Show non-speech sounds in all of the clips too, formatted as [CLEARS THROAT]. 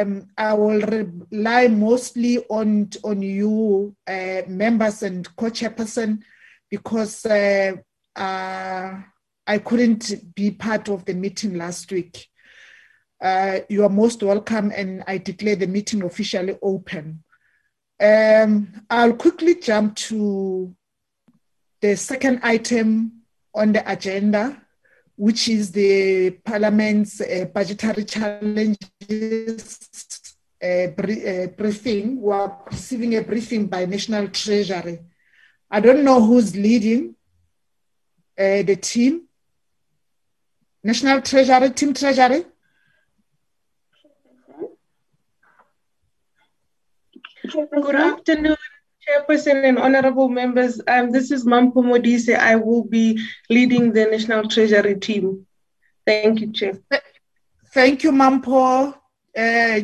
um, I will rely mostly on on you, uh, members and co-chairperson, because uh, uh, I couldn't be part of the meeting last week. Uh, you are most welcome, and I declare the meeting officially open. Um, I'll quickly jump to the second item on the agenda, which is the Parliament's uh, budgetary challenges uh, uh, briefing. We are receiving a briefing by National Treasury. I don't know who's leading uh, the team. National Treasury, Team Treasury. Good afternoon, Chairperson and honorable members. Um, this is Mampho Modise. I will be leading the National Treasury team. Thank you, Chair. Thank you, Mampho. Uh,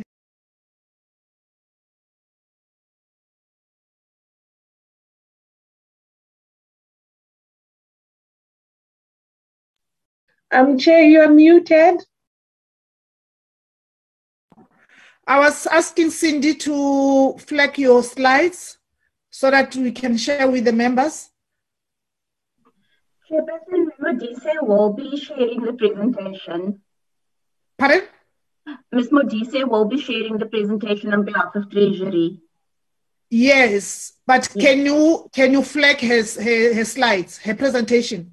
um, Chair, you are muted. I was asking Cindy to flag your slides so that we can share with the members. Chairperson Modise will be sharing the presentation. Pardon? Ms. Modise will be sharing the presentation on behalf of Treasury. Yes, but yes. can you can you flag his her, her slides, her presentation?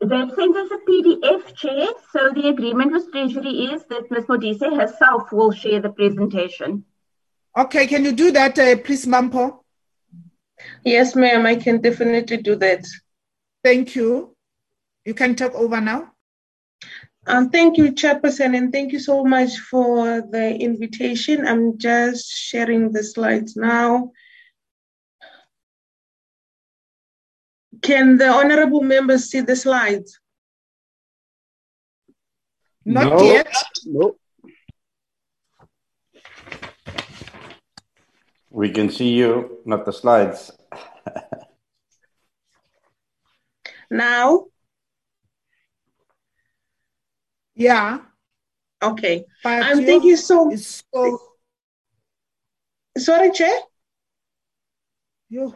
They've sent us a PDF, Chair. So the agreement with Treasury is that Ms. Modise herself will share the presentation. Okay, can you do that, uh, please, Mampho? Yes, ma'am, I can definitely do that. Thank you. You can talk over now. Um, thank you, Chairperson, and thank you so much for the invitation. I'm just sharing the slides now. Can the honorable members see the slides? Not no. yet. No. We can see you, not the slides. now? Yeah. Okay. But thank you so, so Sorry, Chair? You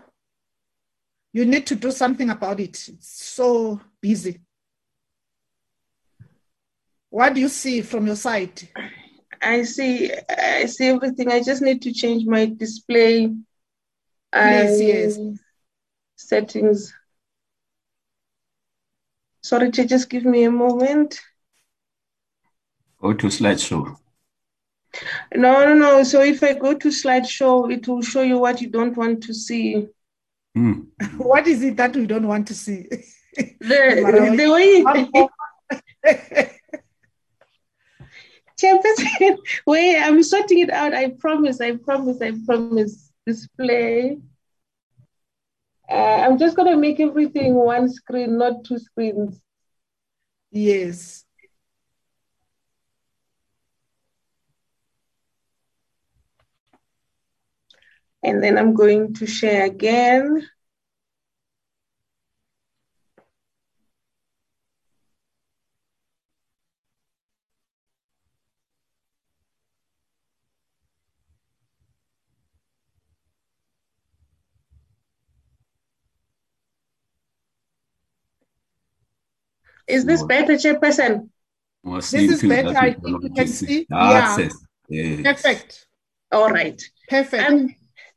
you need to do something about it. It's so busy. What do you see from your side? I see I see everything. I just need to change my display Please, yes. settings. Sorry, to just give me a moment. Go to slideshow. No, no, no. So if I go to slideshow, it will show you what you don't want to see. Mm. [LAUGHS] what is it that we don't want to see? The, [LAUGHS] the way [LAUGHS] Chairperson, wait, I'm sorting it out. I promise, I promise, I promise. Display. Uh, I'm just going to make everything one screen, not two screens. Yes. And then I'm going to share again. Is this better, Chairperson? This is better. I think you can see. Yeah. yeah. Perfect. All right. Perfect. Um,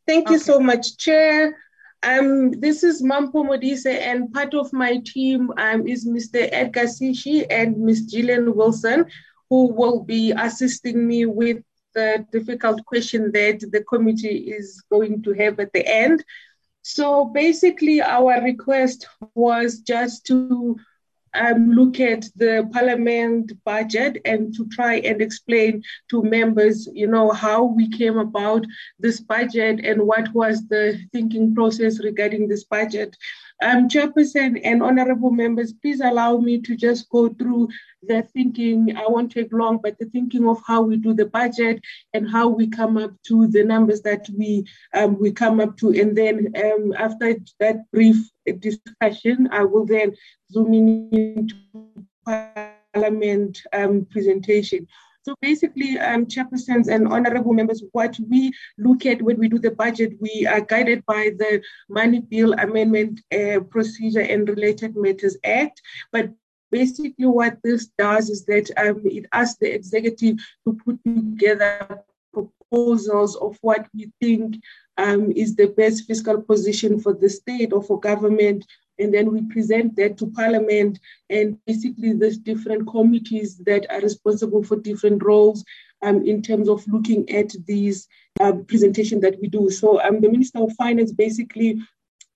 Thank you so much, Chair. Um, this is Mampho Modise, and part of my team um, is Mr. Edgar Sishi and Ms. Gillian Wilson, who will be assisting me with the difficult question that the committee is going to have at the end. So basically, our request was just to um, look at the parliament budget and to try and explain to members, you know, how we came about this budget and what was the thinking process regarding this budget. Um, Chairperson and honorable members, please allow me to just go through the thinking. I won't take long, but the thinking of how we do the budget and how we come up to the numbers that we um, we come up to. And then um, after that brief discussion, I will then zoom in into Parliament um, presentation. So basically, um, chairpersons and honorable members, what we look at when we do the budget, we are guided by the Money Bill Amendment uh, Procedure and Related Matters Act. But basically, what this does is that um, it asks the executive to put together proposals of what we think um, is the best fiscal position for the state or for government and then we present that to Parliament and basically there's different committees that are responsible for different roles um, in terms of looking at these uh, presentation that we do. So um, the Minister of Finance basically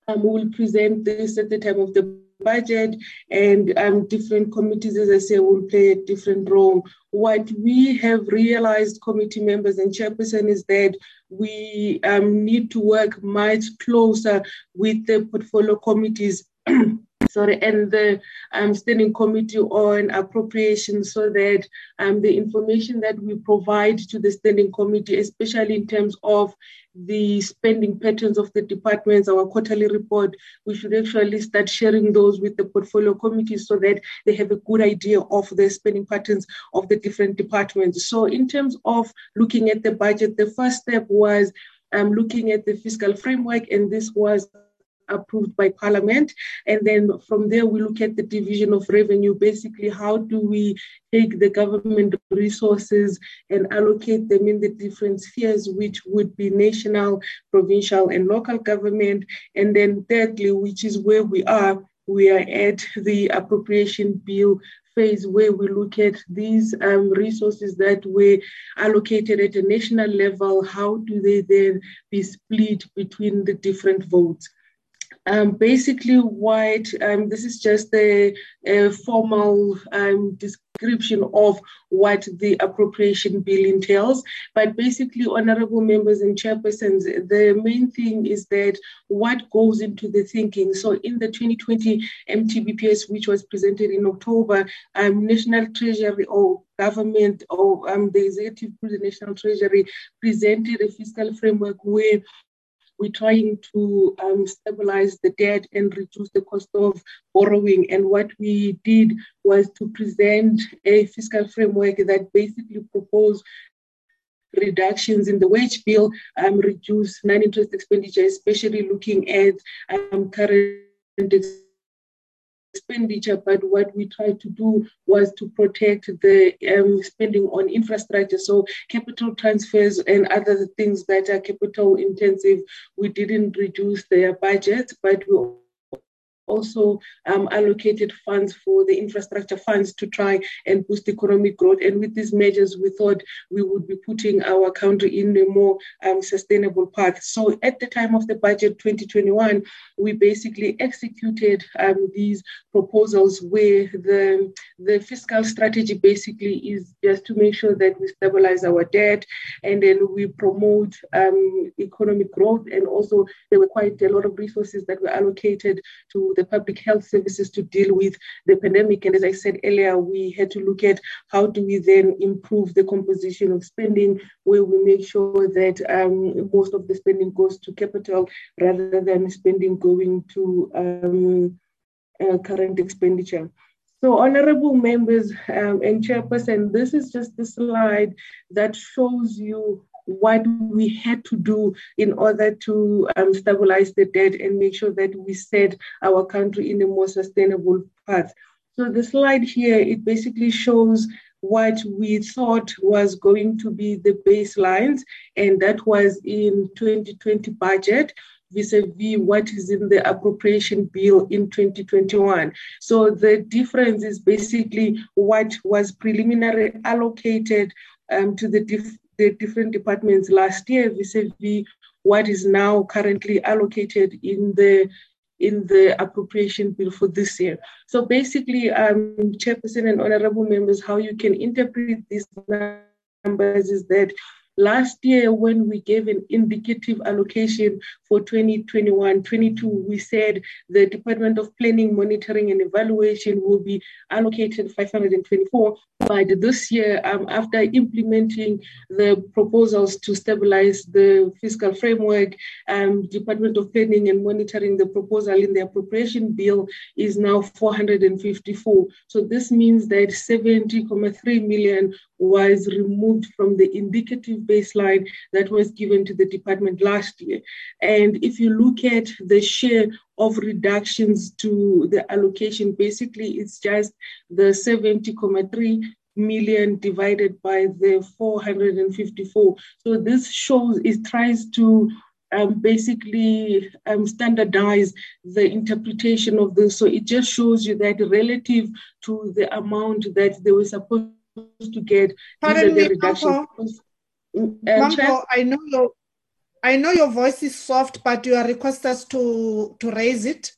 um, will present this at the time of the budget and um, different committees, as I say, will play a different role. What we have realized, committee members and chairperson, is that we um, need to work much closer with the portfolio committees [CLEARS THROAT] sorry, and the um, standing committee on appropriation so that um, the information that we provide to the standing committee, especially in terms of the spending patterns of the departments, our quarterly report, we should actually start sharing those with the portfolio committees so that they have a good idea of the spending patterns of the different departments. So in terms of looking at the budget, the first step was um, looking at the fiscal framework, and this was approved by Parliament. And then from there, we look at the division of revenue. Basically, how do we take the government resources and allocate them in the different spheres, which would be national, provincial, and local government. And then thirdly, which is where we are, we are at the appropriation bill phase where we look at these um, resources that were allocated at a national level, how do they then be split between the different votes? Um, basically, what um, this is just a, a formal um, description of what the appropriation bill entails. But basically, honorable members and chairpersons, the main thing is that what goes into the thinking. So, in the 2020 MTBPS, which was presented in October, um, National Treasury or government or um, the executive through the National Treasury presented a fiscal framework where we're trying to um, stabilize the debt and reduce the cost of borrowing. And what we did was to present a fiscal framework that basically proposed reductions in the wage bill, um, reduce non-interest expenditure, especially looking at um, current expenditure, but what we tried to do was to protect the um, spending on infrastructure. So capital transfers and other things that are capital intensive, we didn't reduce their budget, but we also um, allocated funds for the infrastructure funds to try and boost economic growth. And with these measures, we thought we would be putting our country in a more um, sustainable path. So at the time of the budget 2021, we basically executed um, these proposals where the, the fiscal strategy basically is just to make sure that we stabilize our debt and then we promote um, economic growth. And also, there were quite a lot of resources that were allocated to the the public health services to deal with the pandemic. And as I said earlier, we had to look at how do we then improve the composition of spending, where we make sure that um, most of the spending goes to capital rather than spending going to um, uh, current expenditure. So, honorable members um, and chairperson, this is just the slide that shows you what we had to do in order to um, stabilize the debt and make sure that we set our country in a more sustainable path. So the slide here, it basically shows what we thought was going to be the baselines, and that was in 2020 budget vis-a-vis what is in the appropriation bill in 2021. So the difference is basically what was preliminary allocated um, to the diff- the different departments last year vis-a-vis what is now currently allocated in the in the appropriation bill for this year. So basically, um, Chairperson and honorable members, how you can interpret these numbers is that Last year, when we gave an indicative allocation for 2021 22, we said the Department of Planning, Monitoring and Evaluation will be allocated 524. But this year, um, after implementing the proposals to stabilize the fiscal framework, um, Department of Planning and Monitoring, the proposal in the appropriation bill is now 454. So this means that 70.3 million was removed from the indicative baseline that was given to the department last year. And if you look at the share of reductions to the allocation, basically it's just the 70.3 million divided by the 454. So this shows, it tries to um, basically um, standardize the interpretation of this. So it just shows you that relative to the amount that they were supposed to get, Pardon me, Mampho, uh, I know your I know your voice is soft, but you are requested us to to raise it.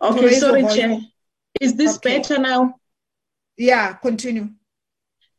Okay, sorry, Chair. Is this okay. better now? Yeah, continue.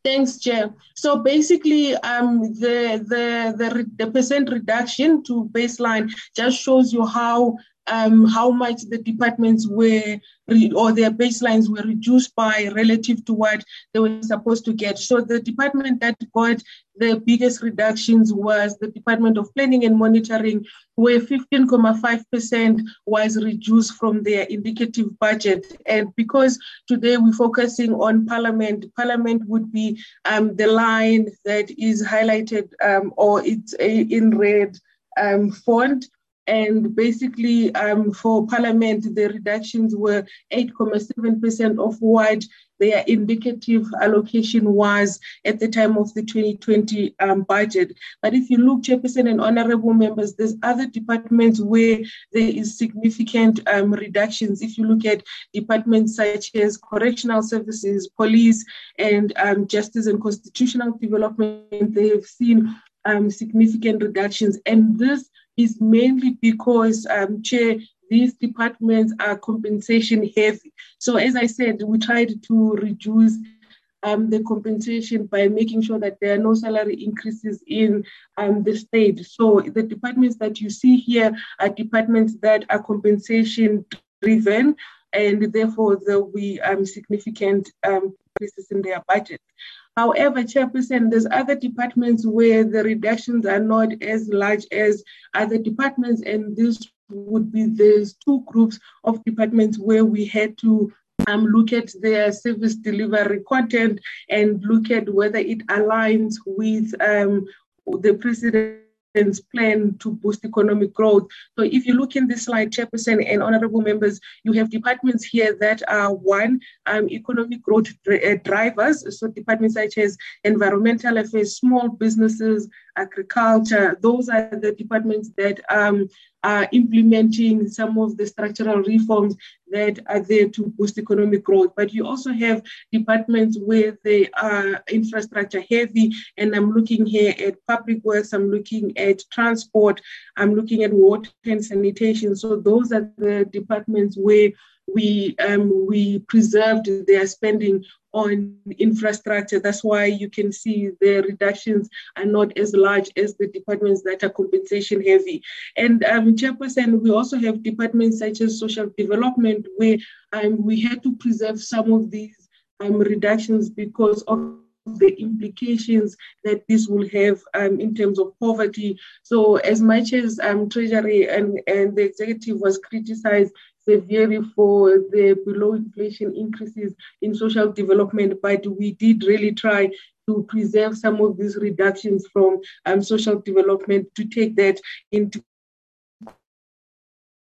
Thanks, Chair. So basically, um, the, the, the, the percent reduction to baseline just shows you how um, how much the departments were re- or their baselines were reduced by relative to what they were supposed to get. So the department that got the biggest reductions was the Department of Planning and Monitoring, where 15.5% was reduced from their indicative budget. And because today we're focusing on Parliament, Parliament would be um, the line that is highlighted um, or it's in red um, font. And basically, um, for Parliament, the reductions were 8.7% of what their indicative allocation was at the time of the 2020 um, budget. But if you look, Chairperson and honorable members, there's other departments where there is significant um, reductions. If you look at departments such as correctional services, police, and um, justice and constitutional development, they have seen um, significant reductions. And this is mainly because, um, Chair, these departments are compensation heavy. So, as I said, we tried to reduce um, the compensation by making sure that there are no salary increases in um, the state. So, the departments that you see here are departments that are compensation driven, and therefore there will be um, significant um, increases in their budget. However, Chairperson, there's other departments where the reductions are not as large as other departments, and this would be there's two groups of departments where we had to um, look at their service delivery content and look at whether it aligns with um, the president plan to boost economic growth. So if you look in this slide, Chairperson and honorable members, you have departments here that are one, um, economic growth uh, drivers, so departments such as environmental affairs, small businesses, agriculture, those are the departments that um, are implementing some of the structural reforms that are there to boost economic growth. But you also have departments where they are infrastructure heavy, and I'm looking here at public works, I'm looking at transport, I'm looking at water and sanitation. So those are the departments where we um, we preserved their spending on infrastructure. That's why you can see the reductions are not as large as the departments that are compensation heavy. And um, Chairperson, we also have departments such as social development where um, we had to preserve some of these um, reductions because of the implications that this will have um, in terms of poverty. So as much as um, Treasury and, and the executive was criticized severely for the below inflation increases in social development, but we did really try to preserve some of these reductions from um, social development to take that into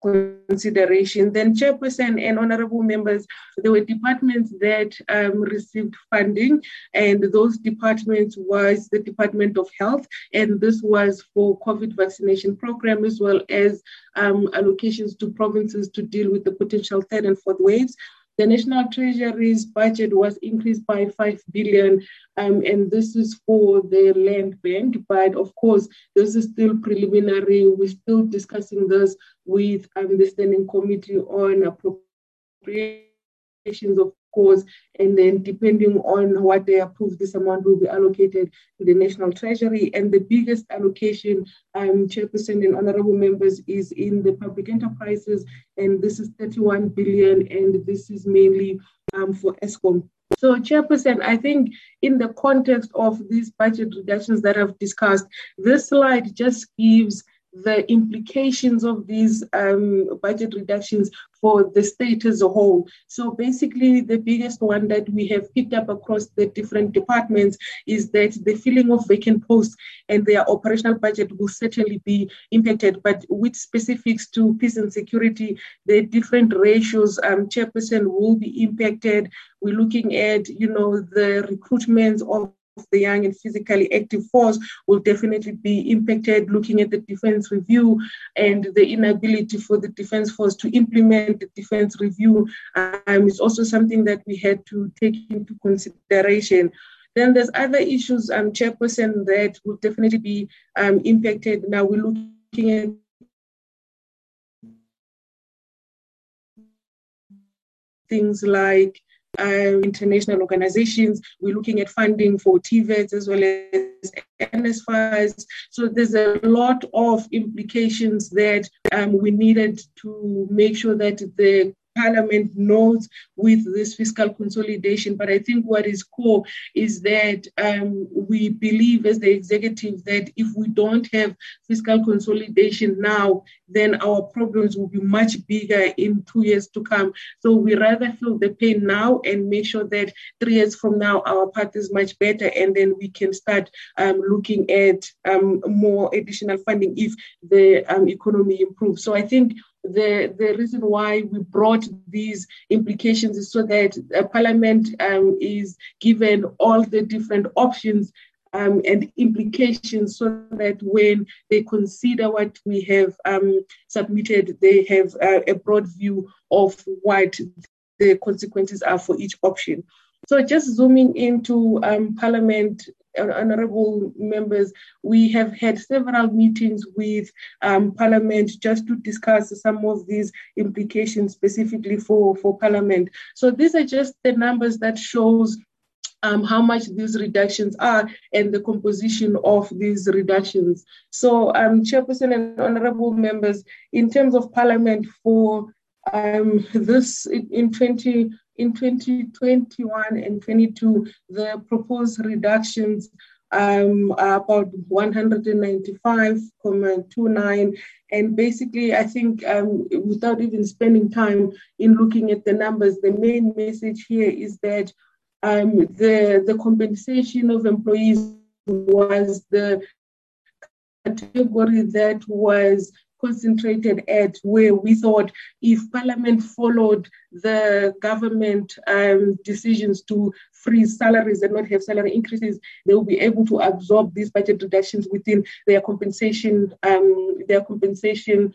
consideration. Then, Chairperson and honorable members, there were departments that um, received funding, and those departments was the Department of Health, and this was for COVID vaccination program as well as um, allocations to provinces to deal with the potential third and fourth waves. The National Treasury's budget was increased by 5 billion, um, and this is for the land bank. But of course, this is still preliminary. We're still discussing this with um, the Standing Committee on Of course, and then depending on what they approve, this amount will be allocated to the National Treasury. And the biggest allocation, um, Chairperson and honorable members, is in the public enterprises, and this is 31 billion, and this is mainly um, for Eskom. So, Chairperson, I think in the context of these budget reductions that I've discussed, this slide just gives the implications of these um, budget reductions for the state as a whole. So basically, the biggest one that we have picked up across the different departments is that the filling of vacant posts and their operational budget will certainly be impacted. But with specifics to peace and security, the different ratios, um, chairperson will be impacted. We're looking at, you know, the recruitment of the young and physically active force will definitely be impacted looking at the defense review and the inability for the defense force to implement the defense review um, is also something that we had to take into consideration. Then there's other issues um, chairperson that will definitely be um, impacted. Now we're looking at things like um, international organizations. We're looking at funding for TVETs as well as NSFAS. So there's a lot of implications that um, we needed to make sure that the Parliament knows with this fiscal consolidation. But I think what is core is that um, we believe as the executive that if we don't have fiscal consolidation now, then our problems will be much bigger in two years to come. So we rather feel the pain now and make sure that three years from now our path is much better, and then we can start um, looking at um, more additional funding if the um, economy improves. So I think the, the reason why we brought these implications is so that Parliament um, is given all the different options um, and implications so that when they consider what we have um, submitted, they have uh, a broad view of what the consequences are for each option. So just zooming into um, Parliament honorable members, we have had several meetings with um, Parliament just to discuss some of these implications specifically for, for Parliament. So these are just the numbers that shows um, how much these reductions are and the composition of these reductions. So, um, Chairperson and honorable members, in terms of Parliament for um, this in 20 in 2021 and 22, the proposed reductions um, are about 195.29. And basically, I think um, without even spending time in looking at the numbers, the main message here is that um, the, the compensation of employees was the category that was concentrated at where we thought if Parliament followed the government um, decisions to freeze salaries and not have salary increases, they will be able to absorb these budget reductions within their compensation, um, their compensation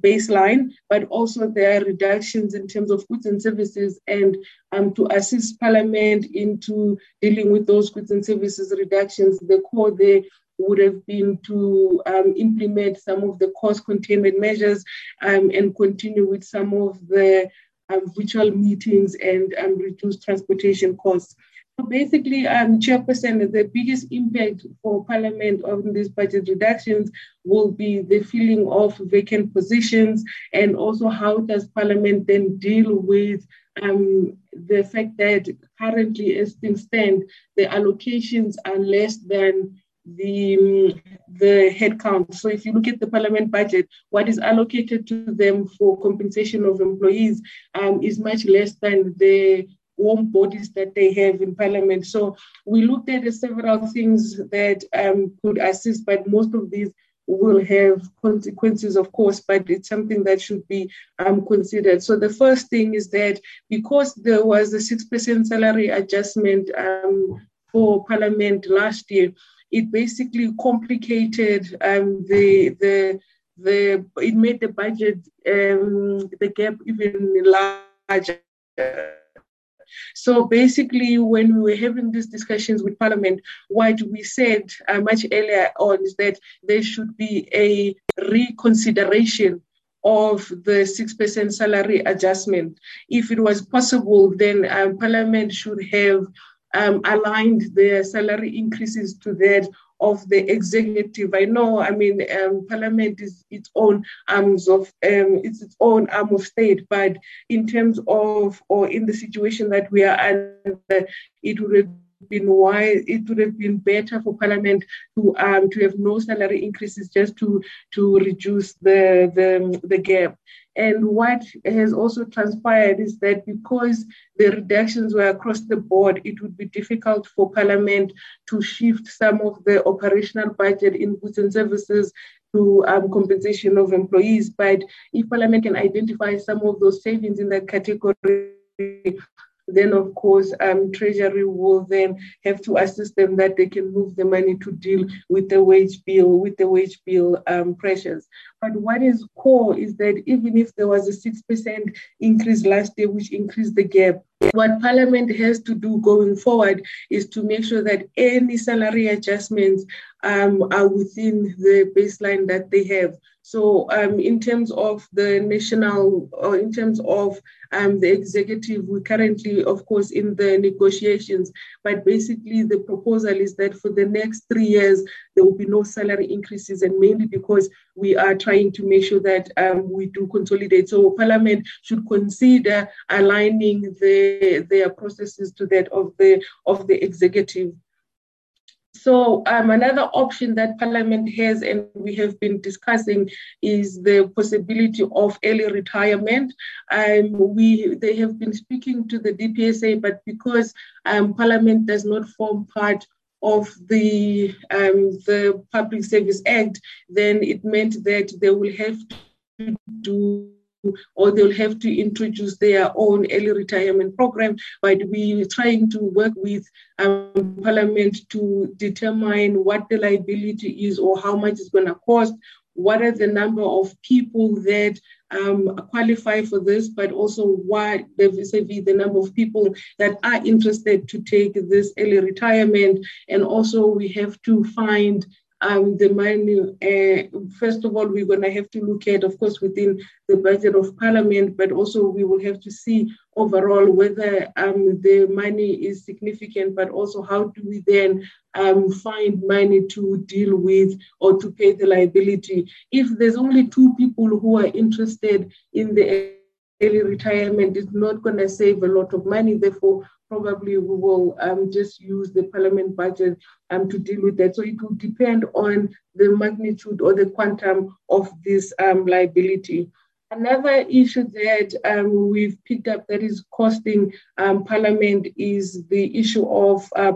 baseline, but also there are reductions in terms of goods and services and um, to assist Parliament into dealing with those goods and services reductions. The core there would have been to um, implement some of the cost containment measures um, and continue with some of the um, virtual meetings and um, reduce transportation costs. So basically, um, Chairperson, the biggest impact for Parliament on these budget reductions will be the filling of vacant positions and also how does Parliament then deal with um, the fact that currently, as things stand, the allocations are less than the, the headcount. So if you look at the parliament budget, what is allocated to them for compensation of employees um, is much less than the warm bodies that they have in parliament. So we looked at several things that um, could assist, but most of these will have consequences, of course, but it's something that should be um, considered. So the first thing is that because there was a 6% salary adjustment um, for parliament last year, it basically complicated um, the the the it made the budget um, the gap even larger. So basically, when we were having these discussions with Parliament, what we said uh, much earlier on is that there should be a reconsideration of the 6% salary adjustment. If it was possible, then um, Parliament should have um, aligned their salary increases to that of the executive. I know, I mean, um, Parliament is its own arms of, um, it's its own arm of state, but in terms of, or in the situation that we are under, it would have been why it would have been better for Parliament to um to have no salary increases just to to reduce the the the gap. And what has also transpired is that because the reductions were across the board, it would be difficult for Parliament to shift some of the operational budget in goods and services to um, compensation of employees. But if Parliament can identify some of those savings in that category, then of course um, Treasury will then have to assist them that they can move the money to deal with the wage bill, with the wage bill um, pressures. But what is core is that even if there was a 6% increase last year, which increased the gap, what Parliament has to do going forward is to make sure that any salary adjustments um, are within the baseline that they have. So, um, in terms of the national, or in terms of um, the executive, we're currently, of course, in the negotiations. But basically, the proposal is that for the next three years, there will be no salary increases, and mainly because we are trying to make sure that um, we do consolidate. So, Parliament should consider aligning the, their processes to that of the of the executive. So um, another option that Parliament has, and we have been discussing, is the possibility of early retirement. Um, we they have been speaking to the DPSA, but because um, Parliament does not form part of the um, the Public Service Act, then it meant that they will have to do or they'll have to introduce their own early retirement program. But we're trying to work with um, Parliament to determine what the liability is or how much it's going to cost. What are the number of people that um, qualify for this, but also why the vis-a-vis the number of people that are interested to take this early retirement, and also we have to find um, the money, uh, first of all, we're going to have to look at, of course, within the budget of Parliament, but also we will have to see overall whether um, the money is significant, but also how do we then um, find money to deal with or to pay the liability. If there's only two people who are interested in the early retirement, is not going to save a lot of money. Therefore, probably we will um, just use the parliament budget um, to deal with that. So it will depend on the magnitude or the quantum of this um, liability. Another issue that um, we've picked up that is costing um, Parliament is the issue of uh,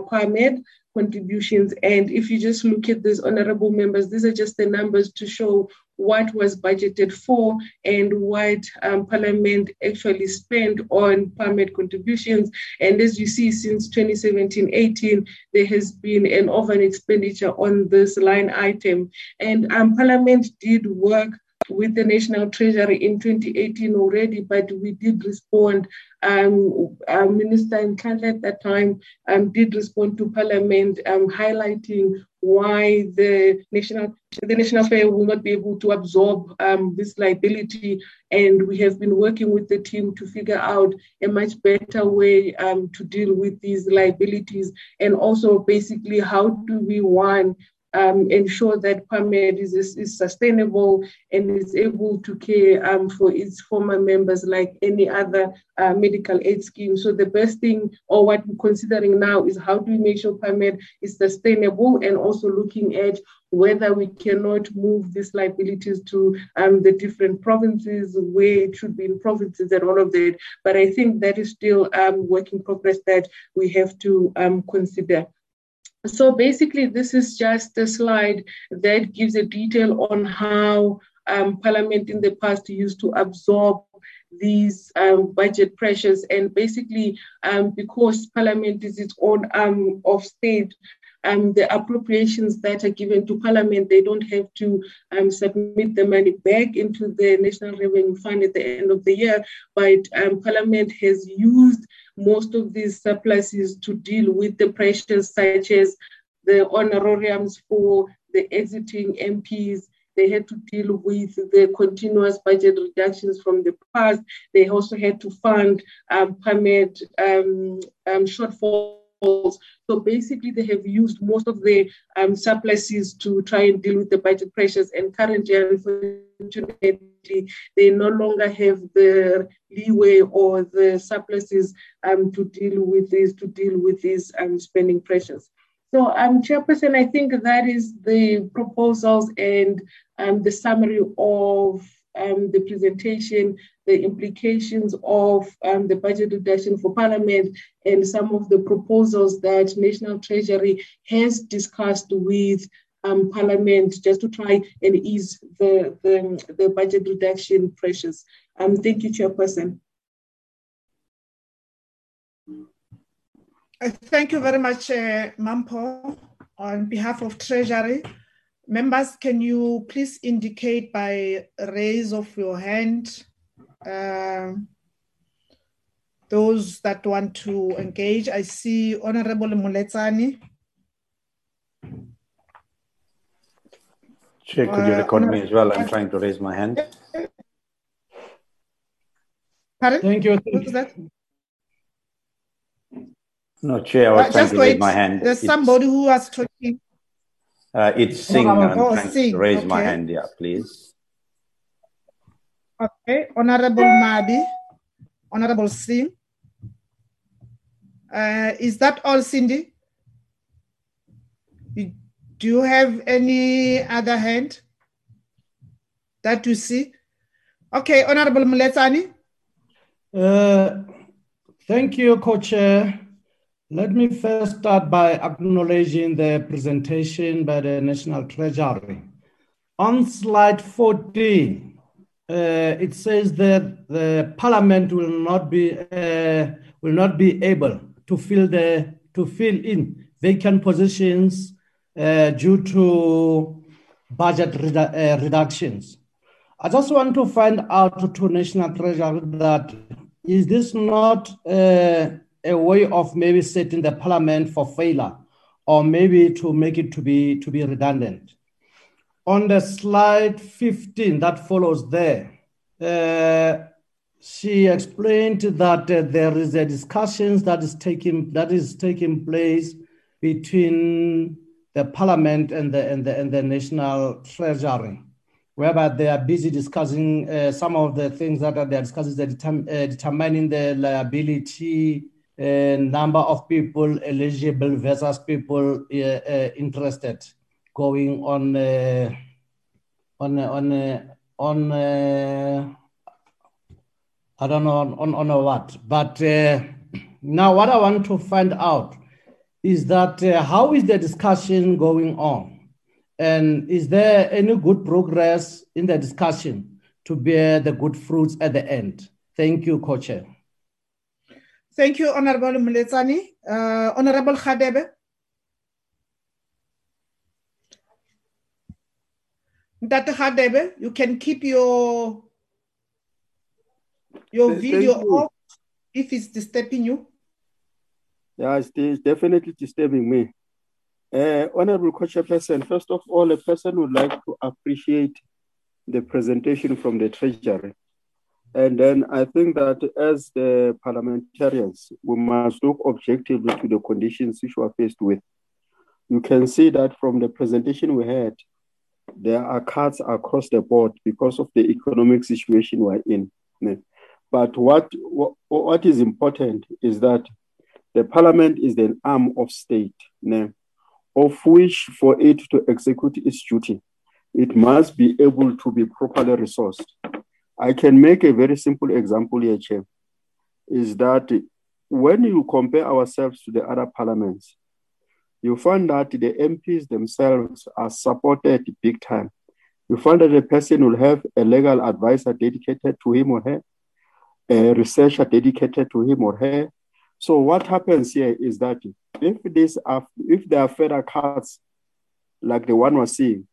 contributions. And if you just look at these honorable members, these are just the numbers to show what was budgeted for and what um, Parliament actually spent on Parmed contributions. And as you see, since 2017-18, there has been an over expenditure on this line item. And um, Parliament did work with the National Treasury in 2018 already, but we did respond. Um, Minister in Canada at that time um, did respond to Parliament, um, highlighting why the national the national fair will not be able to absorb um, this liability. And we have been working with the team to figure out a much better way um, to deal with these liabilities, and also basically how do we one um, ensure that Parmed is, is, sustainable and is able to care um, for its former members like any other uh, medical aid scheme. So the best thing or what we're considering now is how do we make sure Parmed is sustainable and also looking at whether we cannot move these liabilities to um, the different provinces where it should be in provinces and all of that. But I think that is still um, work in progress that we have to um, consider. So basically, this is just a slide that gives a detail on how um, Parliament in the past used to absorb these um, budget pressures. And basically, um, because Parliament is its own arm of state, um, the appropriations that are given to Parliament, they don't have to um, submit the money back into the National Revenue Fund at the end of the year, but um, Parliament has used most of these surpluses to deal with the pressures such as the honorariums for the exiting MPs. They had to deal with the continuous budget reductions from the past. They also had to fund um, Parmed um, um, so basically, they have used most of the um, surpluses to try and deal with the budget pressures. And currently, unfortunately, they no longer have the leeway or the surpluses um, to deal with these to deal with these um, spending pressures. So, um, Chairperson, I think that is the proposals and um, the summary of um, the presentation, the implications of um, the budget reduction for Parliament, and some of the proposals that National Treasury has discussed with um, Parliament just to try and ease the, the, the budget reduction pressures. Um, thank you, Chairperson. Thank you very much, uh, Mampho. On behalf of Treasury, members, can you please indicate by raise of your hand uh, those that want to engage? I see Honorable Muletsani. Chair, could you Uh, record me as well? I'm trying to raise my hand. Pardon? Thank you. Who's that? No, Chair, I Uh, trying just to raise my hand. There's It's- somebody who was talking. Uh, it's Singh. Oh, I'm oh, trying Singh, to raise my hand, yeah, please. Okay, Honorable Mabi, Honorable Singh. Uh, is that all, Cindy? You- Do you have any other hand that you see? Okay, Honorable Muletsani. Uh, Thank you, Co-Chair. Let me first start by acknowledging the presentation by the National Treasury. On slide 14, uh, it says that the Parliament will not be uh, will not be able to fill the to fill in vacant positions uh, due to budget redu- uh, reductions. I just want to find out to National Treasury that is this not uh, a way of maybe setting the parliament for failure or maybe to make it to be to be redundant? On the slide 15 that follows there, uh, she explained that uh, there is a discussions that is taking that is taking place between the parliament and the and the, and the national treasury whereby they are busy discussing uh, some of the things that are they are discussing, the determ- uh, determining the liability, uh, number of people eligible versus people uh, uh, interested, going on uh, on on on. I don't know on, on, on a what, but now what I want to find out is that uh, how is the discussion going on? And is there any good progress in the discussion to bear the good fruits at the end? Thank you, Co-Chair. Thank you, Honorable Muletsani. Uh, Honorable Khadebe. Dr. Khadebe, you can keep your your Th- video you. off if it's disturbing you. Yeah, it's de- definitely disturbing me. Uh, Honorable Co-Chairperson, first of all, a person would like to appreciate the presentation from the Treasury. And then I think that as the parliamentarians, we must look objectively to the conditions which we are faced with. You can see that from the presentation we had, there are cuts across the board because of the economic situation we're in. But what, what, what is important is that the parliament is an arm of state, of which for it to execute its duty, it must be able to be properly resourced. I can make a very simple example here, Chair, is that when you compare ourselves to the other parliaments, you find that the MPs themselves are supported big time. You find that the person will have a legal advisor dedicated to him or her, a researcher dedicated to him or her. So what happens here is that if this if there are further cuts like the one we're seeing,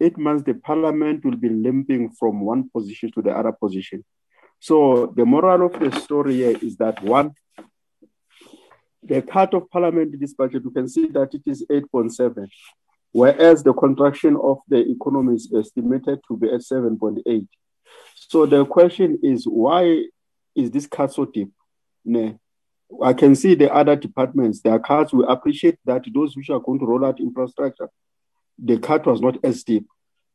it means the parliament will be limping from one position to the other position. So the moral of the story here is that one, the cut of parliament in this budget, you can see that it is 8.7, whereas the contraction of the economy is estimated to be at 7.8. So the question is, why is this cut so deep? I can see the other departments, their cuts, we appreciate that those which are going to roll out infrastructure, the cut was not as deep.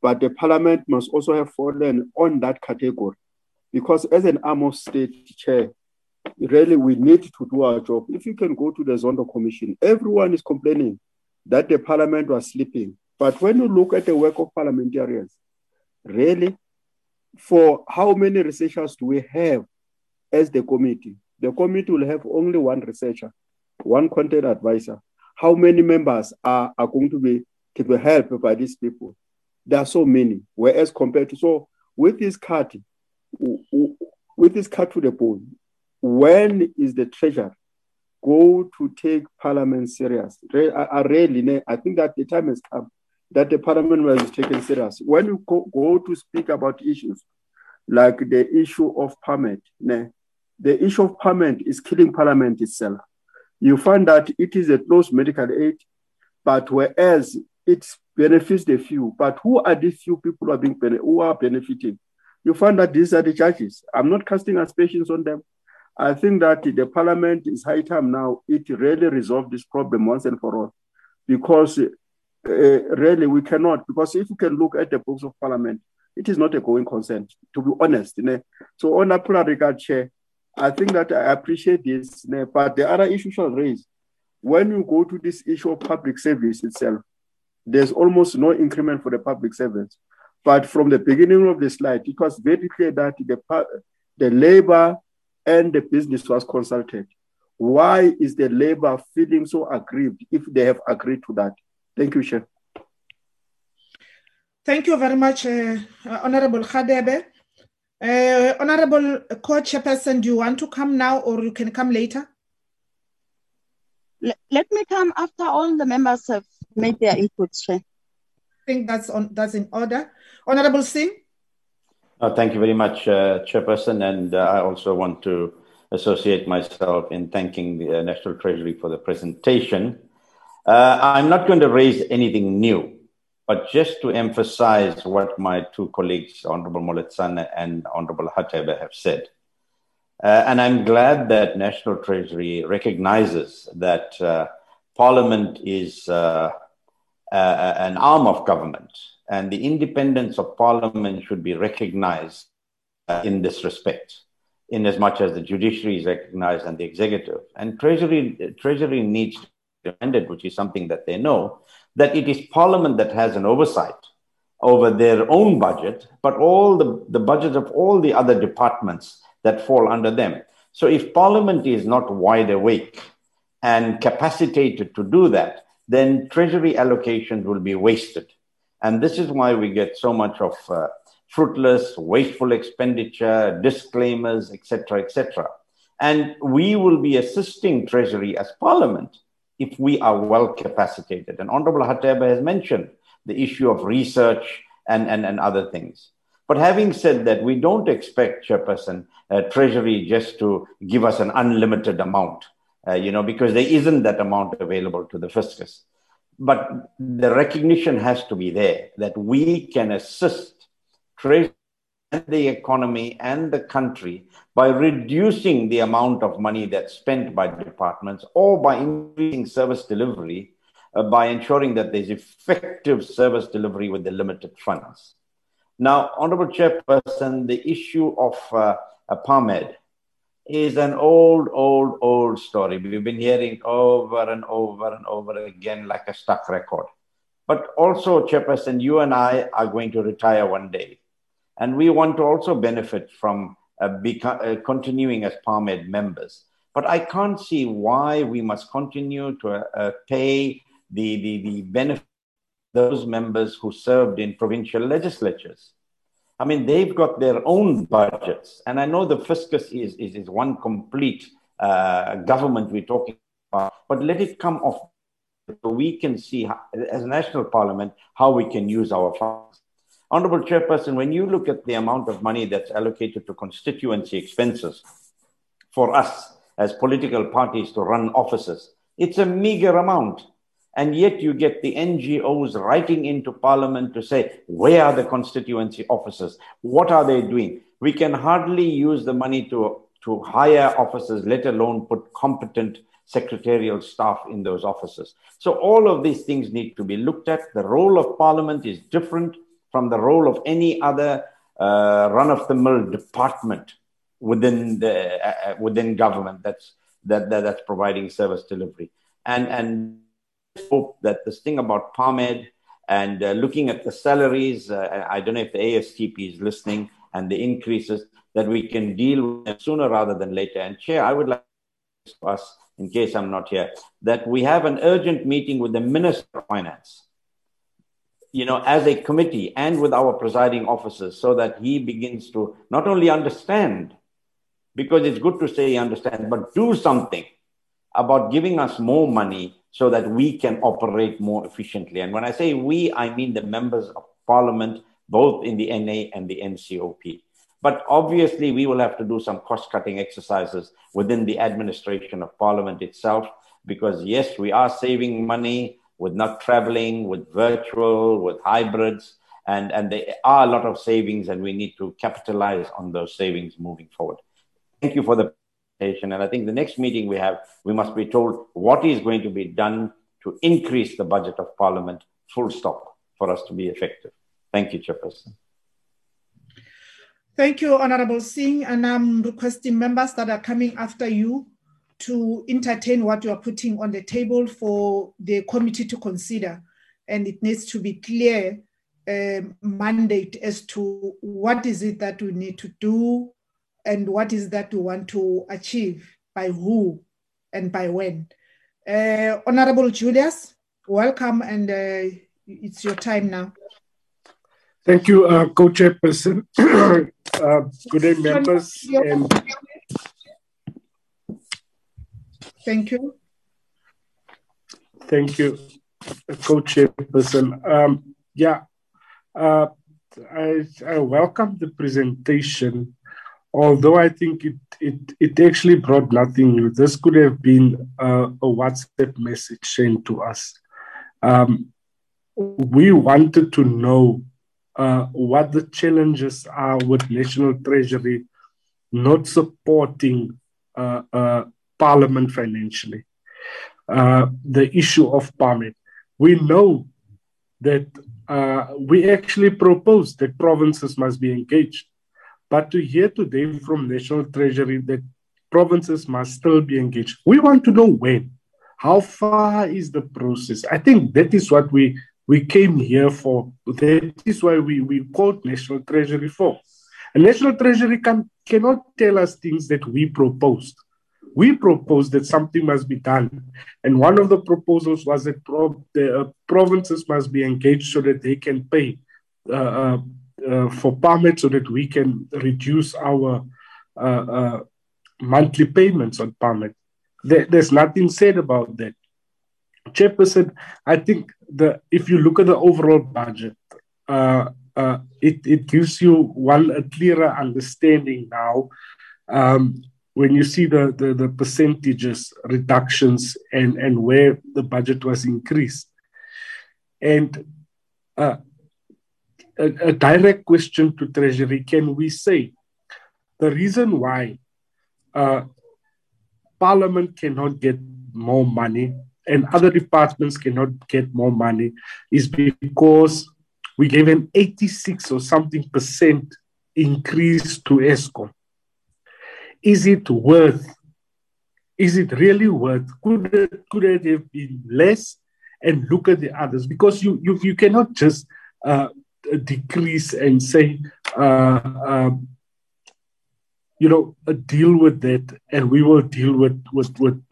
But the parliament must also have fallen on that category. Because as an arm of state chair, really we need to do our job. If you can go to the Zondo Commission, everyone is complaining that the parliament was sleeping. But when you look at the work of parliamentarians, really, for how many researchers do we have as the committee? The committee will have only one researcher, one content advisor. How many members are, are going to be to be helped by these people? There are so many. Whereas compared to so with this cut, with this cut to the bone, when is the treasurer go to take parliament serious? I, really, I think that the time has come that the parliament was taken serious. When you go, go to speak about issues like the issue of Parmed, the issue of Parmed is killing parliament itself. You find that it is a close medical aid, but whereas it benefits the few, but who are these few people who are being who are benefiting? You find that these are the judges. I'm not casting aspersions on them. I think that the parliament is high time now it really resolve this problem once and for all, because uh, really we cannot. Because if you can look at the books of parliament, it is not a going concern, to be honest. So on a regard, chair, I think that I appreciate this, but the other issue shall raise. When you go to this issue of public service itself, there's almost no increment for the public servants. But from the beginning of the slide, it was very clear that the, the labor and the business was consulted. Why is the labor feeling so aggrieved if they have agreed to that? Thank you, Chair. Thank you very much, uh, Honorable Khadebe. Uh, Honorable Co-Chairperson, do you want to come now or you can come later? Let, let me come after all the members have made their inputs, Chair. I think that's, on, that's in order. Honorable Singh? Uh, thank you very much, uh, Chairperson. And uh, I also want to associate myself in thanking the uh, National Treasury for the presentation. Uh, I'm not going to raise anything new, but just to emphasize what my two colleagues, Honorable Moletsane and Honorable Hatebe, have said. Uh, and I'm glad that National Treasury recognizes that Parliament is an arm of government and the independence of parliament should be recognized uh, in this respect, in as much as the judiciary is recognized and the executive. And Treasury, Treasury needs to be reminded, which is something that they know, that it is parliament that has an oversight over their own budget, but all the, the budget of all the other departments that fall under them. So if parliament is not wide awake and capacitated to do that, then treasury allocations will be wasted and this is why we get so much of uh, fruitless, wasteful expenditure, disclaimers, etc., etc. And we will be assisting Treasury as Parliament if we are well capacitated. And Honorable Hatebe has mentioned the issue of research and, and, and other things. But having said that, we don't expect, Chairperson, uh, Treasury just to give us an unlimited amount, uh, you know, because there isn't that amount available to the fiscus but the recognition has to be there that we can assist trade and the economy and the country by reducing the amount of money that's spent by departments or by increasing service delivery uh, by ensuring that there's effective service delivery with the limited funds. Now, Honorable Chairperson, the issue of uh, Parmed, is an old, old, old story. We've been hearing over and over and over again like a stuck record. But also, Chairperson, you and I are going to retire one day. And we want to also benefit from uh, beca- uh, continuing as Parmed members. But I can't see why we must continue to uh, pay the, the, the benefit those members who served in provincial legislatures. I mean, they've got their own budgets. And I know the fiscus is, is, is one complete uh, government we're talking about, but let it come off so we can see, how, as a national parliament, how we can use our funds. Honorable Chairperson, when you look at the amount of money that's allocated to constituency expenses for us as political parties to run offices, it's a meager amount. And yet you get the NGOs writing into parliament to say, where are the constituency officers? What are they doing? We can hardly use the money to, to hire officers, let alone put competent secretarial staff in those offices. So all of these things need to be looked at. The role of parliament is different from the role of any other uh, run-of-the-mill department within the uh, uh within government that's that, that that's providing service delivery. And and hope that this thing about Parmed and uh, looking at the salaries, uh, I don't know if the ASTP is listening, and the increases that we can deal with sooner rather than later. And Chair, I would like to us, in case I'm not here, that we have an urgent meeting with the Minister of Finance, you know, as a committee and with our presiding officers so that he begins to not only understand, because it's good to say he understands, but do something about giving us more money so that we can operate more efficiently. And when I say we, I mean the members of parliament, both in the NA and the NCOP. But obviously, we will have to do some cost cutting exercises within the administration of parliament itself, because yes, we are saving money with not traveling, with virtual, with hybrids. And, and there are a lot of savings, and we need to capitalize on those savings moving forward. Thank you for the. And I think the next meeting we have, we must be told what is going to be done to increase the budget of Parliament, full stop, for us to be effective. Thank you, Chairperson. Thank you, Honorable Singh. And I'm requesting members that are coming after you to entertain what you are putting on the table for the committee to consider. And it needs to be clear uh, mandate as to what is it that we need to do and what is that we want to achieve by who and by when. Uh, Honorable Julius, welcome and uh, it's your time now. Thank you, uh, co-chairperson. [CLEARS THROAT] uh, good day, members. And Thank you. Thank you, co-chairperson. Um, yeah, uh, I, I welcome the presentation, although I think it, it, it actually brought nothing new. This could have been a WhatsApp message sent to us. Um, we wanted to know uh, what the challenges are with National Treasury not supporting uh, uh, Parliament financially. Uh, the issue of Parmed. We know that uh, we actually proposed that provinces must be engaged. But to hear today from National Treasury that provinces must still be engaged, we want to know when. How far is the process? I think that is what we, we came here for. That is why we, we called National Treasury for. And National Treasury can, cannot tell us things that we proposed we proposed that something must be done. And one of the proposals was that the uh, provinces must be engaged so that they can pay uh, uh for Parmed so that we can reduce our uh, uh, monthly payments on Parmed. There, there's nothing said about that. Chairperson, I think the if you look at the overall budget, it, it gives you one a clearer understanding now um, when you see the, the, the percentages reductions and, and where the budget was increased. And uh, a, a direct question to Treasury can we say the reason why uh, Parliament cannot get more money and other departments cannot get more money is because we gave an 86 or something percent increase to Eskom is it worth? Is it really worth? Could it, could it have been less? And look at the others because you you, you cannot just uh, decrease and say, uh, um, you know, uh, deal with that, and we will deal with with with.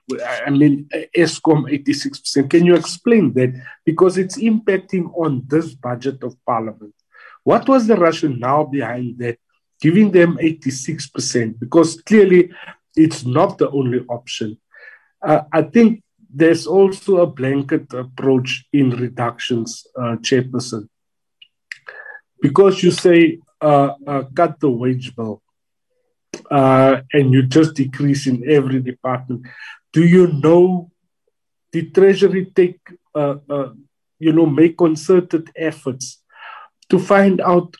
I mean, six percent. Can you explain that? Because it's impacting on this budget of Parliament. What was the rationale now behind that? giving them 86%, because clearly it's not the only option. Uh, I think there's also a blanket approach in reductions, uh, Chairperson. Because you say uh, uh cut the wage bill uh, and you just decrease in every department, do you know the Treasury take, uh, you know, make concerted efforts to find out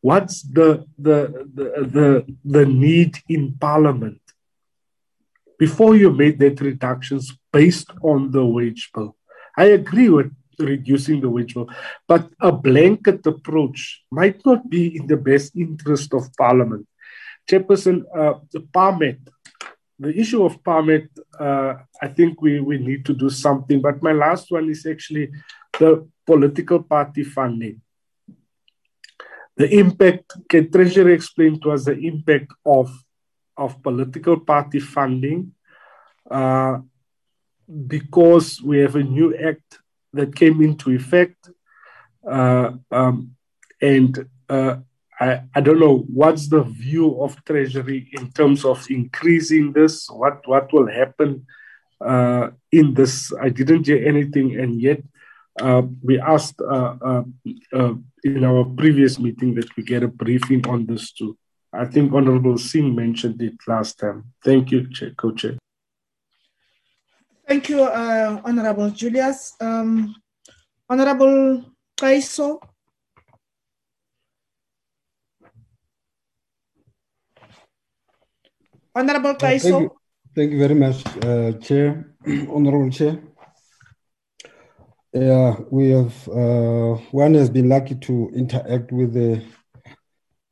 what's the, the, the, the, the need in Parliament before you made that reductions based on the wage bill. I agree with reducing the wage bill, but a blanket approach might not be in the best interest of Parliament. Chairperson, uh, the Parmed, the issue of Parmed, uh, I think we, we need to do something. But my last one is actually the political party funding the impact, can Treasury explain to us the impact of, of political party funding? Uh, because we have a new act that came into effect. Uh, um, and uh, I, I don't know what's the view of Treasury in terms of increasing this. What what will happen uh, in this? I didn't hear anything, and yet uh, we asked uh, uh, in our previous meeting that we get a briefing on this too. I think Honorable Singh mentioned it last time. Thank you, Chair, Co-Chair. Thank you, Honorable Julius. Um, Honorable Kaiso. Honorable Kaiso. Uh, thank, you, thank you very much, uh, Chair, [CLEARS THROAT] Honorable Chair. Yeah, we have, uh, one has been lucky to interact with the,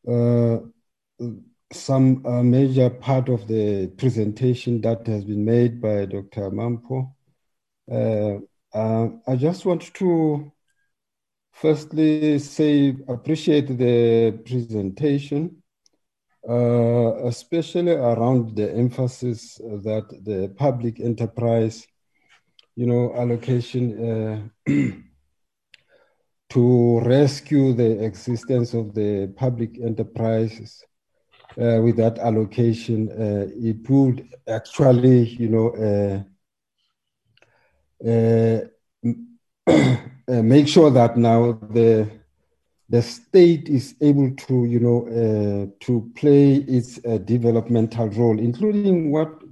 uh, some uh, major part of the presentation that has been made by Dr. Mampho. Uh, I just want to firstly say appreciate the presentation uh, especially around the emphasis that the public enterprise, you know, allocation uh, [CLEARS THROAT] to rescue the existence of the public enterprises uh, with that allocation, uh, it would actually, you know, uh, [CLEARS THROAT] uh, make sure that now the the state is able to, you know, uh, to play its uh, developmental role, including what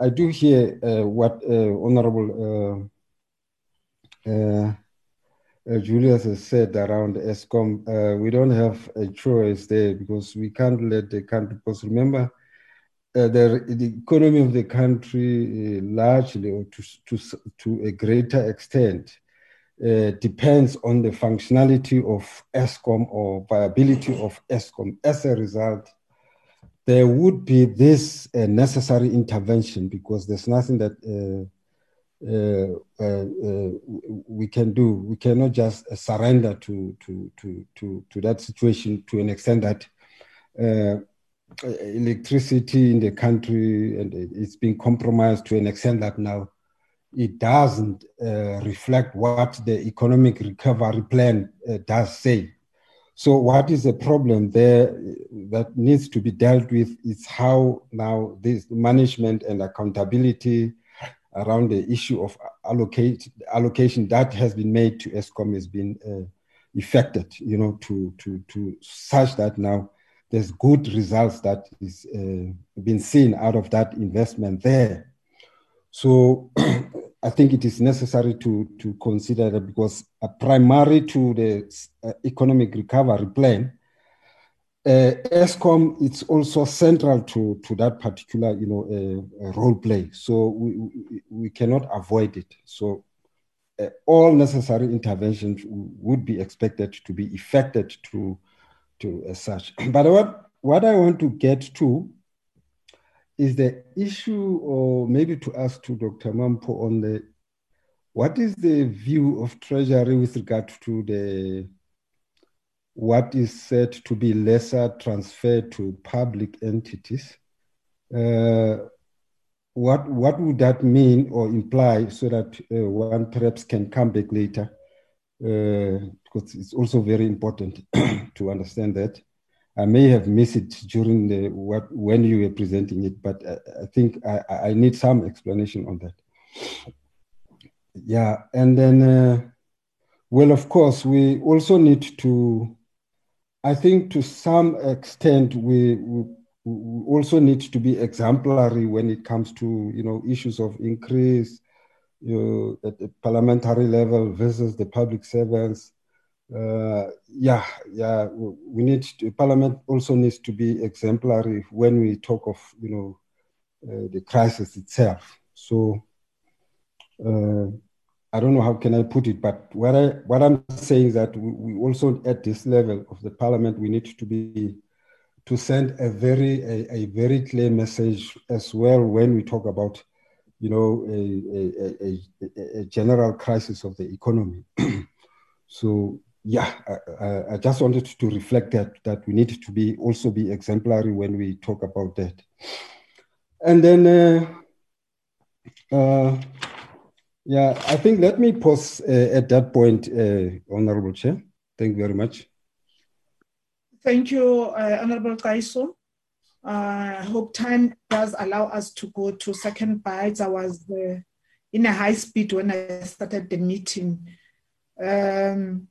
I do hear, uh, what uh, Honorable uh, uh, Julius has said around Eskom. we don't have a choice there because we can't let the country, because remember, the, the economy of the country largely, or to, to, to a greater extent, uh, depends on the functionality of Eskom or viability of Eskom. As a result, there would be this uh, necessary intervention because there's nothing that uh, uh, uh Uh, uh, uh, we can do. We cannot just surrender to, to, to, to, to that situation to an extent that electricity in the country and it's being compromised to an extent that now it doesn't uh, reflect what the economic recovery plan uh, does say. So, what is the problem there that needs to be dealt with is how now this management and accountability around the issue of allocate, allocation that has been made to Eskom has been uh, effected, you know, to, to, to such that now there's good results that is uh, been seen out of that investment there. So [CLEARS THROAT] I think it is necessary to, to consider that because uh, primary to the uh, economic recovery plan, uh, Eskom it's also central to, to that particular you know uh, role play. So we, we, cannot avoid it. So uh, all necessary interventions would be expected to be effected to to as such. [CLEARS THROAT] But what what I want to get to is the issue, or maybe to ask to Dr. Mampho on the what is the view of Treasury with regard to the what is said to be lesser transfer to public entities? Uh, what what would that mean or imply so that uh, one perhaps can come back later? Uh, because it's also very important [CLEARS THROAT] to understand that. I may have missed it during the what when you were presenting it, but I, I think I, I, need some explanation on that. Yeah, and then uh, well, of course, we also need to. I think to some extent we, we, also need to be exemplary when it comes to you know issues of increase you know, at the parliamentary level versus the public servants uh, yeah, yeah, we need to, Parliament also needs to be exemplary when we talk of you know uh, the crisis itself. So uh, I don't know how can I put it, but what I what I'm saying is that we, we also at this level of the Parliament we need to be to send a very a, a very clear message as well when we talk about you know a, a, a, general crisis of the economy. [CLEARS THROAT] so yeah, I, I, just wanted to reflect that that we need to be also be exemplary when we talk about that. And then, uh, uh, yeah, I think let me pause uh, at that point, uh, Honorable Chair. Thank you very much. Thank you, uh, Honorable Kaiso. Uh, I hope time does allow us to go to second bites. I was in a high speed when I started the meeting. Um,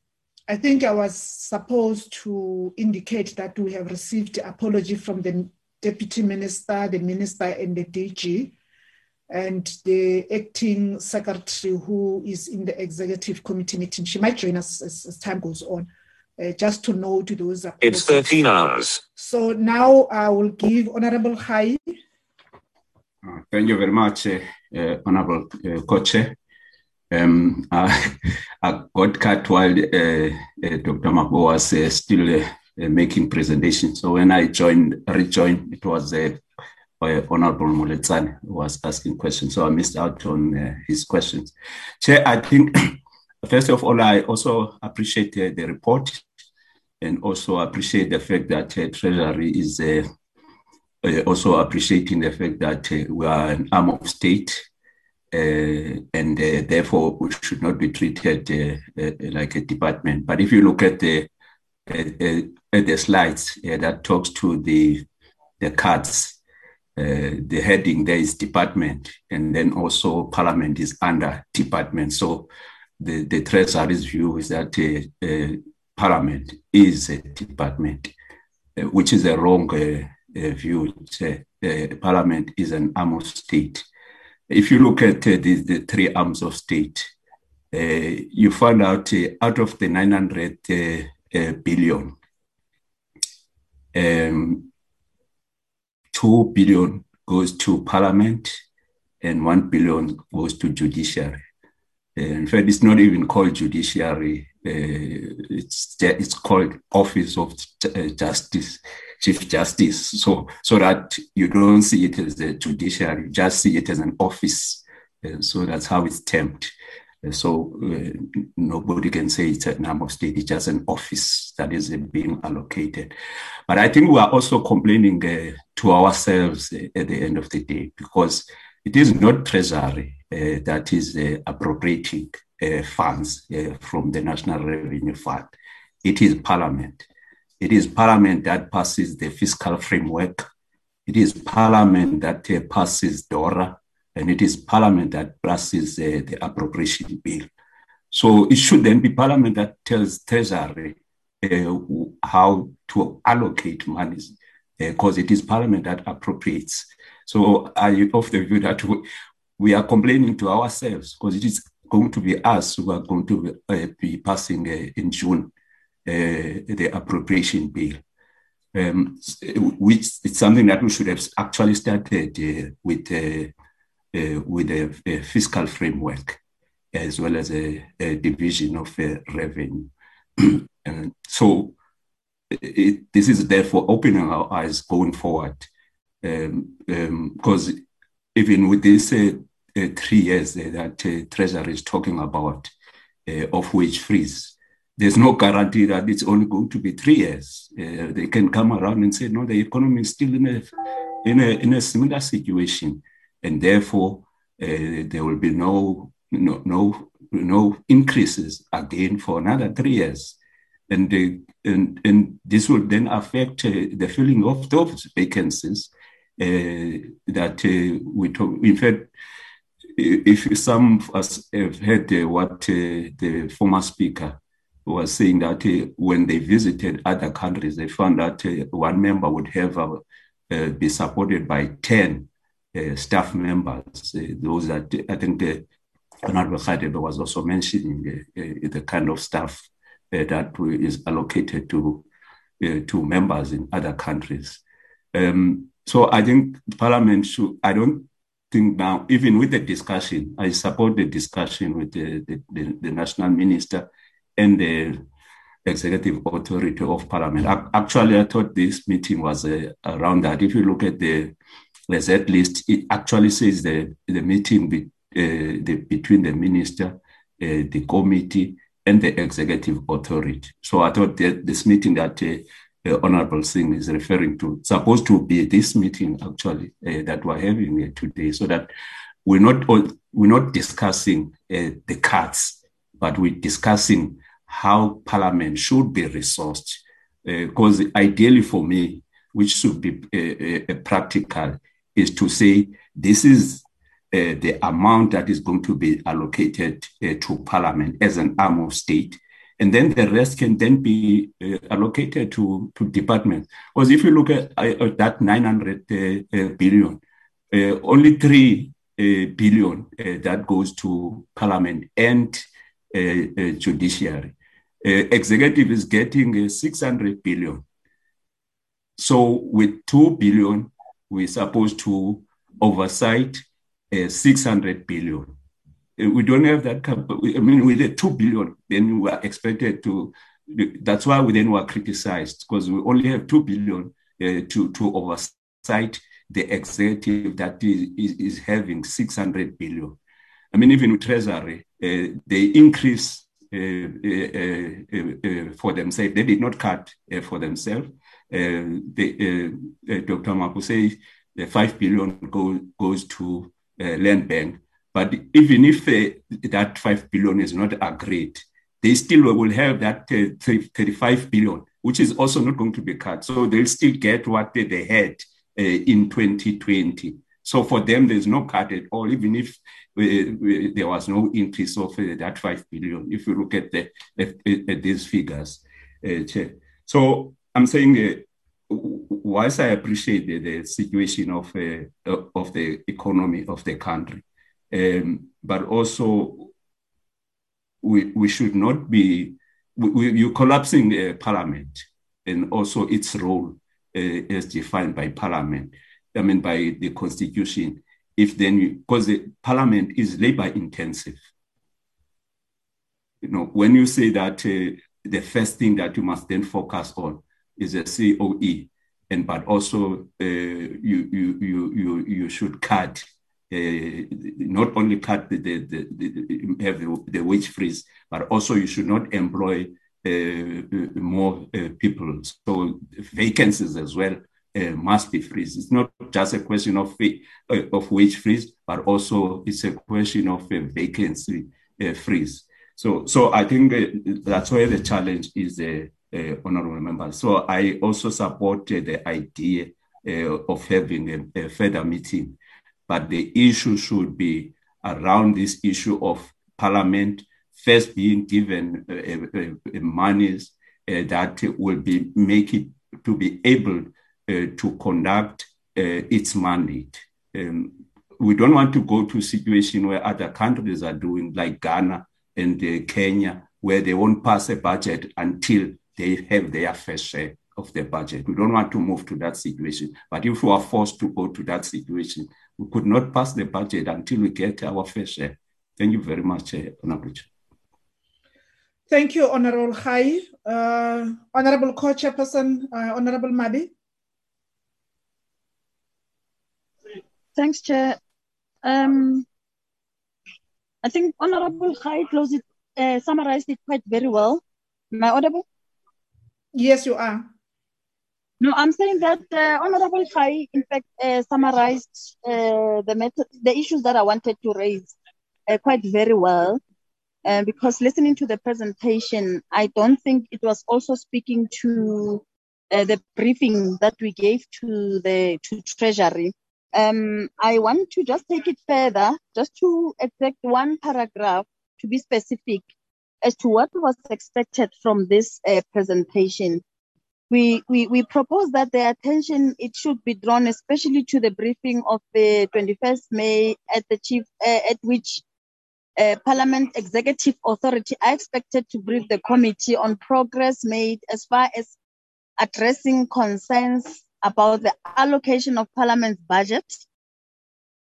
I think I was supposed to indicate that we have received apology from the deputy minister, the minister, and the DG, and the acting secretary who is in the executive committee meeting. She might join us as, as time goes on. Uh, just to note those. Apologies. It's 13 hours. So now I will give Honorable Hai. Uh, thank you very much, uh, uh Honorable uh, Co-Chair. Um, [LAUGHS] I, I, got cut while uh, uh, Dr. Mampho was uh, still uh, uh, making presentation. So when I joined, rejoined, it was uh, Honorable Moletsane who was asking questions. So I missed out on his questions. Chair, I think, [CLEARS THROAT] first of all, I also appreciate the report and also appreciate the fact that Treasury is also appreciating the fact that we are an arm of state uh, and uh, therefore we should not be treated uh, like a department. But if you look at the at the slides that talks to the the cards, the heading there is department, and then also parliament is under department. So the the view is that parliament is a department, which is a wrong view. parliament is an arm of state if you look at uh, the, the, three arms of state, uh, you find out uh, out of the 900 uh, uh, billion, um, 2 billion goes to parliament and 1 billion goes to judiciary. In fact, it's not even called judiciary. Uh, it's it's called Office of Justice. Chief Justice, so so that you don't see it as a judiciary, just see it as an office. Uh, so that's how it's termed. Uh, so uh, nobody can say it's an arm of state; it's just an office that is being allocated. But I think we are also complaining uh, to ourselves uh, at the end of the day because it is not Treasury uh, that is appropriating funds from the National Revenue Fund; it is Parliament. It is Parliament that passes the fiscal framework. It is Parliament that uh, passes DORA, and it is Parliament that passes uh, the appropriation bill. So it should then be Parliament that tells Treasury uh, how to allocate monies, because uh, it is Parliament that appropriates. So I of the view that we, we are complaining to ourselves, because it is going to be us who are going to uh, be passing uh, in June the appropriation bill, um, which is something that we should have actually started with with a, a, fiscal framework as well as a, a division of revenue. [CLEARS THROAT] and so it, this is therefore opening our eyes going forward because um, um, even with these uh, uh, three years uh, that Treasury is talking about of wage freeze, there's no guarantee that it's only going to be three years. Uh, they can come around and say, no, the economy is still in a, in a, in a similar situation. And therefore, uh, there will be no, no, no, no increases again for another three years. And, the, and, and this will then affect uh, the filling of those vacancies uh, that uh, we talk. In fact, if some of us have heard uh, what the former speaker was saying that uh, when they visited other countries, they found that uh, one member would have uh, uh be supported by 10 uh, staff members. Uh, those that I think the Honorable Khadebe was also mentioning the kind of staff that is allocated to, to members in other countries. Um, so I think Parliament should, I don't think now, even with the discussion, I support the discussion with the, the, the, the national minister and the executive authority of parliament. Actually, I thought this meeting was uh, around that. If you look at the Z list, it actually says the, the meeting be, uh, the, between the minister, uh, the committee, and the executive authority. So I thought that this meeting that uh, Honorable Singh is referring to supposed to be this meeting actually uh, that we're having here today, so that we're not we're not discussing uh, the cuts, but we're discussing how Parliament should be resourced. Because uh, ideally, for me, which should be uh, practical, is to say this is uh, the amount that is going to be allocated uh, to Parliament as an arm of state. And then the rest can then be uh, allocated to, to departments. Because if you look at uh, that 900 uh, uh, billion, only 3 billion that goes to Parliament and judiciary. executive is getting 600 billion. So with 2 billion, we're supposed to oversight uh, 600 billion. Uh, we don't have that. I mean, with the 2 billion, then we are expected to. That's why we then were criticized because we only have 2 billion uh, to, to oversight the executive that is, is, is, having 600 billion. I mean, even with Treasury, uh, they increase uh, uh, for themselves. They did not cut for themselves. Dr. Mampho says the 5 billion go, goes to uh, land bank. But even if uh, that 5 billion is not agreed, they still will have that uh, 35 billion, which is also not going to be cut. So they'll still get what they had uh, in 2020. So for them, there's no cut at all, even if uh, there was no increase of uh, that 5 billion, if you look at, the, at, at these figures. so I'm saying whilst I appreciate the, the situation of uh, of the economy of the country, um, but also we we should not be we, you're collapsing the parliament and also its role uh, as defined by parliament. I mean by the constitution. If then because the parliament is labor intensive. You know when you say that uh, the first thing that you must then focus on is a COE, and but also uh, you you you you you should cut uh, not only cut the, the, the, the have the, the, wage freeze, but also you should not employ uh, more uh, people. So vacancies as well uh, must be freeze. It's not just a question of uh, of wage freeze, but also it's a question of a vacancy freeze. So so I think that's where the challenge is uh, honorable members. So I also support uh, the idea uh, of having a, a, further meeting, but the issue should be around this issue of Parliament first being given monies that will be make it to be able to conduct its mandate. Um, we don't want to go to a situation where other countries are doing, like Ghana and uh, Kenya, where they won't pass a budget until they have their fair share of the budget. We don't want to move to that situation. But if we are forced to go to that situation, we could not pass the budget until we get our fair share. Thank you very much, Honorable. Thank you, Honorable Khai. Uh, Honorable Co-Chairperson, uh, Honorable Madi. Thanks, Chair. Um, I think Honorable Khai closed it, uh, summarized it quite very well. Am I audible? Yes, you are. No, I'm saying that uh, Honorable Khai, in fact, uh, summarized uh, the method, the issues that I wanted to raise uh, quite very well. Uh, because listening to the presentation, I don't think it was also speaking to uh, the briefing that we gave to the to Treasury. Um, I want to just take it further, just to exact one paragraph to be specific as to what was expected from this uh, presentation. We, we, we propose that the attention, it should be drawn especially to the briefing of the 21st May at the chief, uh, at which uh, Parliament Executive Authority are expected to brief the committee on progress made as far as addressing concerns about the allocation of Parliament's budget,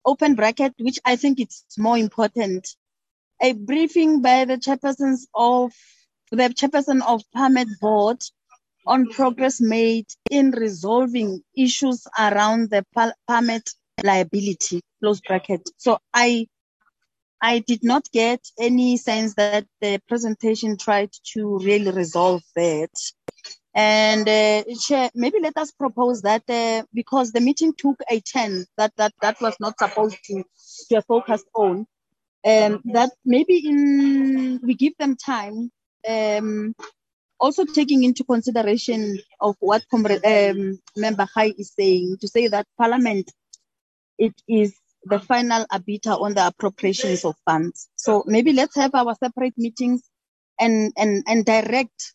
open bracket, which I think it's more important a briefing by the chairpersons of the chairperson of Parmed board on progress made in resolving issues around the Parmed liability, close bracket. So I I did not get any sense that the presentation tried to really resolve that. And uh, Chair, maybe let us propose that uh, because the meeting took a turn that that that was not supposed to to focus on, um, that maybe in we give them time, um, also taking into consideration of what um, Member Hai is saying to say that Parliament it is the final arbiter on the appropriations of funds. So maybe let's have our separate meetings and, and, and direct,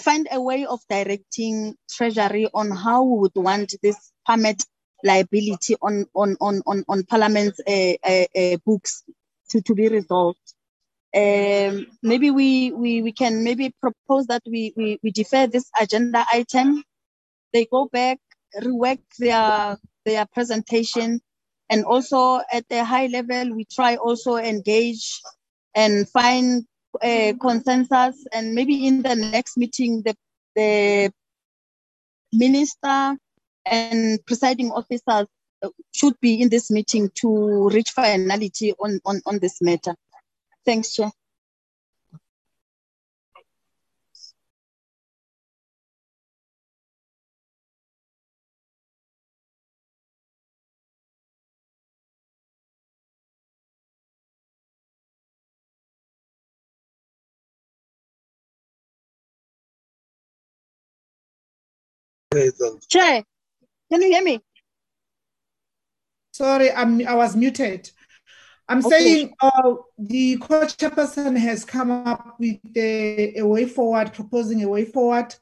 find a way of directing Treasury on how we would want this Parmed liability on, on, on, on, on Parliament's uh, uh, uh, books to, to be resolved. Um, maybe we, we, we can maybe propose that we, we, we defer this agenda item. They go back, rework their, their presentation, and also at the high level, we try also engage and find a consensus. And maybe in the next meeting, the, the minister and presiding officers should be in this meeting to reach finality on, on, on this matter. Thanks, Chair. Chair, can you hear me? Sorry, I'm, I was muted. I'm okay. saying uh, the co-chairperson has come up with a, a, way forward, proposing a way forward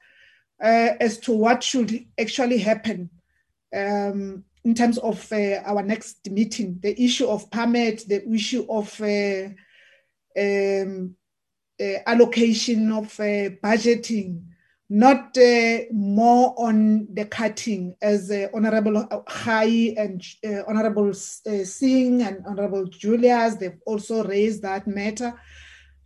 uh, as to what should actually happen um, in terms of uh, our next meeting. The issue of Parmed, the issue of uh, um, uh, allocation of uh, budgeting, not uh, more on the cutting as uh, Honorable Hai and uh, Honorable uh, Singh and Honorable Julius, they've also raised that matter.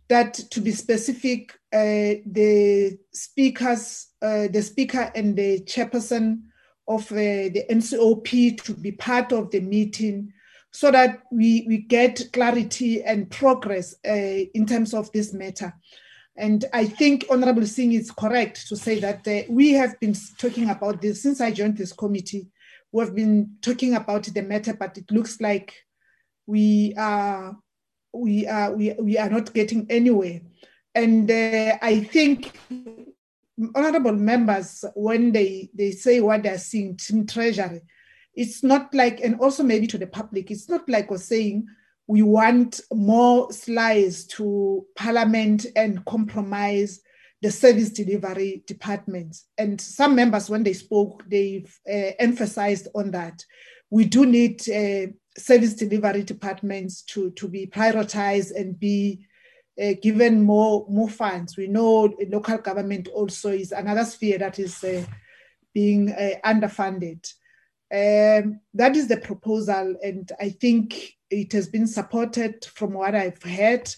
That to be specific, uh, the speakers, uh, the speaker and the chairperson of the NCOP to be part of the meeting so that we, we get clarity and progress in terms of this matter. And I think Honorable Singh is correct to say that uh, we have been talking about this since I joined this committee. We have been talking about the matter, but it looks like we are we are we, we are not getting anywhere. And uh, I think honorable members, when they, they say what they're seeing in treasury, it's not like, and also maybe to the public, it's not like we're saying we want more slides to parliament and compromise the service delivery departments. And some members, when they spoke, they've uh, emphasized on that. We do need uh, service delivery departments to, to be prioritized and be uh, given more, more funds. We know local government also is another sphere that is uh, being uh, underfunded. Um, that is the proposal, and I think it has been supported from what I've heard.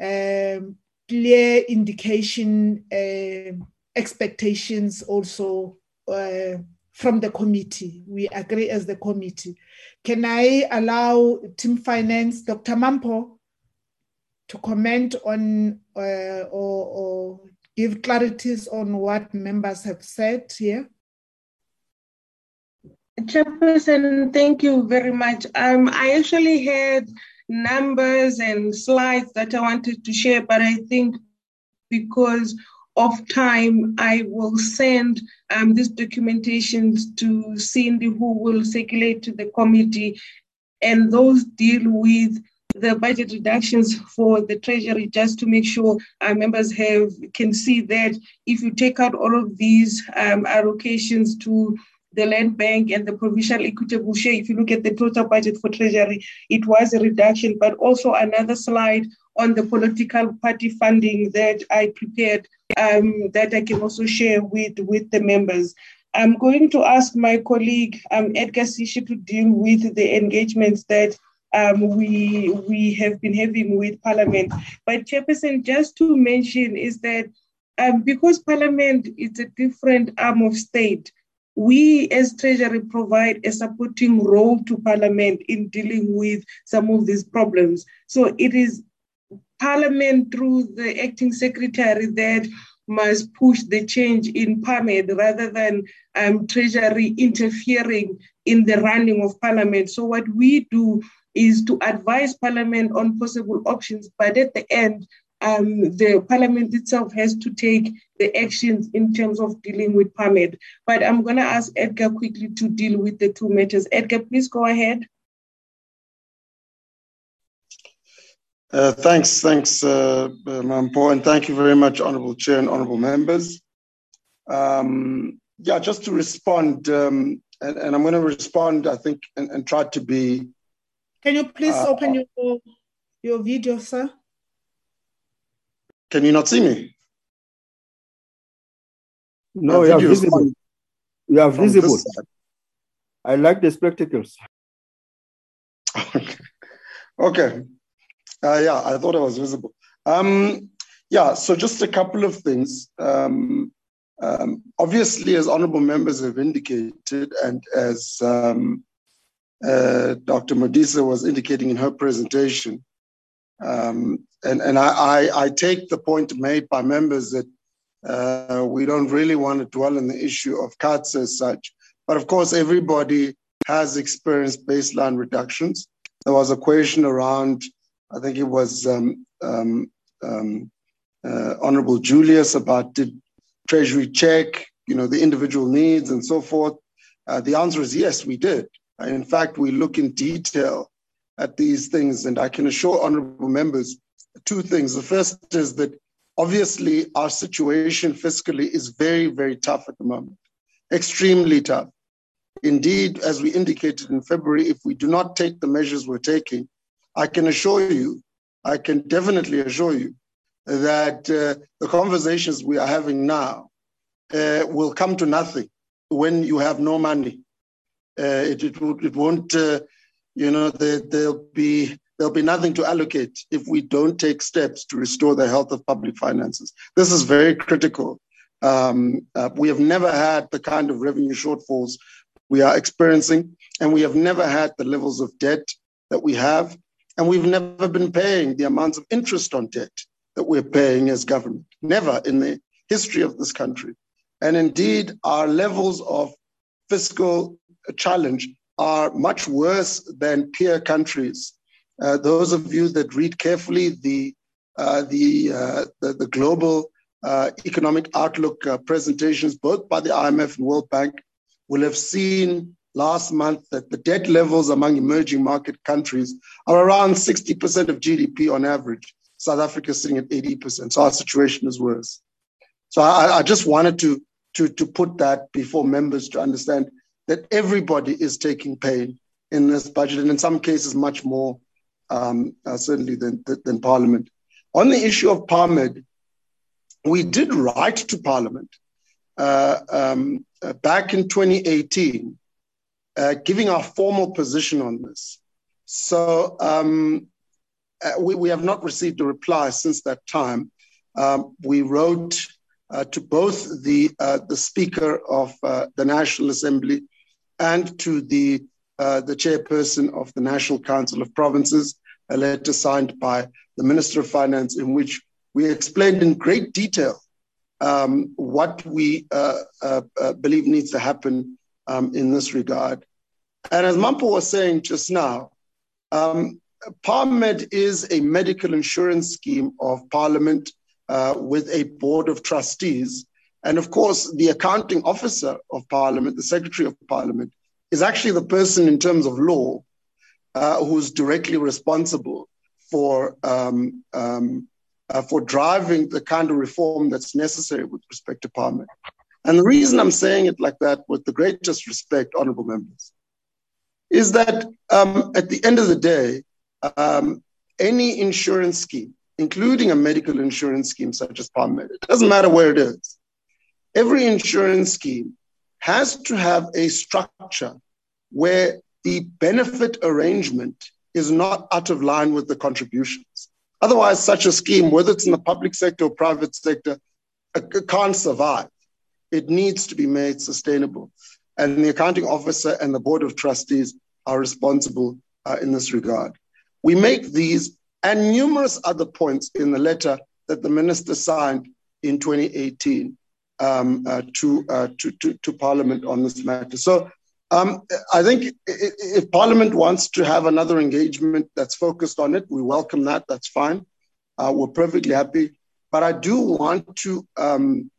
Um, clear indication, uh, expectations also uh, from the committee. We agree as the committee. Can I allow Team Finance, Dr. Mampho, to comment on uh, or, or give clarities on what members have said here? Chairperson, thank you very much. Um, I actually had numbers and slides that I wanted to share, but I think because of time, I will send um, these documentations to Cindy, who will circulate to the committee, and those deal with the budget reductions for the treasury just to make sure our members have can see that if you take out all of these um, allocations to the land bank and the provincial equitable share, if you look at the total budget for treasury, it was a reduction, but also another slide on the political party funding that I prepared um, that I can also share with, with the members. I'm going to ask my colleague um, Edgar Sishi to deal with the engagements that um, we we have been having with Parliament. But Chairperson, just to mention is that um, because Parliament is a different arm of state, we as Treasury provide a supporting role to Parliament in dealing with some of these problems. So it is Parliament through the acting secretary that must push the change in Parmed rather than um, Treasury interfering in the running of Parliament. So what we do is to advise Parliament on possible options, but at the end, um, the Parliament itself has to take the actions in terms of dealing with Parmed. But I'm going to ask Edgar quickly to deal with the two matters. Edgar, please go ahead. Uh, thanks, thanks, uh, uh, Mampho, and thank you very much, Honourable Chair and Honourable Members. Um, yeah, just to respond, um, and, and, I'm going to respond, I think, and, and, try to be. Can you please uh, open your your video, sir? Can you not see me? No, you are visible. You are visible. I like the spectacles. Okay. [LAUGHS] okay. Uh, yeah, I thought I was visible. Um, yeah, so just a couple of things. Um, um, obviously, as honorable members have indicated, and as um, uh, Dr. Modise was indicating in her presentation, um, and, and I, I, I, take the point made by members that uh, we don't really want to dwell on the issue of cuts as such. But of course, everybody has experienced baseline reductions. There was a question around, I think it was um, um, um, uh, Honorable Julius about did Treasury check, you know, the individual needs and so forth. Uh, the answer is yes, we did. In fact, we look in detail at these things, and I can assure honorable members two things. The first is that obviously our situation fiscally is very, very tough at the moment, extremely tough. Indeed, as we indicated in February, if we do not take the measures we're taking, I can assure you, I can definitely assure you that uh, the conversations we are having now uh, will come to nothing when you have no money. Uh, it, it, it, won't, uh, you know, there, there'll be there'll be nothing to allocate if we don't take steps to restore the health of public finances. This is very critical. Um, uh, we have never had the kind of revenue shortfalls we are experiencing, and we have never had the levels of debt that we have, and we've never been paying the amounts of interest on debt that we're paying as government. Never in the history of this country. And indeed, our levels of fiscal challenge are much worse than peer countries uh, those of you that read carefully the uh, the, uh, the, the global uh, economic outlook uh, presentations, both by the IMF and World Bank, will have seen last month that the debt levels among emerging market countries are around 60% of GDP on average. South Africa is sitting at 80%, so our situation is worse. So I, I just wanted to, to, to put that before members to understand that everybody is taking pain in this budget, and in some cases, much more um, uh, certainly than, than Parliament. On the issue of PARMED, we did write to Parliament uh, um, uh, back in 2018, uh, giving our formal position on this. So um, uh, we, we, have not received a reply since that time. Um, we wrote uh, to both the, the Speaker of the National Assembly and to the uh, the chairperson of the National Council of Provinces, a letter signed by the Minister of Finance, in which we explained in great detail um, what we uh, uh, uh believe needs to happen um, in this regard. And as Mampho was saying just now, um, PARMED is a medical insurance scheme of Parliament uh, with a board of trustees. And of course, the accounting officer of Parliament, the Secretary of Parliament, is actually the person in terms of law uh, who's directly responsible for um, um, uh, for driving the kind of reform that's necessary with respect to Parliament. And the reason I'm saying it like that, with the greatest respect, honourable members, is that um, at the end of the day, um, any insurance scheme, including a medical insurance scheme such as PARMED, it doesn't matter where it is, every insurance scheme has to have a structure where the benefit arrangement is not out of line with the contributions. Otherwise, such a scheme, whether it's in the public sector or private sector, can't survive. It needs to be made sustainable. and the accounting officer and the board of trustees are responsible uh, in this regard. We make these and numerous other points in the letter that the minister signed in 2018 um, uh, to, uh, to, to, to, Parliament on this matter. So um, I think if Parliament wants to have another engagement that's focused on it, we welcome that. That's fine. Uh, we're perfectly happy. But I do want to um,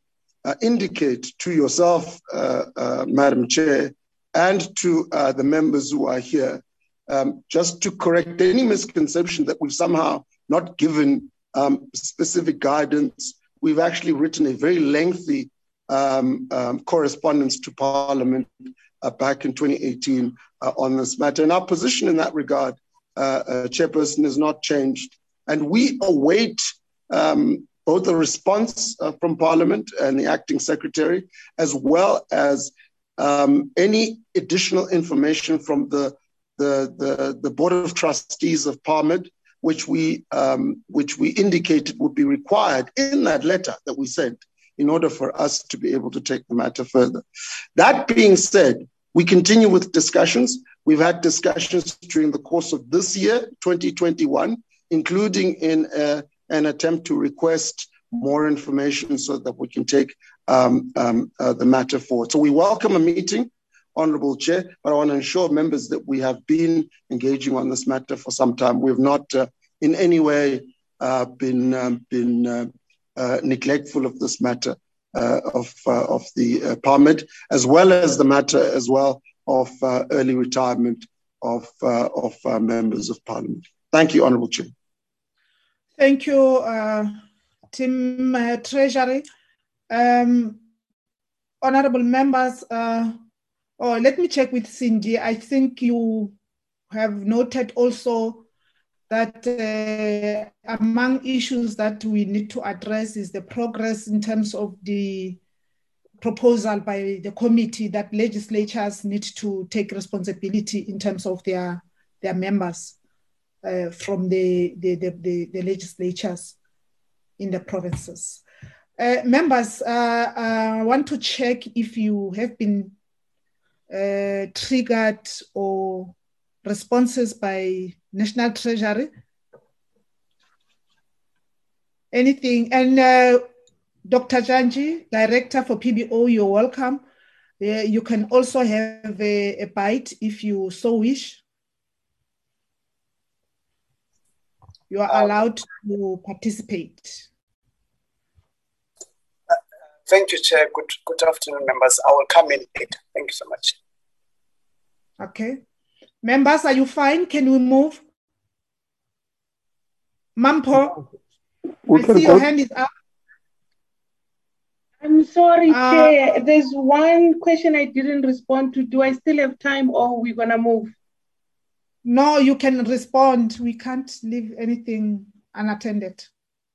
uh, indicate to yourself, uh, uh, Madam Chair, and to the members who are here, um, just to correct any misconception that we've somehow not given um, specific guidance. We've actually written a very lengthy um, um correspondence to Parliament uh, back in 2018 uh, on this matter. And our position in that regard, uh, Chairperson, has not changed. And we await um, both the response uh, from Parliament and the acting secretary, as well as um, any additional information from the, the, the, the, Board of Trustees of PARMED, which we, um, which we indicated would be required in that letter that we sent in order for us to be able to take the matter further. That being said, we continue with discussions. We've had discussions during the course of this year, 2021, including in uh, an attempt to request more information so that we can take um, um, uh, the matter forward. So we welcome a meeting, Honorable Chair, but I want to ensure members that we have been engaging on this matter for some time. We have not uh, in any way uh, been, um, been uh, uh, neglectful of this matter uh, of, of the PARMED, as well as the matter as well of early retirement of, of members of Parliament. Thank you, Honorable Chair. Thank you, uh, Treasury. Um, honorable members, uh, oh, let me check with Cindy. I think you have noted also that uh, among issues that we need to address is the progress in terms of the proposal by the committee that legislatures need to take responsibility in terms of their, their members uh, from the, the, the, the, legislatures in the provinces. Uh, members, uh, I want to check if you have been uh, triggered or responses by National Treasury. Anything? And uh, Dr. Jantjies, Director for PBO, you're welcome. you can also have a, a bite if you so wish. you are um, allowed to participate. Thank you, Chair. Good, good afternoon, members. I will come in later. Thank you so much. Okay. Members, are you fine? Can we move? Mampho, we I see your hand is up. I'm sorry, uh, Chair. There's one question I didn't respond to. Do I still have time or we're we going to move? No, you can respond. We can't leave anything unattended.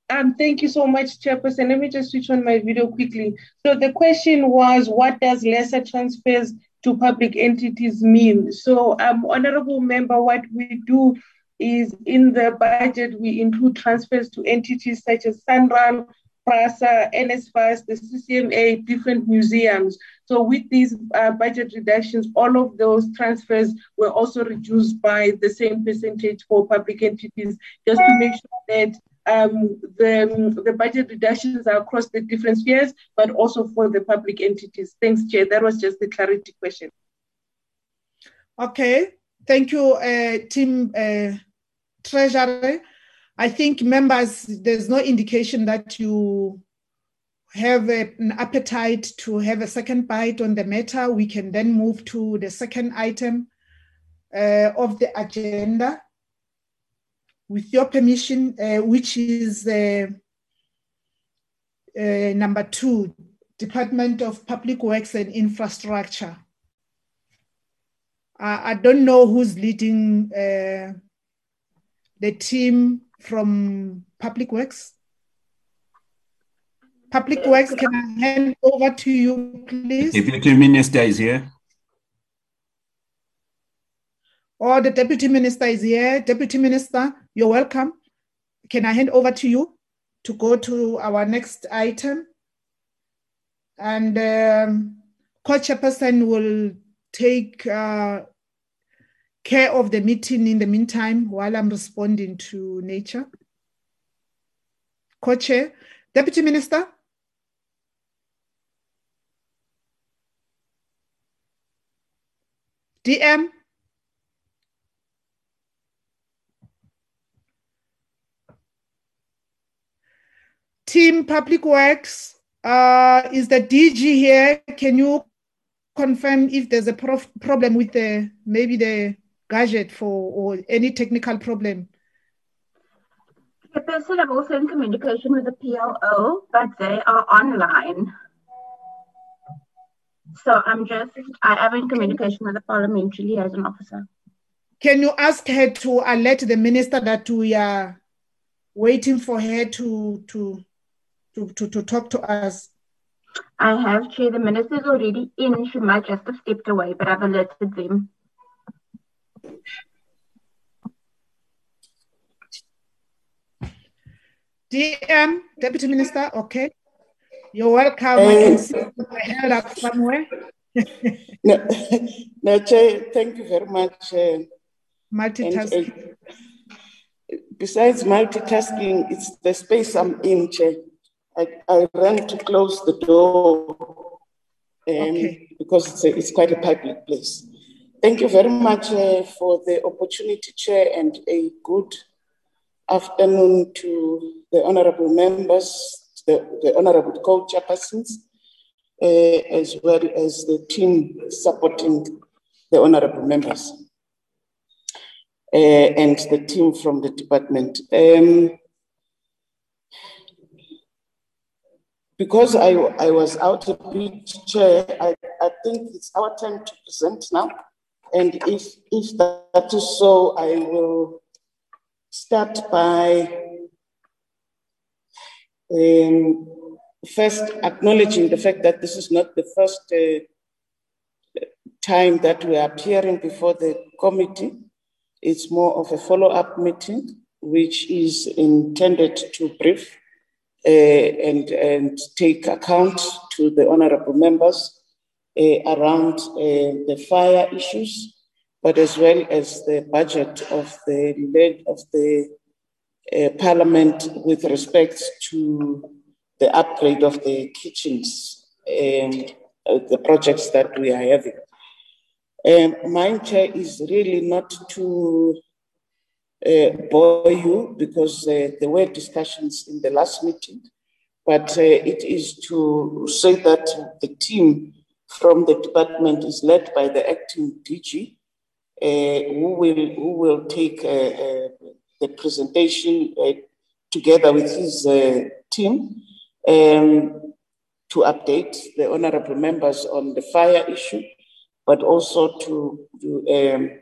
Um, thank you so much, Chairperson. Let me just switch on my video quickly. So the question was, what does lesser transfers to public entities mean? So, um, honorable member, what we do is in the budget, we include transfers to entities such as SANRAL, PRASA, NSFAS, the CCMA, different museums. So with these uh, budget reductions, all of those transfers were also reduced by the same percentage for public entities, just to make sure that um, the, the budget reductions are across the different spheres, but also for the public entities. Thanks, Chair. That was just the clarity question. Okay. Thank you, uh, Team uh, Treasury. I think members, there's no indication that you have a, an appetite to have a second bite on the matter. We can then move to the second item uh, of the agenda. With your permission, uh, which is uh, uh number two, Department of Public Works and Infrastructure. I don't know who's leading uh, the team from Public Works? Public Works, can I hand over to you, please? Deputy Minister is here. Oh, the Deputy Minister is here. Deputy Minister, you're welcome. Can I hand over to you to go to our next item? And um, co-chairperson will take uh, care of the meeting in the meantime while I'm responding to nature. Co-chair, Deputy Minister. DM. Team Public Works, uh, is the DG here? Can you confirm if there's a prof- problem with the maybe the gadget for or any technical problem? The person I'm also in communication with the PLO, but they are online. So I'm just, I am in communication with the parliamentary liaison officer. Can you ask her to alert the minister that we are waiting for her to to to, to, to talk to us? I have, Chair. The minister's already in. She might just have stepped away, but I've alerted them. DM, Deputy Minister, okay. You're welcome. I can see my hand up somewhere. [LAUGHS] No, no, Chair, thank you very much. uh, Multitasking. and, uh, besides multitasking, it's the space I'm in, Chair. I, I ran to close the door um, because it's, a, it's quite a public place. Thank you very much uh, for the opportunity, Chair, and a good afternoon to the honorable members, the, the honorable co-chairpersons, uh, as well as the team supporting the honorable members uh, and the team from the department. Um, because I, I was out a bit, Chair, I, I think it's our time to present now. And if, if that is so, I will start by um, first acknowledging the fact that this is not the first uh, time that we are appearing before the committee. It's more of a follow-up meeting, which is intended to brief and, and take account to the honorable members uh, around uh, the fire issues, but as well as the budget of the leg of the uh, parliament with respect to the upgrade of the kitchens and uh, the projects that we are having. Um, my chair is really not to uh, bore you because uh, there were discussions in the last meeting, but uh, it is to say that the team from the department is led by the acting DG, uh, who will who will take uh, uh, the presentation uh, together with his uh, team um, to update the honorable members on the fire issue, but also to, to um, uh,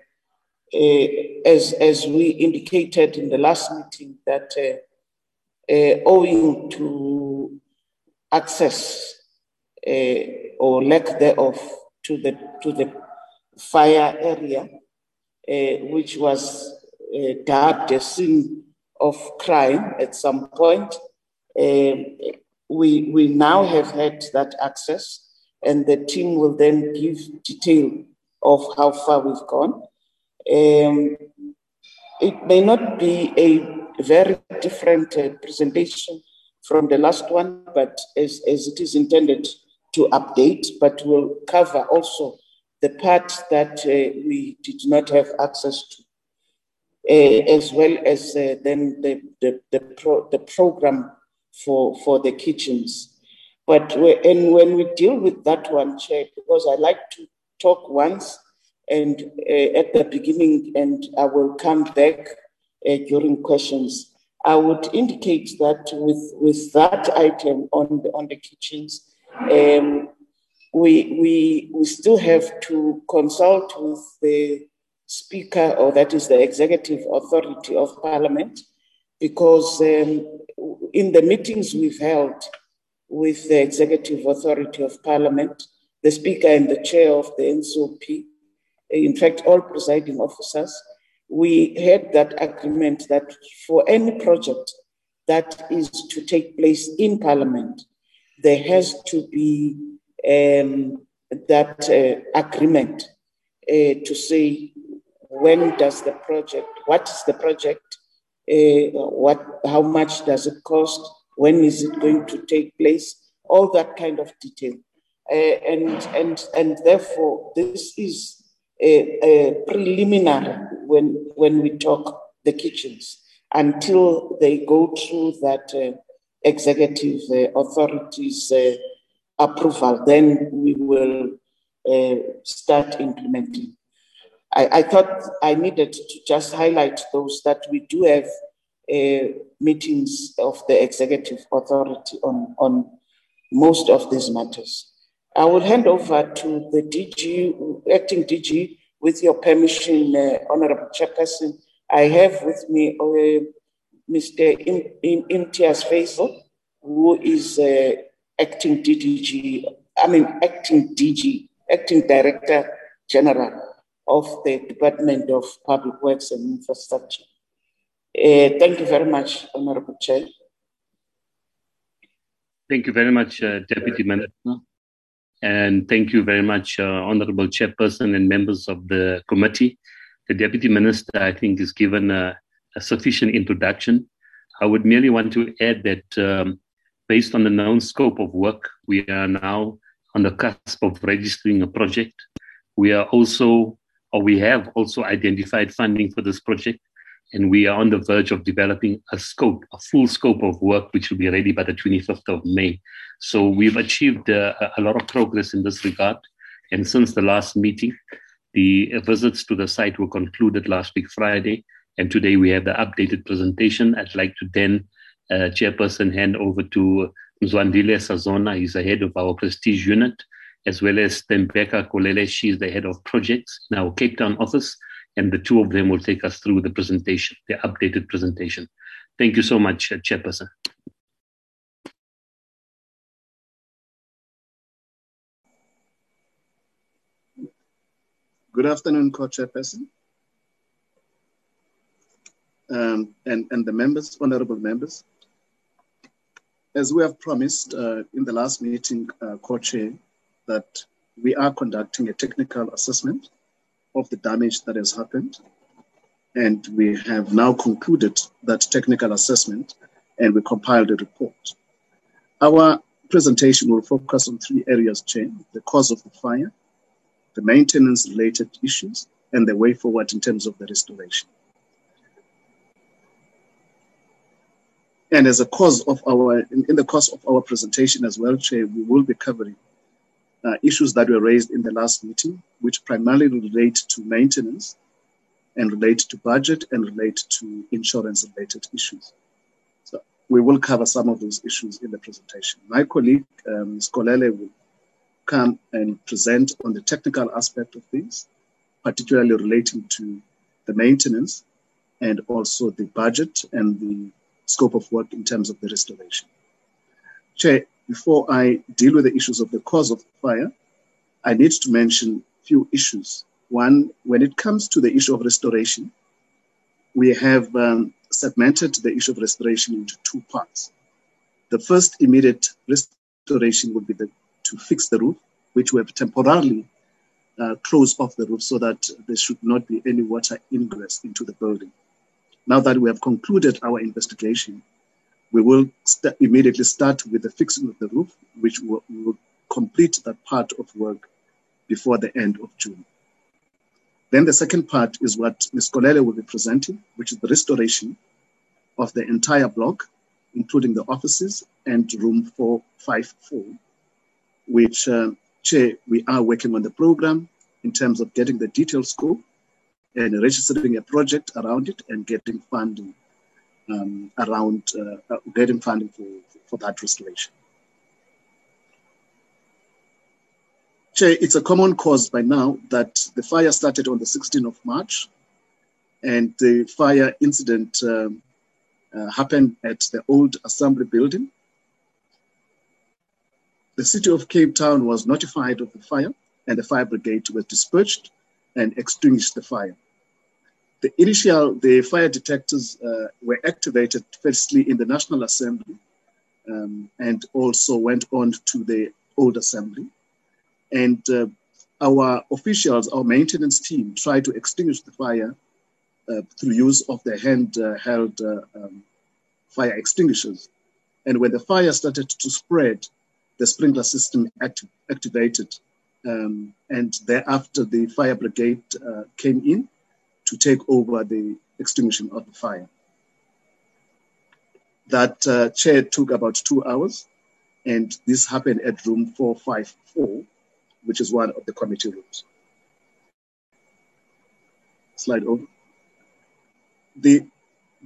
as, as we indicated in the last meeting, that uh, uh, owing to access uh, or lack thereof to the, to the fire area, uh, which was uh, dubbed a scene of crime at some point, um, we, we now have had that access, and the team will then give detail of how far we've gone. Um, it may not be a very different uh, presentation from the last one, but as, as it is intended to update, but will cover also the part that uh, we did not have access to, uh, as well as uh, then the, the, the, pro, the program for, for the kitchens. But and when we deal with that one, Chair, because I like to talk once and uh, at the beginning, and I will come back uh, during questions. I would indicate that with, with that item on the, on the kitchens, um, we, we, we still have to consult with the Speaker, or that is the Executive Authority of Parliament, because um, in the meetings we've held with the Executive Authority of Parliament, the Speaker and the Chair of the NCOP, in fact, all presiding officers, we had that agreement that for any project that is to take place in Parliament, there has to be um, that uh, agreement uh, to say when does the project, what is the project, uh, what, how much does it cost, when is it going to take place, all that kind of detail. Uh, and, and, and therefore, this is a, preliminary when, when we talk the kitchens until they go through that uh, executive uh, authorities uh, approval, then we will uh, start implementing. I, I, thought I needed to just highlight those that we do have uh, meetings of the executive authority on, on most of these matters. I will hand over to the DG, acting DG, with your permission, uh, Honorable Chairperson. I have with me uh, Mr. Imtiaz Fazel, who is uh, acting DDG, I mean, acting DG, acting Director General of the Department of Public Works and Infrastructure. Uh, thank you very much, Honorable Chair. Thank you very much, uh, Deputy Minister. And thank you very much, uh, Honorable Chairperson and members of the committee. The Deputy Minister, I think, has given a, a sufficient introduction. I would merely want to add that um, based on the known scope of work, we are now on the cusp of registering a project. We are also, or we have also identified funding for this project, and we are on the verge of developing a scope, a full scope of work, which will be ready by the 25th of May. So we've achieved uh, a lot of progress in this regard. And since the last meeting, the visits to the site were concluded last week, Friday, and today we have the updated presentation. I'd like to then, uh, Chairperson, hand over to Mzwandile Sazona. He's the head of our prestige unit, as well as Tembeka Kolele. She's the head of projects in our Cape Town office. And the two of them will take us through the presentation, the updated presentation. Thank you so much, uh, Chairperson. Good afternoon, Co-Chairperson um, and, and the members, honorable members. As we have promised uh, in the last meeting, uh, co-chair, that we are conducting a technical assessment of the damage that has happened. And we have now concluded that technical assessment and we compiled a report. Our presentation will focus on three areas, Chair, the cause of the fire, the maintenance related issues, and the way forward in terms of the restoration. And as a cause of our, in, in the course of our presentation as well, Chair, we will be covering uh, issues that were raised in the last meeting, which primarily relate to maintenance and relate to budget and relate to insurance related issues. So we will cover some of those issues in the presentation. My colleague, um, Skolele, will come and present on the technical aspect of things, particularly relating to the maintenance and also the budget and the scope of work in terms of the restoration. Chair, before I deal with the issues of the cause of the fire, I need to mention a few issues. One, when it comes to the issue of restoration, we have um, segmented the issue of restoration into two parts. The first immediate restoration would be the, to fix the roof, which we have temporarily uh, closed off the roof so that there should not be any water ingress into the building. Now that we have concluded our investigation, we will st- immediately start with the fixing of the roof, which will, will complete that part of work before the end of June. Then the second part is what Ms. Kolele will be presenting, which is the restoration of the entire block, including the offices and room 454, which, uh, Chair, we are working on the program in terms of getting the detailed scope and registering a project around it and getting funding um, around uh, uh, getting funding for, for that restoration. Chair, it's a common cause by now that the fire started on the 16th of March and the fire incident um, uh, happened at the old assembly building. The city of Cape Town was notified of the fire and the fire brigade was dispatched and extinguished the fire. The initial, the fire detectors uh, were activated firstly in the National Assembly um, and also went on to the old assembly. And uh, our officials, our maintenance team, tried to extinguish the fire uh, through use of the handheld uh, um, fire extinguishers. And when the fire started to spread, the sprinkler system acti- activated. Um, and thereafter, the fire brigade uh, came in to take over the extinguishing of the fire. That uh, chair took about two hours, and this happened at room 454, which is one of the committee rooms. Slide over. The,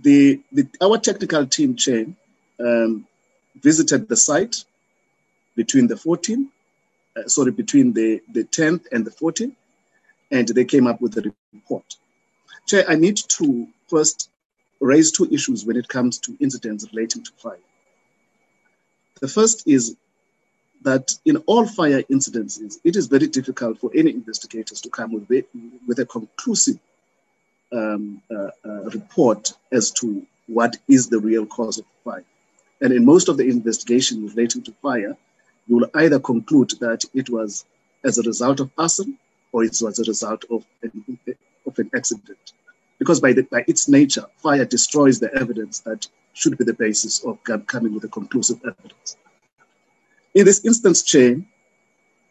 the, the, our technical team chair um, visited the site between the 14th, uh, sorry, between the, the 10th and the 14th, and they came up with a report. Chair, I need to first raise two issues when it comes to incidents relating to fire. The first is that in all fire incidences, it is very difficult for any investigators to come with, with a conclusive um, uh, uh, report as to what is the real cause of fire. And in most of the investigations relating to fire, you will either conclude that it was as a result of arson or it was a result of an, of an accident. Because by, the, by its nature, fire destroys the evidence that should be the basis of coming with a conclusive evidence. In this instance, chain,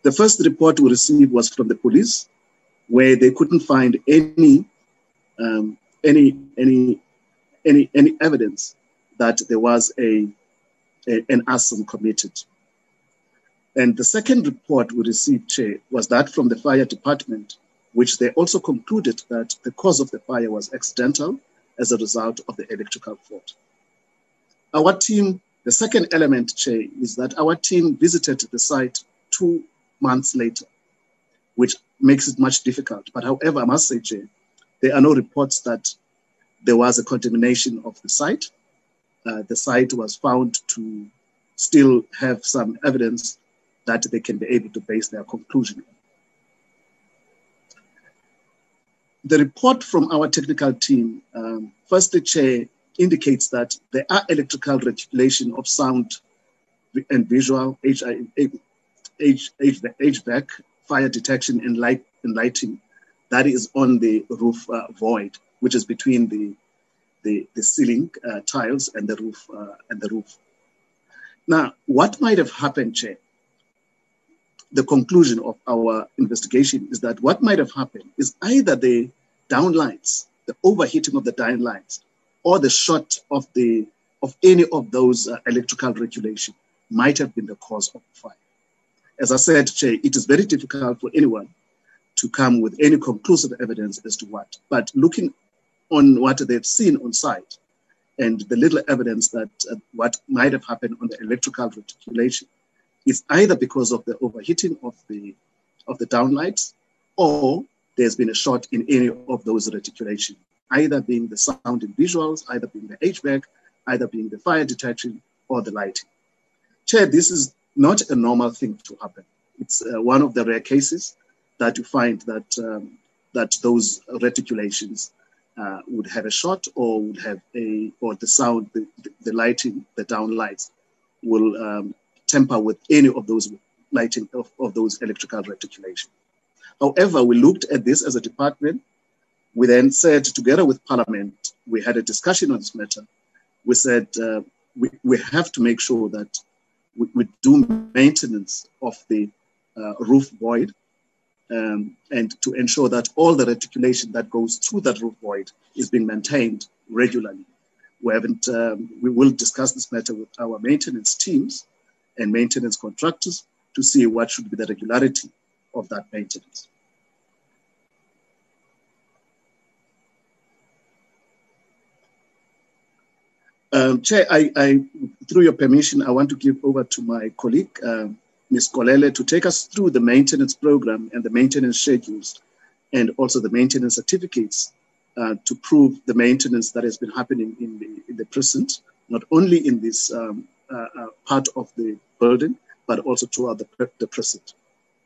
the first report we received was from the police, where they couldn't find any um, any any any any evidence that there was a, a, an arson committed. And the second report we received, was that from the fire department, which they also concluded that the cause of the fire was accidental as a result of the electrical fault. Our team, the second element, Chair, is that our team visited the site two months later, which makes it much difficult. But however, I must say, Chair, there are no reports that there was a contamination of the site. Uh, the site was found to still have some evidence that they can be able to base their conclusion on. The report from our technical team, um, firstly, Chair, indicates that there are electrical reticulation of sound and visual, HVAC, fire detection and light and lighting that is on the roof uh, void, which is between the the, the ceiling uh, tiles and the roof uh, and the roof. Now, what might have happened, Chair? The conclusion of our investigation is that what might have happened is either the downlights, the overheating of the downlights, or the short of the of any of those uh, electrical reticulation might have been the cause of the fire. As I said, it is very difficult for anyone to come with any conclusive evidence as to what. But looking on what they've seen on site and the little evidence that uh, what might have happened on the electrical reticulation is either because of the overheating of the of the downlights or there's been a short in any of those reticulation, either being the sound and visuals, either being the HVAC, either being the fire detection or the lighting. Chair, this is not a normal thing to happen. It's uh, one of the rare cases that you find that um, that those reticulations uh, would have a shot or would have a or the sound, the, the lighting, the down lights will um, temper with any of those lighting of, of those electrical reticulation. However, we looked at this as a department. We then said, together with Parliament, we had a discussion on this matter. We said uh, we, we have to make sure that we, we do maintenance of the uh, roof void um, and to ensure that all the reticulation that goes through that roof void is being maintained regularly. We haven't. Um, we will discuss this matter with our maintenance teams and maintenance contractors to see what should be the regularity of that maintenance. Um, Chair, I, I, through your permission, I want to give over to my colleague, um, Ms. Kolele to take us through the maintenance program and the maintenance schedules and also the maintenance certificates uh, to prove the maintenance that has been happening in the, in the present, not only in this um, uh, uh, part of the building, but also throughout the, the present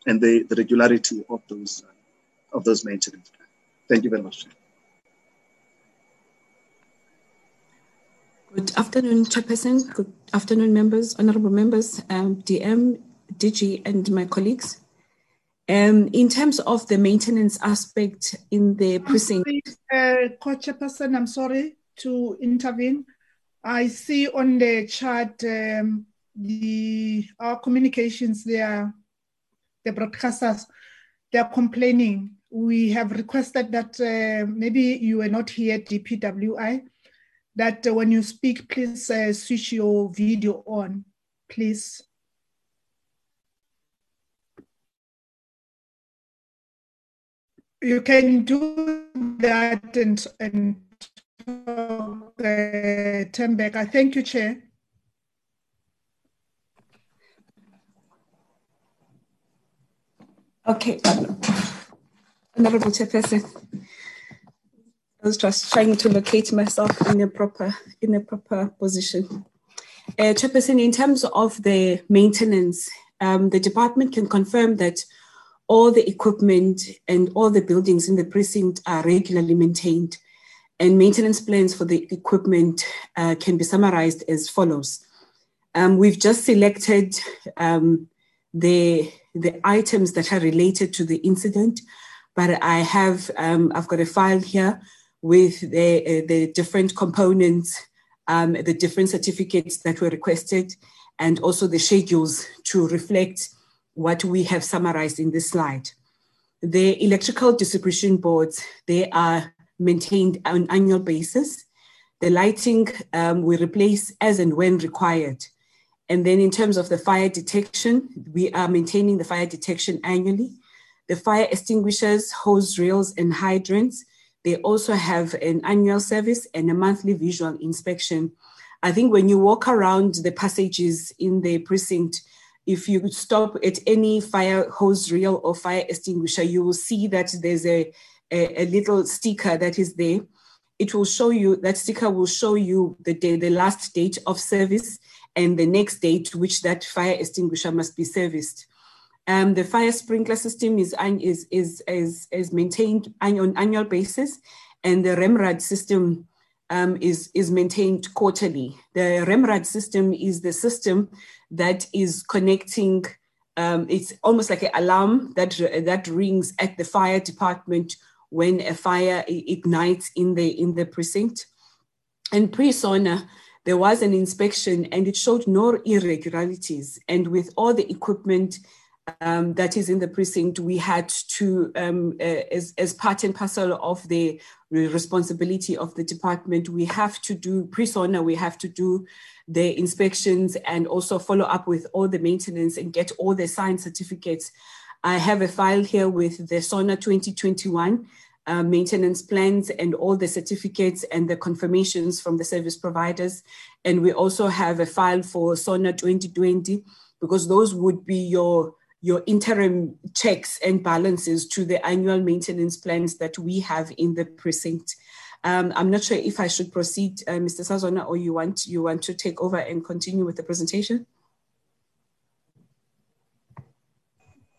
and the, the regularity of those, uh, of those maintenance. Thank you very much. Good afternoon, Chairperson. Good afternoon, members, honorable members, um, DM, DG and my colleagues. Um, in terms of the maintenance aspect in the precinct. Uh, Co-chairperson, I'm sorry to intervene. I see on the chart um, the our communications there, the broadcasters, they are complaining. We have requested that uh, maybe you were not here at DPWI, that uh, when you speak, please uh, switch your video on, please. You can do that and, and talk, uh, Tembeka. Thank you, Chair. Okay, Honorable Chairperson. I was just trying to locate myself in a proper in a proper position. Uh, Chairperson, in terms of the maintenance, um, the department can confirm that all the equipment and all the buildings in the precinct are regularly maintained, and maintenance plans for the equipment uh, can be summarized as follows. Um, we've just selected um, the the items that are related to the incident, but I have um, I've got a file here with the uh, the different components, um, the different certificates that were requested, and also the schedules to reflect what we have summarized in this slide. The electrical distribution boards they are maintained on an annual basis. The lighting um, we replace as and when required. And then in terms of the fire detection, we are maintaining the fire detection annually. The fire extinguishers, hose reels, and hydrants, they also have an annual service and a monthly visual inspection. I think when you walk around the passages in the precinct, if you stop at any fire hose reel or fire extinguisher, you will see that there's a, a, a little sticker that is there. It will show you, that sticker will show you the day, the last date of service and the next date to which that fire extinguisher must be serviced. Um, the fire sprinkler system is, is, is, is, is maintained on annual basis, and the REMRAD system um, is, is maintained quarterly. The REMRAD system is the system that is connecting, um, it's almost like an alarm that, that rings at the fire department when a fire ignites in the, in the precinct. And pre-SONA, there was an inspection and it showed no irregularities. And with all the equipment um, that is in the precinct, we had to, um, uh, as, as part and parcel of the responsibility of the department, we have to do pre-SONA, we have to do the inspections and also follow up with all the maintenance and get all the signed certificates. I have a file here with the SONA 2021 uh, maintenance plans and all the certificates and the confirmations from the service providers. And we also have a file for SONA 2020 because those would be your your interim checks and balances to the annual maintenance plans that we have in the precinct. Um, I'm not sure if I should proceed, uh, Mr. Sazona, or you want you want to take over and continue with the presentation.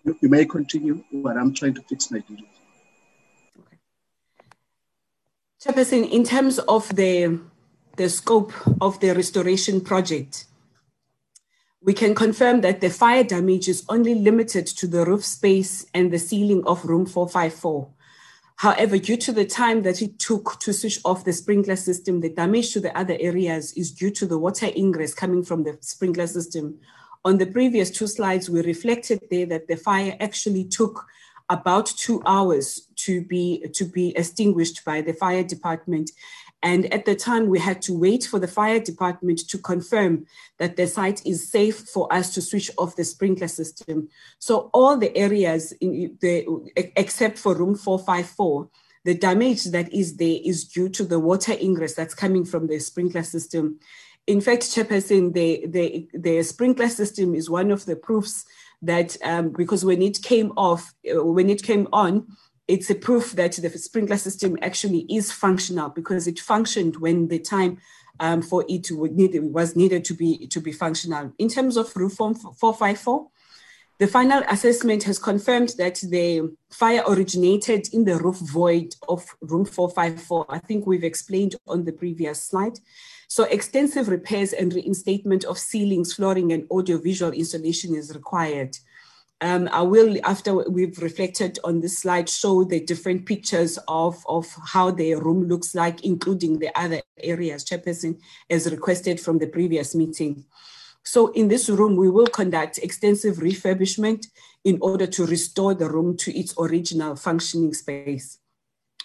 You may continue, but I'm trying to fix my video. Chairperson, in terms of the, the scope of the restoration project, we can confirm that the fire damage is only limited to the roof space and the ceiling of room 454. However, due to the time that it took to switch off the sprinkler system, the damage to the other areas is due to the water ingress coming from the sprinkler system. On the previous two slides, we reflected there that the fire actually took about two hours to be to be extinguished by the fire department. And at the time we had to wait for the fire department to confirm that the site is safe for us to switch off the sprinkler system. So all the areas in the except for room 454 the damage that is there is due to the water ingress that's coming from the sprinkler system. In fact chairperson the, the, the sprinkler system is one of the proofs that um, because when it came off, uh, when it came on, it's a proof that the sprinkler system actually is functional because it functioned when the time um, for it was needed to be to be functional. In terms of roof form 454, the final assessment has confirmed that the fire originated in the roof void of room 454. I think we've explained on the previous slide. So extensive repairs and reinstatement of ceilings, flooring, and audiovisual installation is required. Um, I will, after we've reflected on this slide, show the different pictures of, of how the room looks like, including the other areas, Chairperson, as requested from the previous meeting. So in this room, we will conduct extensive refurbishment in order to restore the room to its original functioning space.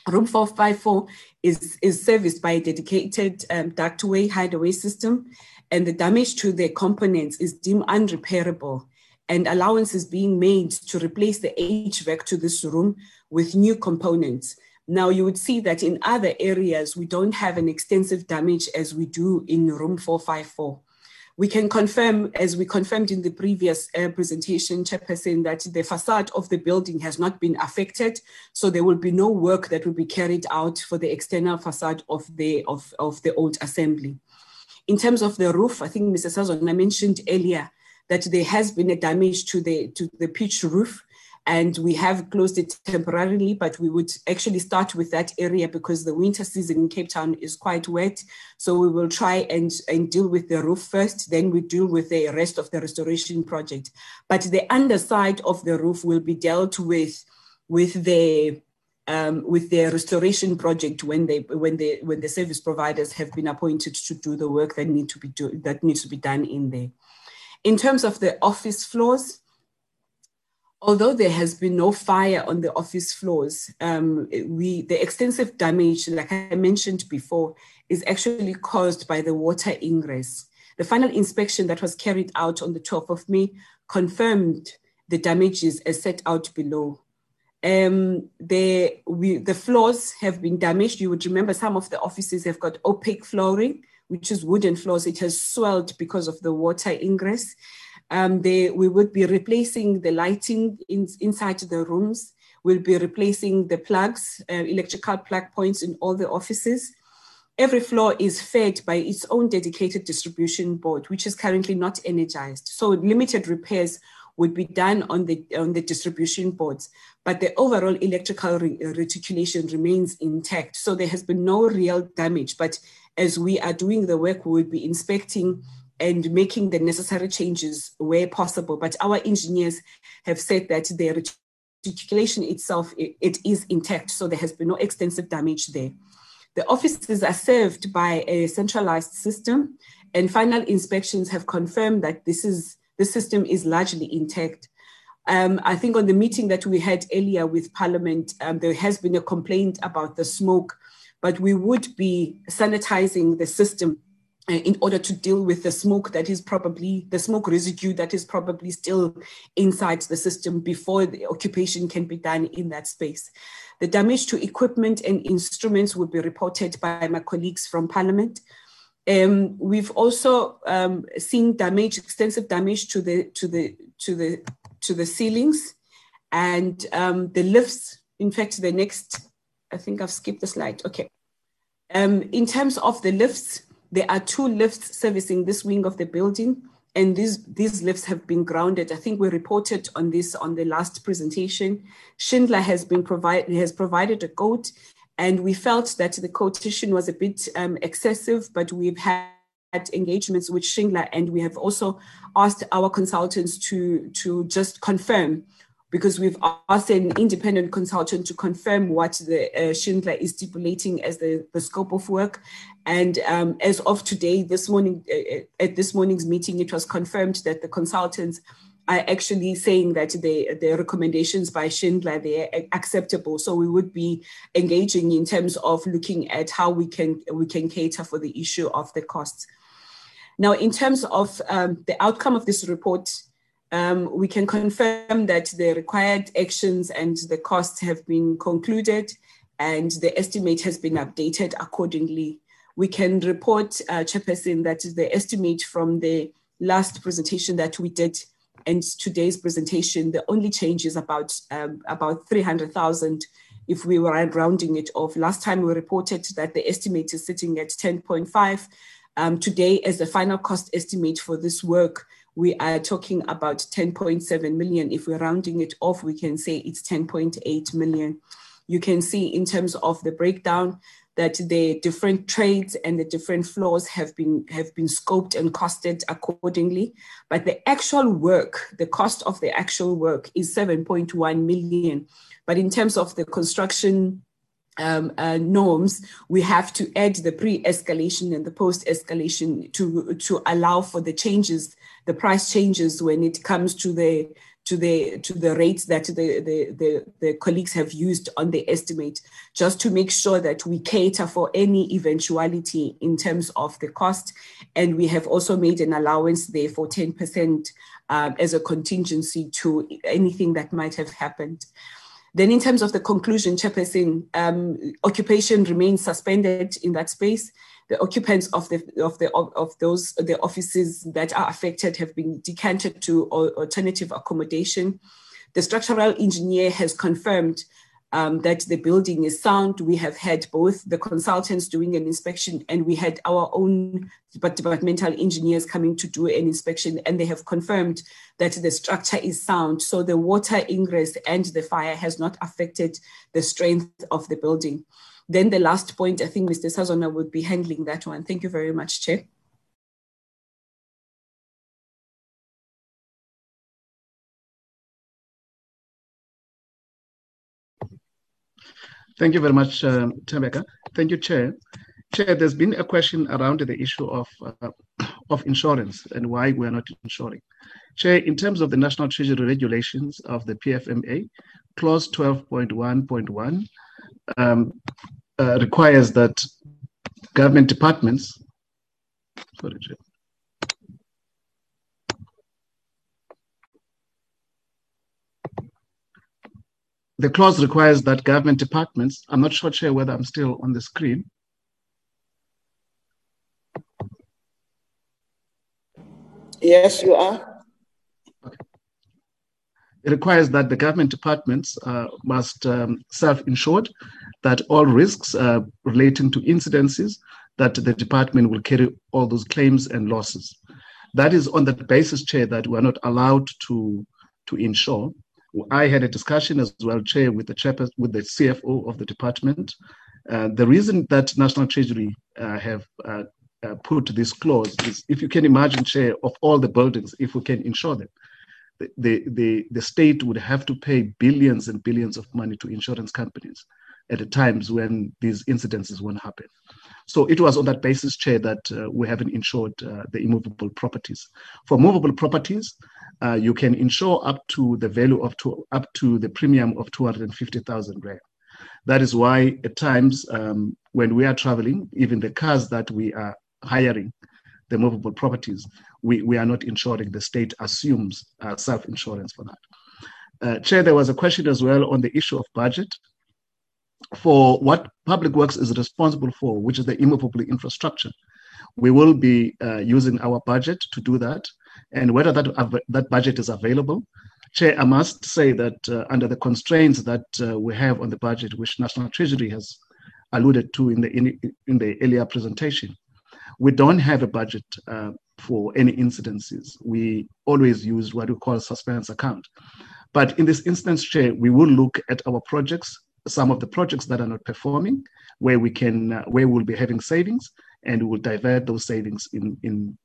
Room 454 is, is serviced by a dedicated um, ductway hideaway system, and the damage to the components is deemed unrepairable, and allowance is being made to replace the HVAC to this room with new components. Now, you would see that in other areas, we don't have an extensive damage as we do in room 454. We can confirm, as we confirmed in the previous uh, presentation, Chairperson, that the facade of the building has not been affected. So there will be no work that will be carried out for the external facade of the, of, of the old assembly. In terms of the roof, I think Mr. Sazona mentioned earlier that there has been a damage to the, to the pitch roof and we have closed it temporarily, but we would actually start with that area because the winter season in Cape Town is quite wet. So we will try and, and deal with the roof first, then we deal with the rest of the restoration project. But the underside of the roof will be dealt with with the um, with the restoration project when they when the when the service providers have been appointed to do the work that need to be do, that needs to be done in there. In terms of the office floors, although there has been no fire on the office floors, um, we the extensive damage, like I mentioned before, is actually caused by the water ingress. The final inspection that was carried out on the 12th of May confirmed the damages as set out below. Um, the, we, the floors have been damaged. You would remember some of the offices have got parquet flooring, which is wooden floors. It has swelled because of the water ingress. Um, they, we would be replacing the lighting in, inside the rooms. We'll be replacing the plugs, uh, electrical plug points in all the offices. Every floor is fed by its own dedicated distribution board, which is currently not energized. So limited repairs would be done on the, on the distribution boards, but the overall electrical re reticulation remains intact. So there has been no real damage, but as we are doing the work, we will be inspecting and making the necessary changes where possible. But our engineers have said that the reticulation itself, it, it is intact, so there has been no extensive damage there. The offices are served by a centralized system, and final inspections have confirmed that this is the system is largely intact. Um, I think on the meeting that we had earlier with Parliament, um, there has been a complaint about the smoke, but we would be sanitizing the system in order to deal with the smoke that is probably the smoke residue that is probably still inside the system before the occupation can be done in that space. The damage to equipment and instruments will be reported by my colleagues from Parliament. Um, we've also um, seen damage, extensive damage to the to the to the to the ceilings and um, the lifts. In fact, the next, I think I've skipped the slide. Okay. Um, in terms of the lifts, there are two lifts servicing this wing of the building, and these, these lifts have been grounded. I think we reported on this on the last presentation. Schindler has been provided has provided a quote, and we felt that the quotation was a bit um, excessive, but we've had engagements with Schindler, and we have also asked our consultants to to just confirm because we've asked an independent consultant to confirm what the uh, Schindler is stipulating as the, the scope of work. And um, as of today, this morning, uh, uh, at this morning's meeting, it was confirmed that the consultants are actually saying that the, the recommendations by Schindler, they're acceptable. So we would be engaging in terms of looking at how we can, we can cater for the issue of the costs. Now, in terms of um, the outcome of this report, um, we can confirm that the required actions and the costs have been concluded and the estimate has been updated accordingly. We can report, uh, Chairperson, that the estimate from the last presentation that we did and today's presentation, the only change is about, um, about 300,000 if we were rounding it off. Last time we reported that the estimate is sitting at 10.5. Um, today, as the final cost estimate for this work, we are talking about 10.7 million. If we're rounding it off, we can say it's 10.8 million. You can see in terms of the breakdown, that the different trades and the different floors have been have been scoped and costed accordingly. But the actual work, the cost of the actual work is 7.1 million. But in terms of the construction um, uh, norms, we have to add the pre-escalation and the post-escalation to to allow for the changes, the price changes when it comes to the to the to the rates that the, the, the, the, colleagues have used on the estimate, just to make sure that we cater for any eventuality in terms of the cost. And we have also made an allowance there for 10% um, as a contingency to anything that might have happened. Then, in terms of the conclusion, Chairperson, um, occupation remains suspended in that space the occupants of the of the of, those the offices that are affected have been decanted to alternative accommodation. The structural engineer has confirmed um, that the building is sound. We have had both the consultants doing an inspection and we had our own departmental engineers coming to do an inspection and they have confirmed that the structure is sound. So the water ingress and the fire has not affected the strength of the building. Then the last point, I think Mr. Sazona would be handling that one. Thank you very much, Chair. Thank you very much, um. Thank you, Chair. Chair, there's been a question around the issue of uh, of insurance and why we are not insuring. Chair, in terms of the National Treasury regulations of the PFMA, clause 12.1.1 um, uh, requires that government departments, the clause requires that government departments, I'm not sure, whether I'm still on the screen. Yes, you are. Requires that the government departments uh, must um, self-insured, that all risks uh, relating to incidences, that the department will carry all those claims and losses. That is on the basis, Chair, that we are not allowed to, to insure. I had a discussion as well, Chair, with the chairperson, with the CFO of the department. Uh, the reason that National Treasury uh, have uh, uh, put this clause is if you can imagine, Chair, of all the buildings, if we can insure them, the, the, the state would have to pay billions and billions of money to insurance companies at the times when these incidences won't happen. So it was on that basis, Chair, that uh, we haven't insured uh, the immovable properties. For movable properties, uh, you can insure up to the value of two, up to the premium of 250,000 rand. That is why at times um, when we are traveling, even the cars that we are hiring, the movable properties, we, we are not insuring. The state assumes uh, self insurance for that. Uh, Chair, there was a question as well on the issue of budget for what public works is responsible for, which is the immovable infrastructure. We will be uh, using our budget to do that, and whether that av- that budget is available. Chair, I must say that uh, under the constraints that uh, we have on the budget, which National Treasury has alluded to in the in, in the earlier presentation, we don't have a budget uh, for any incidences. We always use what we call a suspense account. But in this instance, Chair, we will look at our projects, some of the projects that are not performing, where we can, uh, where we'll be having savings, and we will divert those savings in in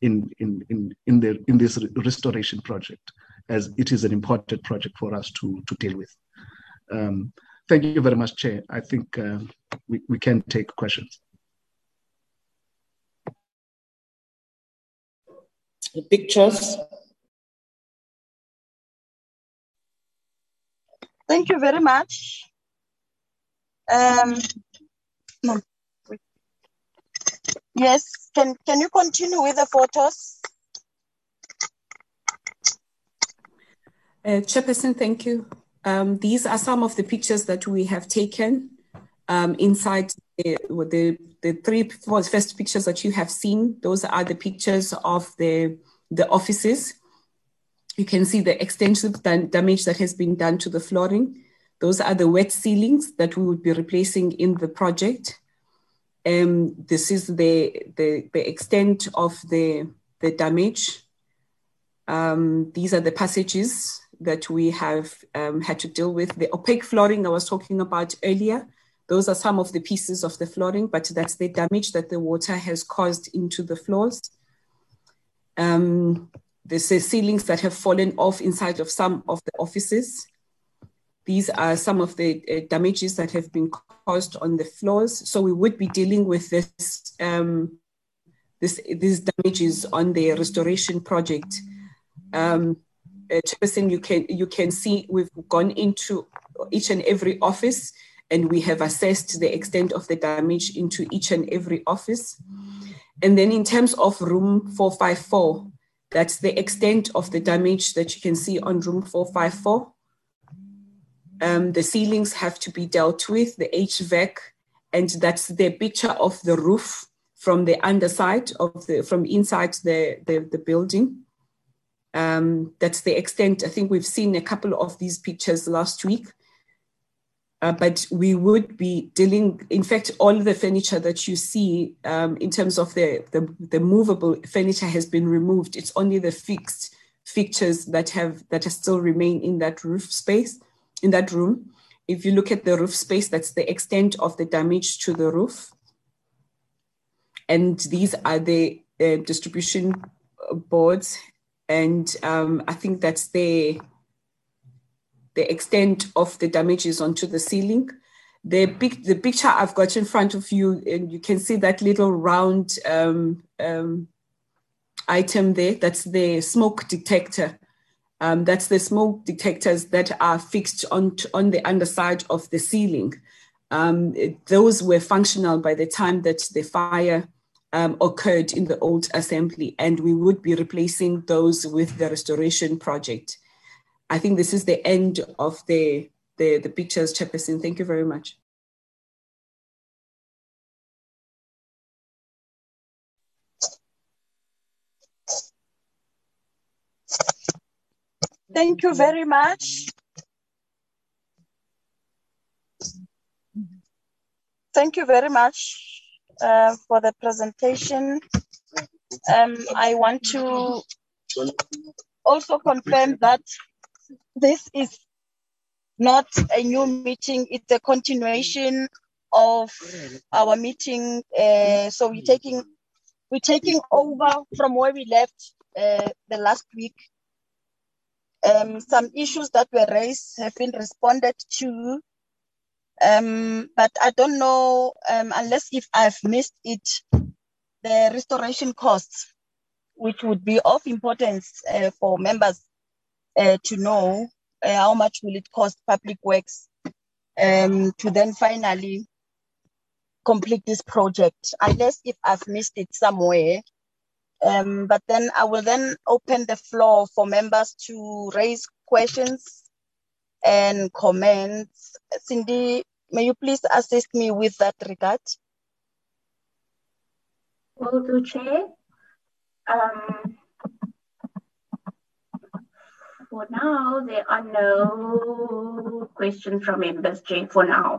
in in in, in the in this restoration project, as it is an important project for us to to deal with. Um, thank you very much, Chair. I think uh, we, we can take questions. The pictures. Thank you very much. Um, no. Yes, can, can you continue with the photos? Uh, Chairperson, thank you. Um, these are some of the pictures that we have taken um, inside the, the, the three first pictures that you have seen. Those are the pictures of the, the offices. You can see the extensive damage that has been done to the flooring. Those are the wet ceilings that we would be replacing in the project. Um, this is the, the, the extent of the, the damage. Um, these are the passages that we have um, had to deal with. The parquet flooring I was talking about earlier, those are some of the pieces of the flooring, but that's the damage that the water has caused into the floors. Um, there's the ceilings that have fallen off inside of some of the offices. These are some of the uh, damages that have been caused on the floors. So we would be dealing with this, um, this these damages on the restoration project. Um, uh, Chairperson, you can you can see we've gone into each and every office, and we have assessed the extent of the damage into each and every office. And then in terms of room 454, that's the extent of the damage that you can see on room 454. Um, the ceilings have to be dealt with, the HVAC, and that's the picture of the roof from the underside of the, from inside the, the, the building. Um, that's the extent. I think we've seen a couple of these pictures last week. Uh, but we would be dealing, in fact, all the furniture that you see um, in terms of the, the, the movable furniture has been removed. It's only the fixed fixtures that have that still remain in that roof space in that room. If you look at the roof space, that's the extent of the damage to the roof. And these are the uh, distribution boards. And um, I think that's the, the extent of the damages onto the ceiling. The, big, the picture I've got in front of you, and you can see that little round um, um, item there. That's the smoke detector um, that's the smoke detectors that are fixed on, on the underside of the ceiling. Um, those were functional by the time that the fire um, occurred in the old assembly, and we would be replacing those with the restoration project. I think this is the end of the, the, the pictures, Chairperson. Thank you very much. Thank you very much. Thank you very much uh, for the presentation. Um, I want to also confirm that this is not a new meeting, it's a continuation of our meeting. Uh, so we're taking we're taking over from where we left uh, the last week um, some issues that were raised have been responded to, um, but I don't know um, unless if I've missed it, the restoration costs, which would be of importance uh, for members uh, to know uh, how much will it cost public works um, to then finally complete this project, unless if I've missed it somewhere. Um, but then I will then open the floor for members to raise questions and comments. Cindy, may you please assist me with that regard? Will do, Chair. Um, for now, there are no questions from members, Chair, for now.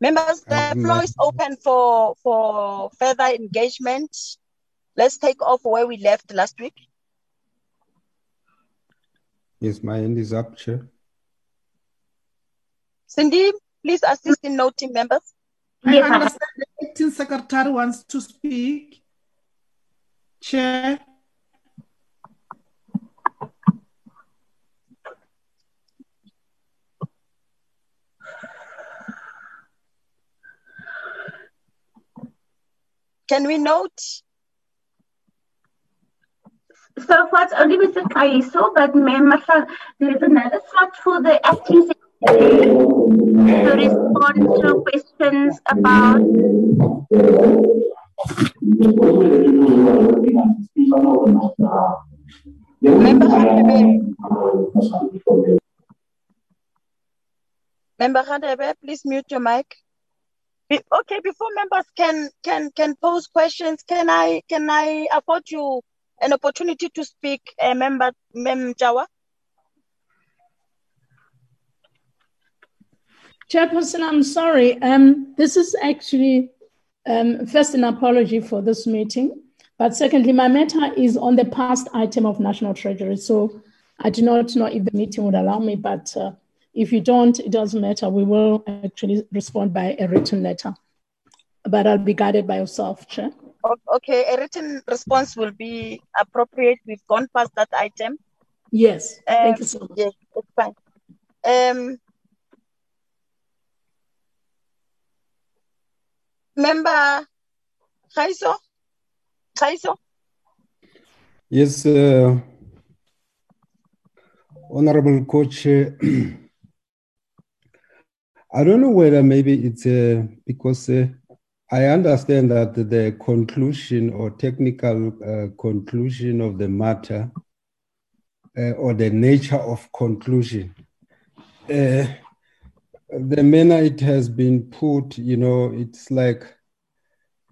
Members, the um, floor is open for, for further engagement. Let's take off where we left last week. Yes, my hand is up, Chair. Cindy, please assist in noting members. I understand the acting secretary wants to speak. Chair. Can we note? So far, it's only Mr. Kaiso, but there is another slot for the acting secretary to respond to questions about. Member Member Hadebe, please mute your mic. Be, okay, before members can can can pose questions, can I can I afford you an opportunity to speak, uh, member Mem Jawa? Chairperson, I'm sorry. Um, this is actually um, first an apology for this meeting, but secondly, my matter is on the past item of National Treasury. So I do not know if the meeting would allow me, but uh, If you don't, it doesn't matter. We will actually respond by a written letter. But I'll be guided by yourself, Chair. Okay, a written response will be appropriate. We've gone past that item. Yes, thank Um, you so much. Yes, it's fine. Um, member Khaiso? Khaiso? Yes, uh, Honorable Coach. [CLEARS THROAT] I don't know whether maybe it's uh, because uh, I understand that the conclusion or technical uh, conclusion of the matter uh, or the nature of conclusion, uh, the manner it has been put, you know, it's like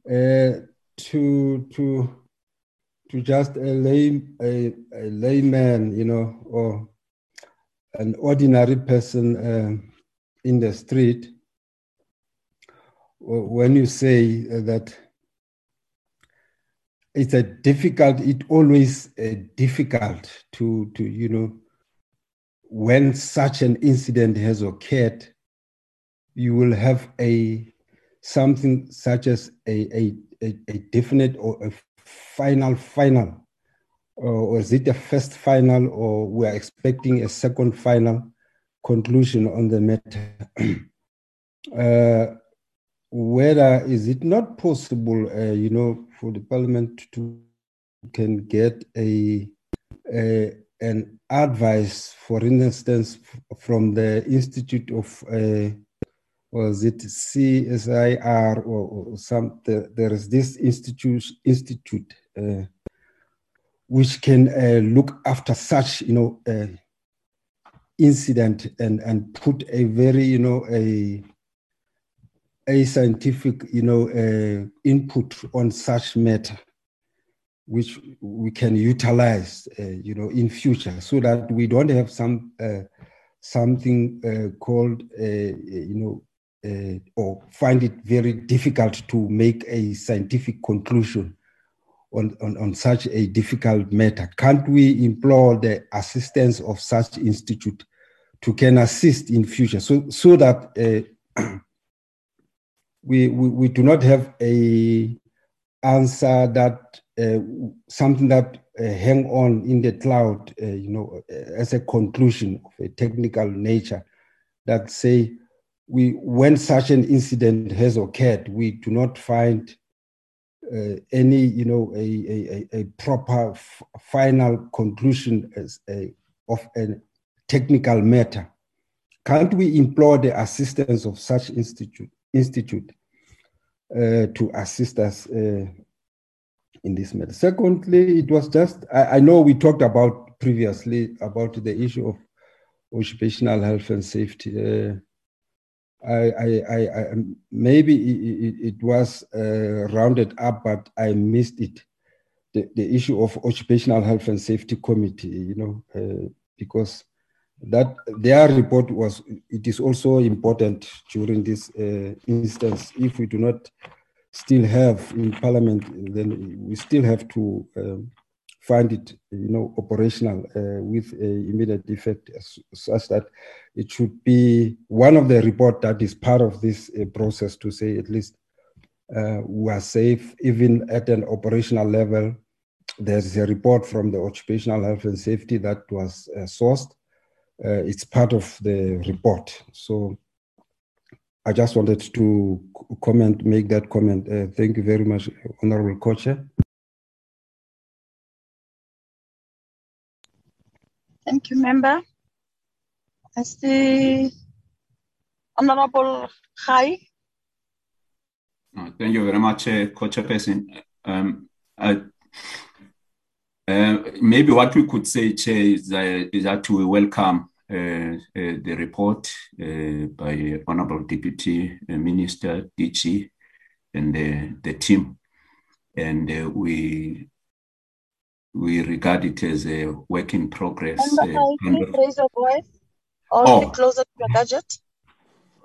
uh, to to to just a lay a, a layman, you know, or an ordinary person uh, in the street. When you say uh, that it's a difficult, it always uh, difficult to to you know when such an incident has occurred, you will have a something such as a a, a, definite or a final final or is it a first final or we are expecting a second final conclusion on the matter. [CLEARS THROAT] Uh, whether is it not possible uh, you know for the parliament to can get a, a an advice for instance from the institute of uh, was it CSIR or, or there is this institute institute uh, which can uh, look after such you know uh, incident and and put a very you know a a scientific you know uh, input on such matter which we can utilize uh, you know in future so that we don't have some uh, something uh, called uh, you know uh, or find it very difficult to make a scientific conclusion on, on, on such a difficult matter. Can't we implore the assistance of such institute to can assist in future so, so that uh, [CLEARS THROAT] we, we, we do not have a answer that uh, something that uh, hang on in the cloud, uh, you know, as a conclusion of a technical nature that say we when such an incident has occurred, we do not find uh, any, you know, a, a, a- proper f- final conclusion as a, of a technical matter. Can't we implore the assistance of such institute, institute uh, to assist us uh, in this matter? Secondly, it was just, I, I know we talked about previously about the issue of occupational health and safety. I, I, I, I maybe it, it, it was uh, rounded up, but I missed it. The, the issue of occupational health and safety committee, you know, uh, because that their report was it is also important during this uh, instance. If we do not still have in parliament, then we still have to um, find it, you know, operational uh, with immediate effect, such that it should be one of the report that is part of this uh, process to say at least uh, we are safe, even at an operational level. There's a report from the occupational health and safety that was uh, sourced. Uh, it's part of the report. So I just wanted to comment, make that comment. Uh, thank you very much, Honorable Co-Chair. Thank you, member. I see Honorable Khai. Uh, Thank you very much, uh, Co-Chairperson. Um, I- uh, Maybe what we could say, Chair, is uh, is that we welcome uh, the report by Honorable Deputy Minister DG and the the team. And we we regard it as a work in progress. Member uh, Khai, and- please raise your voice or Oh. closer to your gadget.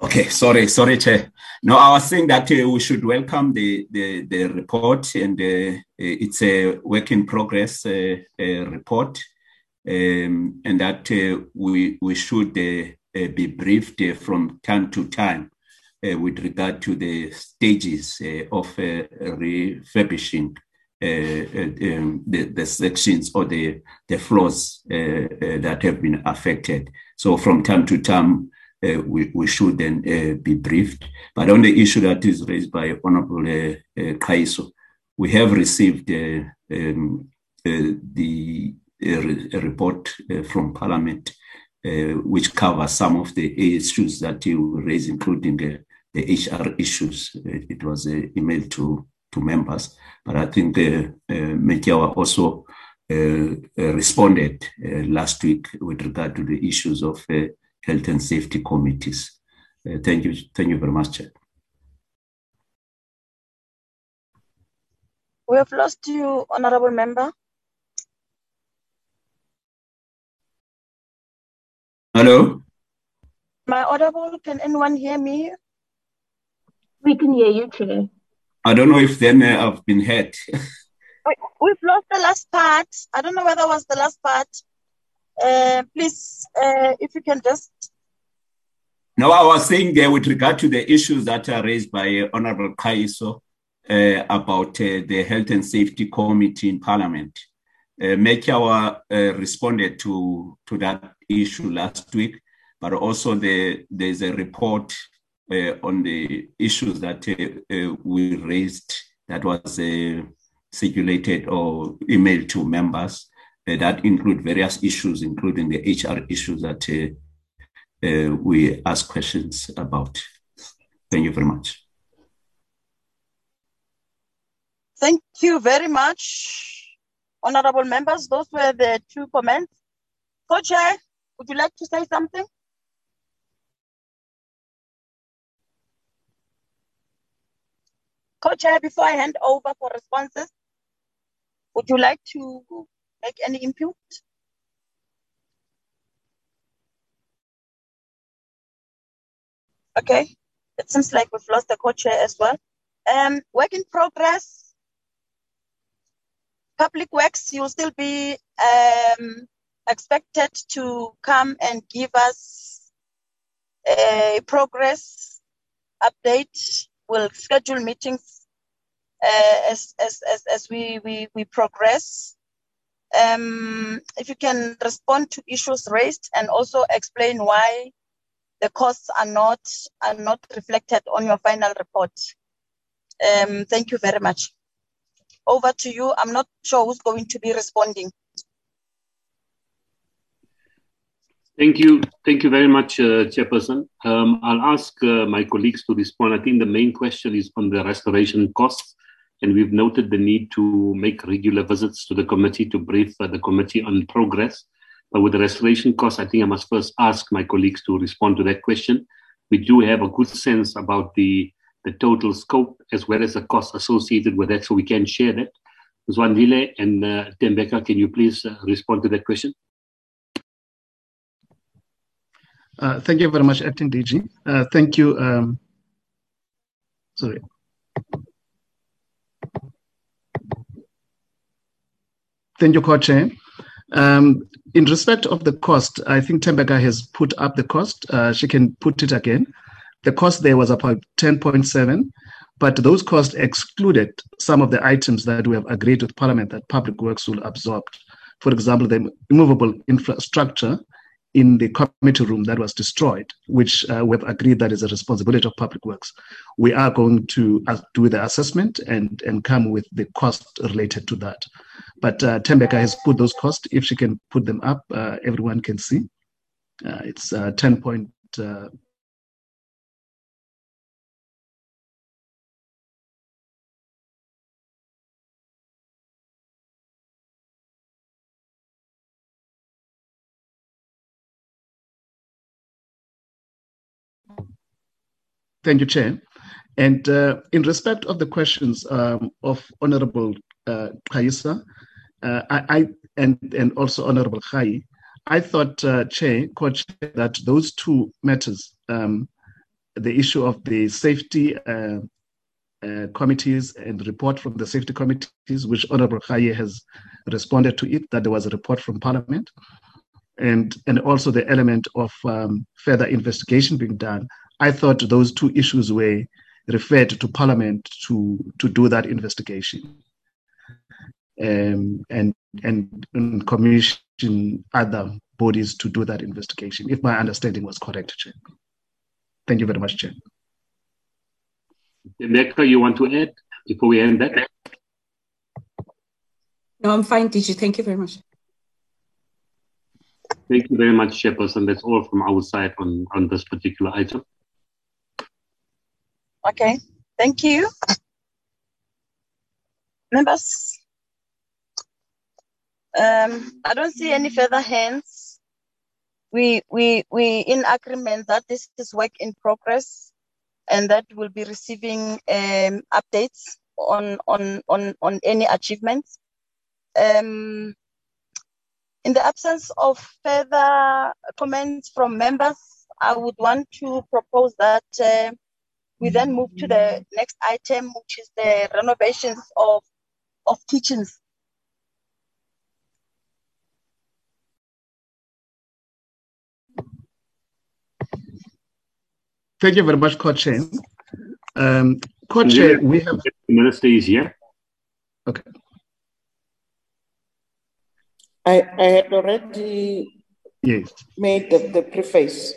Okay, sorry, sorry, Chair. No, I was saying that uh, we should welcome the the, the report, and uh, it's a work in progress uh, uh, report, um, and that uh, we we should uh, be briefed from time to time with regard to the stages of refurbishing the, the sections or the, the floors that have been affected. So from time to time, uh, we, we should then uh, be briefed. But on the issue that is raised by Honorable uh, uh, Kaiso, we have received uh, um, uh, the report from Parliament, which covers some of the issues that you raised, including the HR issues. it was emailed to, to members, but I think uh, uh Mekiawa also uh, uh, responded last week with regard to the issues of health and safety committees. Uh, thank you. Thank you very much, Chair. We have lost you, Honorable Member. Hello? My I audible? Can anyone hear me? We can hear you, Chair. I don't know if then uh, I've been heard. [LAUGHS] we, have lost the last part. I don't know whether it was the last part. Uh, please, uh, if you can just. No, I was saying there with regard to the issues that are raised by Honorable Kaiso uh, about uh, the Health and Safety Committee in Parliament. Uh, Mekiawa uh, responded to, to that issue last week, but also the, there's a report on the issues that we raised that was circulated or emailed to members uh, that include various issues, including the HR issues that uh, uh, we ask questions about. Thank you very much. Thank you very much, honorable members. Those were the two comments. Co-chair, would you like to say something? Co-chair, before I hand over for responses, would you like to make any input? Okay, it seems like we've lost the co-chair as well. Um, work in progress. Public Works, you'll still be um, expected to come and give us a progress update. We'll schedule meetings uh, as, as, as, as we, we, we progress um, if you can respond to issues raised and also explain why the costs are not are not reflected on your final report. Um, thank you very much. Over to you. I'm not sure who's going to be responding. Thank you. Thank you very much, uh, Chairperson. Um, I'll ask uh, my colleagues to respond. I think the main question is on the restoration costs and we've noted the need to make regular visits to the committee to brief uh, the committee on progress. But with the restoration costs, I think I must first ask my colleagues to respond to that question. We do have a good sense about the, the total scope as well as the costs associated with that, so we can share that. Zwandile and uh, Tembeka, can you please uh, respond to that question? Uh, thank you very much, Acting DG. Uh, thank you. Um, sorry. Thank you, Co-Chair. Um, in respect of the cost, I think Tembeka has put up the cost. Uh, she can put it again. The cost there was about 10.7, but those costs excluded some of the items that we have agreed with Parliament that Public Works will absorb. For example, the immovable infrastructure in the committee room that was destroyed, which uh, we've agreed that is a responsibility of Public Works. We are going to uh, do the assessment and, and come with the cost related to that. But uh, Tembeka has put those costs. If she can put them up, uh, everyone can see. Uh, it's uh, 10 point. Thank you, Chair. And uh, in respect of the questions um, of Honorable uh, Kaisa, uh, I, I, and, and also Honorable Khai, I thought, uh, Chair, Coach, that those two matters, um, the issue of the safety uh, uh, committees and report from the safety committees, which Honorable Khai has responded to it, that there was a report from Parliament, and, and also the element of um, further investigation being done, I thought those two issues were referred to Parliament to, to do that investigation. Um, and, and, and commission other bodies to do that investigation, if my understanding was correct, Chair. Thank you very much, Chair. Rebecca, you want to add before we end that? No, I'm fine, DG. Thank you very much. Thank you very much, Chairperson. That's all from our side on, on this particular item. Okay, thank you. Members, um, I don't see any further hands. We we we in agreement that this is work in progress, and that we'll be receiving um, updates on on on on any achievements. Um, in the absence of further comments from members, I would want to propose that uh, we then move to the next item, which is the renovations of, of kitchens. Thank you very much, Coach. Um, Coach, we have. The minister is here. Okay. I, I had already yes. made the, the preface.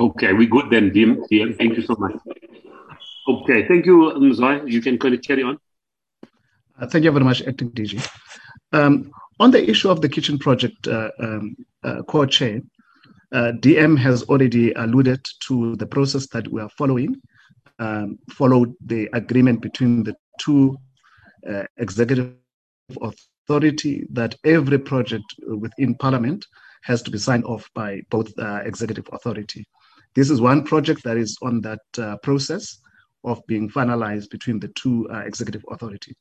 Okay, we good then, DM. DM. Thank you so much. Okay, thank you, Mzai. You can kind of carry on. Uh, thank you very much, Acting DG. Um, on the issue of the kitchen project, uh, um, uh, co-chair, uh, DM has already alluded to the process that we are following, um, followed the agreement between the two uh, executive authority that every project within Parliament has to be signed off by both uh, executive authority. This is one project that is on that uh, process of being finalized between the two uh, executive authority.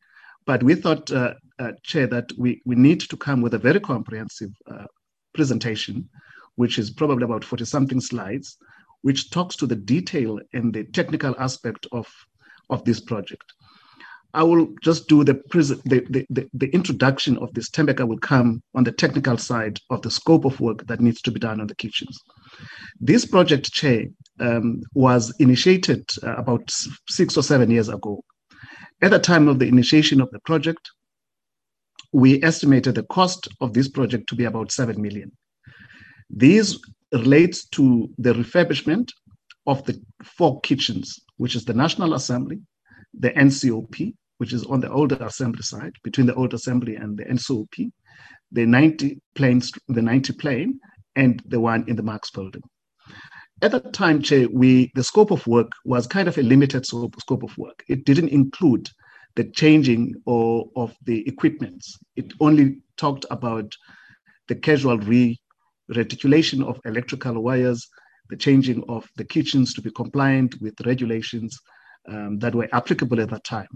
But we thought, uh, uh, Chair, that we, we need to come with a very comprehensive uh, presentation, which is probably about 40 something slides, which talks to the detail and the technical aspect of, of this project. I will just do the, the, the, the, introduction of this. Tembeka will come on the technical side of the scope of work that needs to be done on the kitchens. This project, Chair, um, was initiated uh, about six or seven years ago. At the time of the initiation of the project, we estimated the cost of this project to be about 7 million. These relates to the refurbishment of the four kitchens, which is the National Assembly, the NCOP, which is on the older assembly side, between the old assembly and the NCOP, the 90 Pleins, the 90 Plein, and the one in the Marks building. At that time, Chair, we the scope of work was kind of a limited scope of work. It didn't include the changing or, of the equipments. It only talked about the casual re reticulation of electrical wires, the changing of the kitchens to be compliant with regulations um, that were applicable at that time.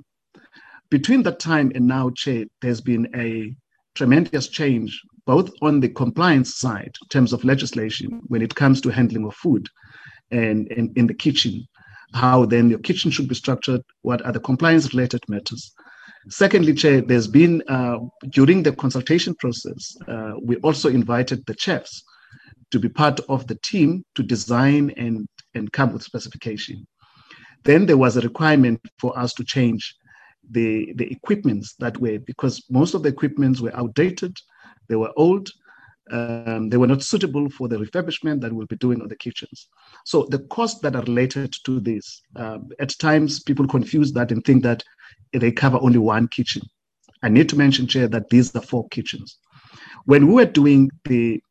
Between that time and now, Chair, there's been a tremendous change, both on the compliance side, in terms of legislation, when it comes to handling of food and, in the kitchen, how then your kitchen should be structured, what are the compliance related matters. Secondly, Chair, there's been, uh, during the consultation process, uh, we also invited the chefs to be part of the team to design and, and come with specification. Then there was a requirement for us to change the, the equipments that way because most of the equipments were outdated, they were old, um, they were not suitable for the refurbishment that we'll be doing on the kitchens. So the costs that are related to this, um, at times people confuse that and think that they cover only one kitchen. I need to mention, Chair, that these are four kitchens. When we were doing the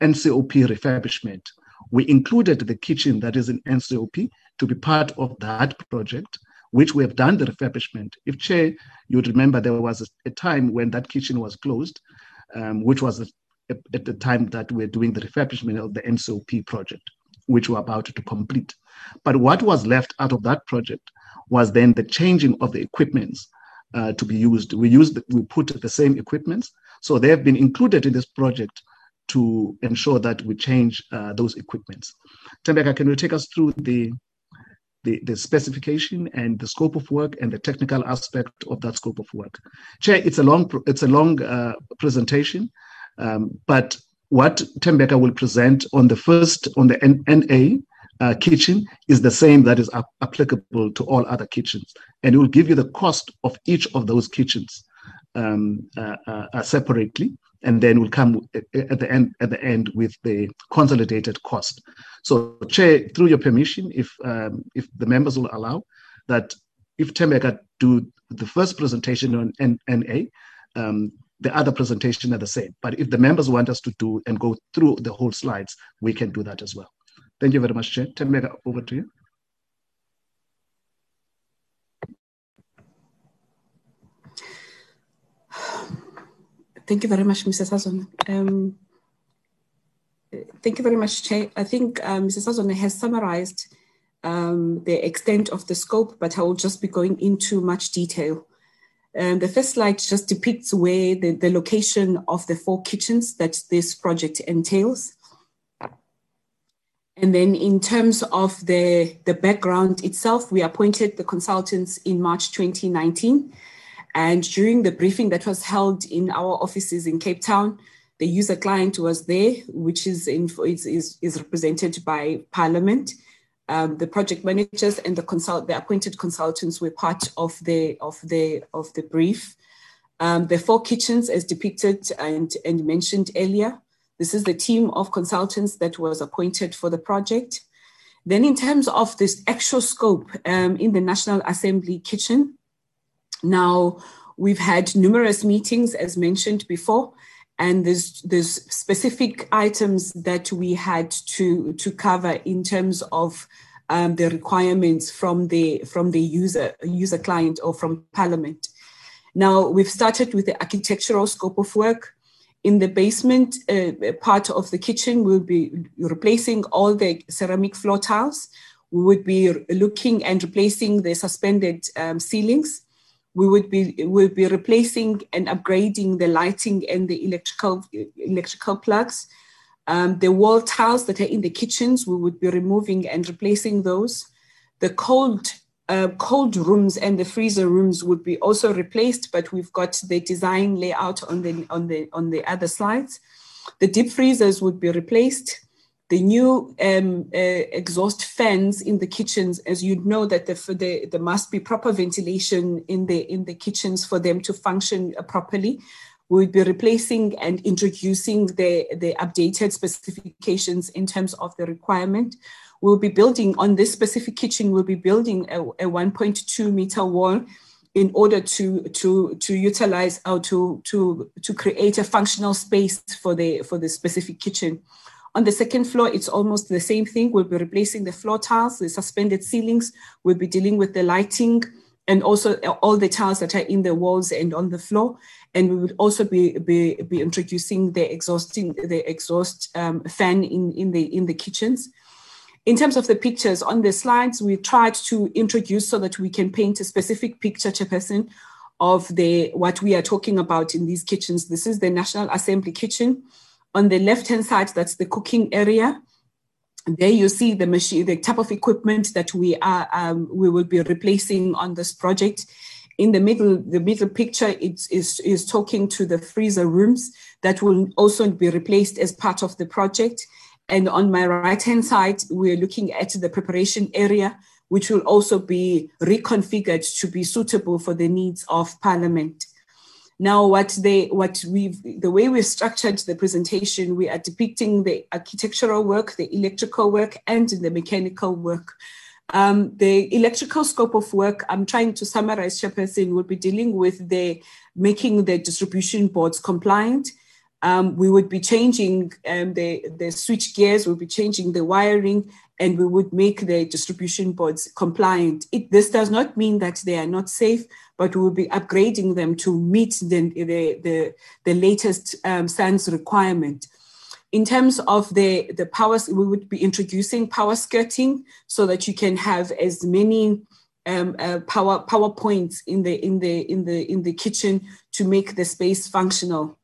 NCOP refurbishment, we included the kitchen that is in NCOP to be part of that project, which we have done the refurbishment. If Chair, you would remember there was a, time when that kitchen was closed, um, which was at the time that we we're doing the refurbishment of the NCOP project, which we're about to complete. But what was left out of that project was then the changing of the equipments uh, to be used. We used, we put the same equipments, so they have been included in this project to ensure that we change uh, those equipments. Tembeka, can you take us through the, the, the, specification and the scope of work and the technical aspect of that scope of work? Chair, it's a long, it's a long uh, presentation, um, but what Tembeka will present on the first, on the N- NA uh, kitchen is the same that is ap- applicable to all other kitchens. And it will give you the cost of each of those kitchens um, uh, uh, uh separately. And then we'll come at the end at the end with the consolidated cost. So, Chair, through your permission, if um, if the members will allow, that if Tembeka do the first presentation on N- NA, um, the other presentation are the same. But if the members want us to do and go through the whole slides, we can do that as well. Thank you very much, Chair. Tembeka, over to you. Thank you very much, Mr. Sazon. Um, thank you very much, Chair. I think um, Mr. Sazon has summarized um, the extent of the scope, but I will just be going into much detail. Um, the first slide just depicts where the, the location of the four kitchens that this project entails. And then in terms of the, the background itself, we appointed the consultants in March 2019. And during the briefing that was held in our offices in Cape Town, the user client was there, which is, in, is, is, is represented by Parliament. Um, the project managers and the consult, the appointed consultants were part of the of the of the brief. Um, the four kitchens, as depicted and, and mentioned earlier, this is the team of consultants that was appointed for the project. Then, in terms of this actual scope um, in the National Assembly kitchen, now we've had numerous meetings, as mentioned before, and there's there's specific items that we had to to cover in terms of um, the requirements from the from the user user client or from Parliament. Now we've started with the architectural scope of work. In the basement uh, part of the kitchen, we'll be replacing all the ceramic floor tiles. We would be looking and replacing the suspended um, ceilings. We would be will be replacing and upgrading the lighting and the electrical electrical plugs. Um, the wall tiles that are in the kitchens, we would be removing and replacing those. The cold uh, cold rooms and the freezer rooms would be also replaced, but we've got the design layout on the on the on the other slides. The deep freezers would be replaced. The new um, uh, exhaust fans in the kitchens, as you know, that the, the, there must be proper ventilation in the in the kitchens for them to function uh, properly. We would be replacing and introducing the, the updated specifications in terms of the requirement we'll be building on this specific kitchen, we'll be building a, a 1.2 meter wall in order to to to utilize or to to to create a functional space for the for the specific kitchen. On the second floor, it's almost the same thing. We'll be replacing the floor tiles, the suspended ceilings. We'll be dealing with the lighting and also all the tiles that are in the walls and on the floor. And we would also be be, be introducing the exhausting the exhaust um, fan in in the in the kitchens in terms of the pictures on the slides, we tried to introduce so that we can paint a specific picture, to person of the what we are talking about in these kitchens. This is the National Assembly kitchen. On the left-hand side, that's the cooking area. There you see the machine, the type of equipment that we are um, we will be replacing on this project. In the middle, the middle picture is, is, is talking to the freezer rooms that will also be replaced as part of the project. And on my right hand side, we're looking at the preparation area, which will also be reconfigured to be suitable for the needs of Parliament. Now, what they, what we've, the way we've structured the presentation, we are depicting the architectural work, the electrical work, and the mechanical work. Um, the electrical scope of work, I'm trying to summarize, Chairperson, will be dealing with the making the distribution boards compliant, um, we would be changing um, the, the switch gears, we'll be changing the wiring, and we would make the distribution boards compliant. It, this does not mean that they are not safe, but we will be upgrading them to meet the, the, the, the latest um, SANS requirement. In terms of the, the power, we would be introducing power skirting so that you can have as many um, uh, power points in the in the in the in the kitchen to make the space functional.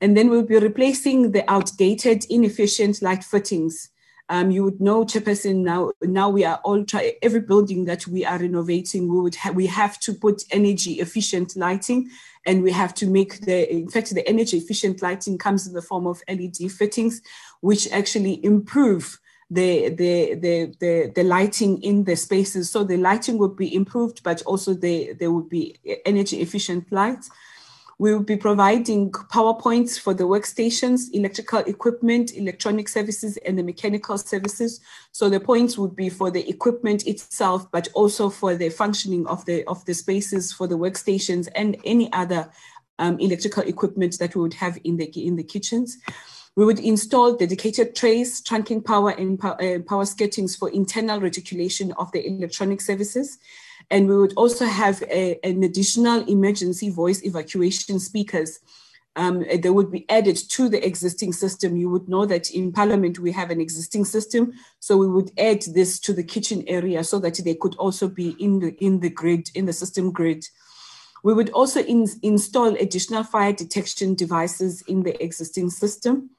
And then we'll be replacing the outdated, inefficient light fittings. Um, you would know, Chairperson, now, now we are all try every building that we are renovating, we would ha- we have to put energy efficient lighting and we have to make the, in fact, the energy efficient lighting comes in the form of LED fittings, which actually improve the, the, the, the, the lighting in the spaces. So the lighting would be improved, but also the, there would be energy efficient lights. We will be providing PowerPoints for the workstations, electrical equipment, electronic services, and the mechanical services. So the points would be for the equipment itself, but also for the functioning of the of the spaces for the workstations and any other um, electrical equipment that we would have in the in the kitchens. We would install dedicated trays, trunking power and power, uh, power skirtings for internal reticulation of the electronic services. And we would also have a, an additional emergency voice evacuation speakers. Um, they would be added to the existing system. You would know that in Parliament we have an existing system, so we would add this to the kitchen area so that they could also be in the in the grid in the system grid. We would also in, install additional fire detection devices in the existing system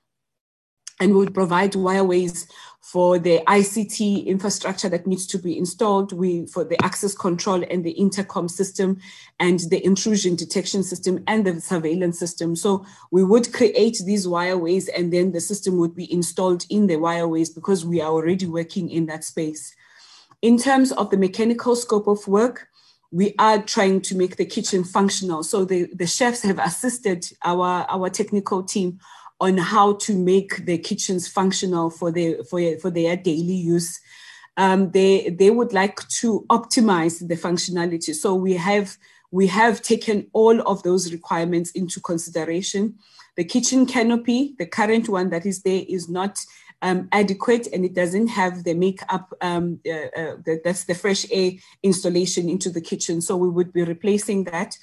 and we would provide wireways for the ICT infrastructure that needs to be installed, we for the access control and the intercom system and the intrusion detection system and the surveillance system. So we would create these wireways and then the system would be installed in the wireways because we are already working in that space. In terms of the mechanical scope of work, we are trying to make the kitchen functional. So the, the chefs have assisted our, our technical team on how to make the kitchens functional for their for, for their daily use. Um, they they would like to optimize the functionality. So we have we have taken all of those requirements into consideration. The kitchen canopy, the current one that is there, is not um, adequate and it doesn't have the makeup, um, uh, uh, the, that's the fresh air installation into the kitchen. So we would be replacing that.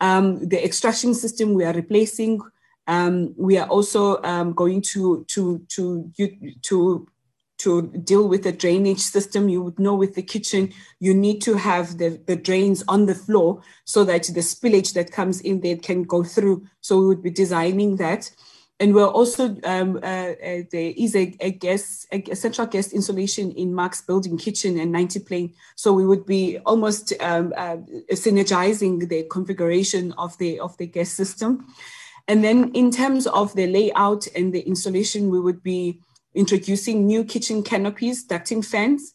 Um, the extraction system we are replacing um, we are also um, going to to to to to deal with the drainage system. You would know with the kitchen, you need to have the, the drains on the floor so that the spillage that comes in there can go through. So we would be designing that. And we're also, um, uh, uh, there is a, a guest, a, a, central guest insulation in Marks building kitchen and 90 Plein. So we would be almost um, uh, synergizing the configuration of the, of the guest system. And then in terms of the layout and the installation, we would be introducing new kitchen canopies, ducting fans,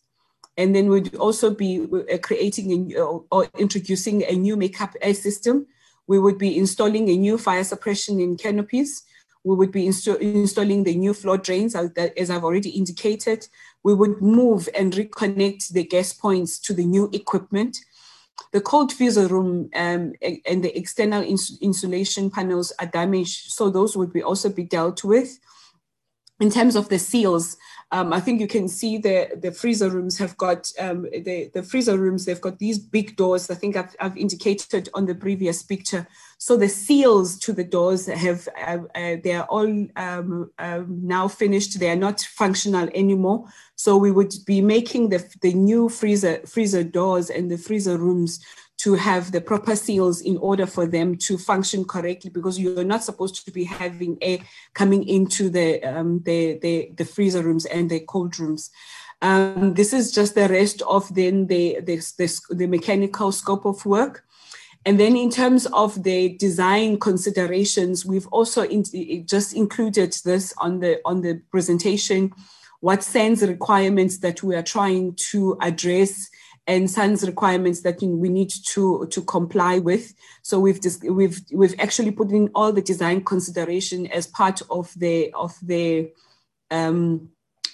and then we'd also be uh, creating a, or introducing a new makeup air system. We would be installing a new fire suppression in canopies. We would be insta installing the new floor drains, as I've already indicated. We would move and reconnect the gas points to the new equipment. The cold freezer room um, and the external ins insulation panels are damaged, so those would be also be dealt with. In terms of the seals, um, I think you can see the, the freezer rooms have got, um, the, the freezer rooms, they've got these big doors. I think I've, I've indicated on the previous picture. So the seals to the doors have, uh, uh, they are all um, um, now finished. They are not functional anymore. So we would be making the, the new freezer, freezer doors and the freezer rooms to have the proper seals in order for them to function correctly because you're not supposed to be having air coming into the um, the, the, the freezer rooms and the cold rooms. Um, this is just the rest of then the, the, the, the mechanical scope of work. And then in terms of the design considerations, we've also in, just included this on the on the presentation, what SANS requirements that we are trying to address and SANS requirements that we need to, to comply with. So we've we've we've actually put in all the design consideration as part of the of the um,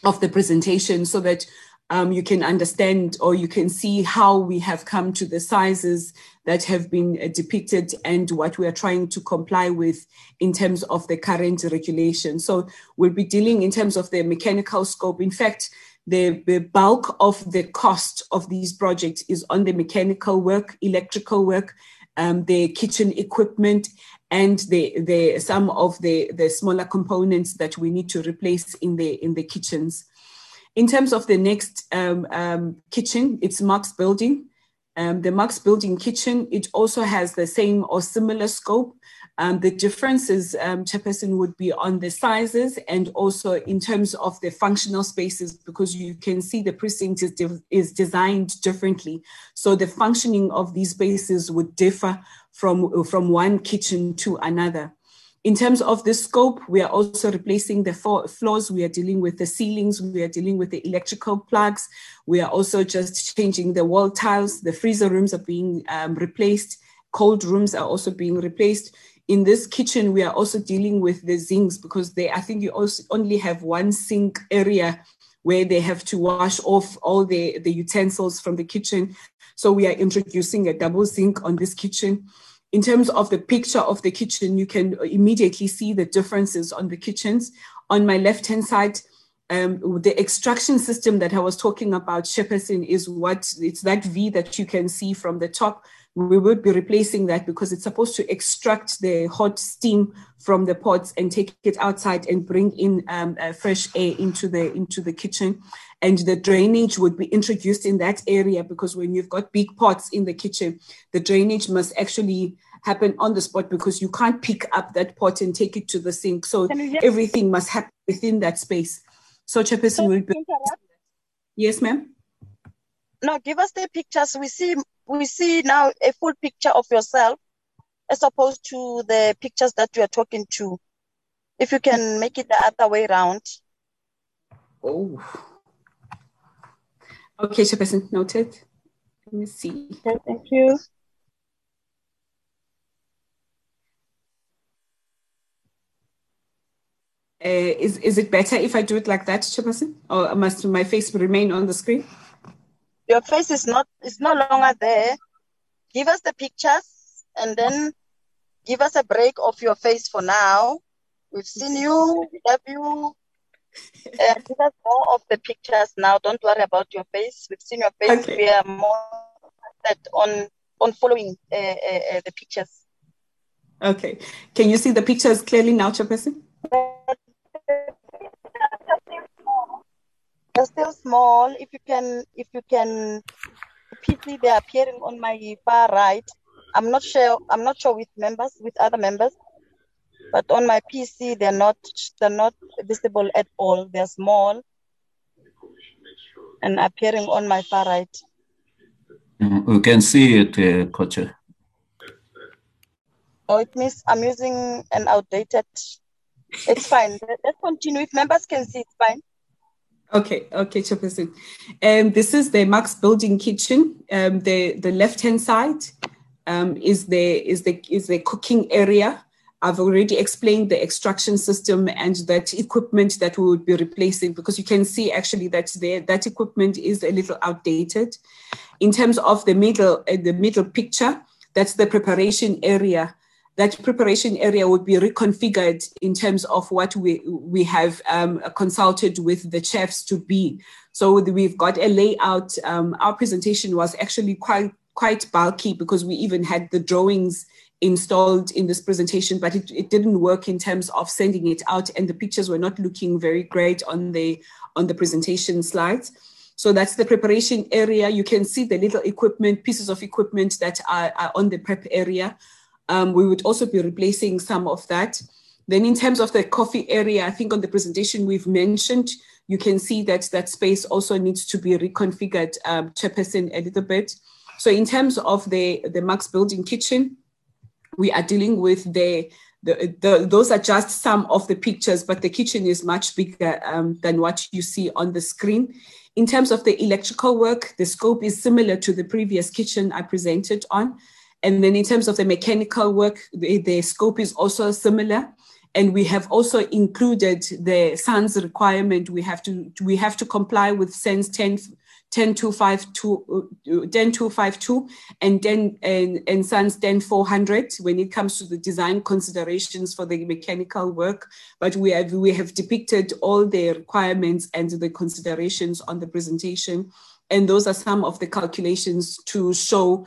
of the presentation, so that um, you can understand or you can see how we have come to the sizes that have been uh, depicted and what we are trying to comply with in terms of the current regulation. So we'll be dealing in terms of the mechanical scope. In fact, the, the bulk of the cost of these projects is on the mechanical work, electrical work, um, the kitchen equipment, and the, the some of the, the smaller components that we need to replace in the in the kitchens. In terms of the next um, um, kitchen, it's Marks building. Um, the Marks building kitchen, it also has the same or similar scope. Um, the differences, um, Chairperson, would be on the sizes and also in terms of the functional spaces, because you can see the precinct is, de- is designed differently. So the functioning of these spaces would differ from, from one kitchen to another. In terms of the scope, we are also replacing the floors. We are dealing with the ceilings. We are dealing with the electrical plugs. We are also just changing the wall tiles. The freezer rooms are being um, replaced. Cold rooms are also being replaced in this kitchen, we are also dealing with the sinks because they, I think you also only have one sink area where they have to wash off all the, the utensils from the kitchen. So we are introducing a double sink on this kitchen. In terms of the picture of the kitchen, you can immediately see the differences on the kitchens. On my left-hand side, um, the extraction system that I was talking about, Chairperson, is what it's that V that you can see from the top we would be replacing that because it's supposed to extract the hot steam from the pots and take it outside and bring in um, uh, fresh air into the into the kitchen. And the drainage would be introduced in that area because when you've got big pots in the kitchen the drainage must actually happen on the spot because you can't pick up that pot and take it to the sink. So everything must happen within that space. So chairperson will be yes ma'am? No give us the pictures. We see we see now a full picture of yourself as opposed to the pictures that you are talking to. If you can make it the other way around. Oh. Okay, Chairperson, noted. Let me see. Okay, thank you. Uh, is, is it better if I do it like that, Chairperson? Or must my face remain on the screen? Your face is not is no longer there. Give us the pictures and then give us a break of your face for now. We've seen you, we love you. [LAUGHS] Uh, give us more of the pictures now. Don't worry about your face. We've seen your face. Okay. We are more on on following uh, uh, uh, the pictures. Okay. Can you see the pictures clearly now, Chairperson? They're still small. If you can, if you can, repeatedly they're appearing on my far right. I'm not sure. I'm not sure with members, with other members, but on my PC they're not. They're not visible at all. They're small and appearing on my far right. Mm, we can see it, uh, Coach. Oh, it means I'm using an outdated. It's fine. Let's continue. If members can see, it's fine. Okay, okay, Chairperson. Um, this is the Marks Building kitchen. Um, the the left hand side um, is the is the is the cooking area. I've already explained the extraction system and that equipment that we would be replacing because you can see actually that the, that equipment is a little outdated. In terms of the middle uh, the middle picture, that's the preparation area that preparation area would be reconfigured in terms of what we we have um, consulted with the chefs to be. So we've got a layout. Um, our presentation was actually quite quite bulky because we even had the drawings installed in this presentation, but it, it didn't work in terms of sending it out, and the pictures were not looking very great on the on the presentation slides. So that's the preparation area. You can see the little equipment, pieces of equipment that are, are on the prep area. Um, we would also be replacing some of that. Then in terms of the coffee area, I think on the presentation we've mentioned, you can see that that space also needs to be reconfigured, um, Chairperson, a little bit. So in terms of the, the Marks Building kitchen, we are dealing with the, the, the, those are just some of the pictures, but the kitchen is much bigger um, than what you see on the screen. In terms of the electrical work, the scope is similar to the previous kitchen I presented on. And then in terms of the mechanical work, the, the scope is also similar. And we have also included the SANS requirement. We have to we have to comply with SANS 10, 10252, 10252 and then and, and SANS 10400 when it comes to the design considerations for the mechanical work. But we have we have depicted all the requirements and the considerations on the presentation. And those are some of the calculations to show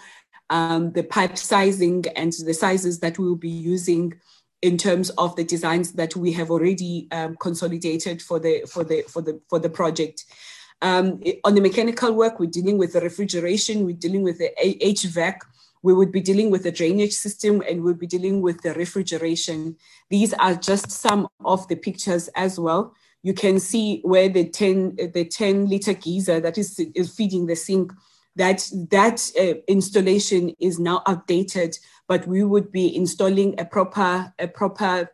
um, the pipe sizing and the sizes that we will be using in terms of the designs that we have already um, consolidated for the for the for the for the project. Um, on the mechanical work, we're dealing with the refrigeration, we're dealing with the HVAC, we would be dealing with the drainage system and we'll be dealing with the refrigeration. These are just some of the pictures as well. You can see where the 10, the 10 liter geyser that is, is feeding the sink, that, that uh, installation is now outdated, but we would be installing a proper, a proper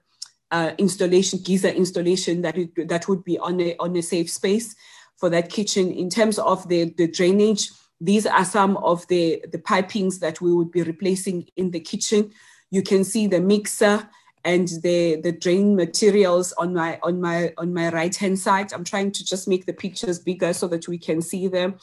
uh, installation, geyser installation that, it, that would be on a, on a safe space for that kitchen. In terms of the, the drainage, these are some of the, the pipings that we would be replacing in the kitchen. You can see the mixer and the, the drain materials on my on my on my right hand side. I'm trying to just make the pictures bigger so that we can see them.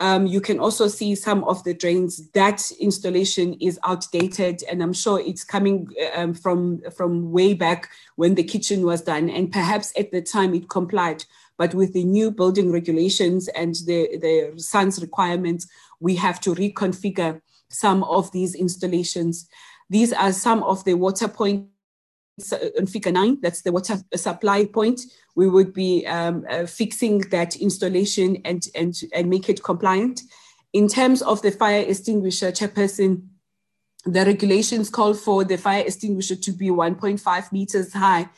Um, you can also see some of the drains. That installation is outdated, and I'm sure it's coming um, from from way back when the kitchen was done, and perhaps at the time it complied. But with the new building regulations and the the SANS requirements, we have to reconfigure some of these installations. These are some of the water points on figure nine, that's the water supply point, we would be um, uh, fixing that installation and, and, and make it compliant. In terms of the fire extinguisher, chairperson, the regulations call for the fire extinguisher to be 1.5 meters high.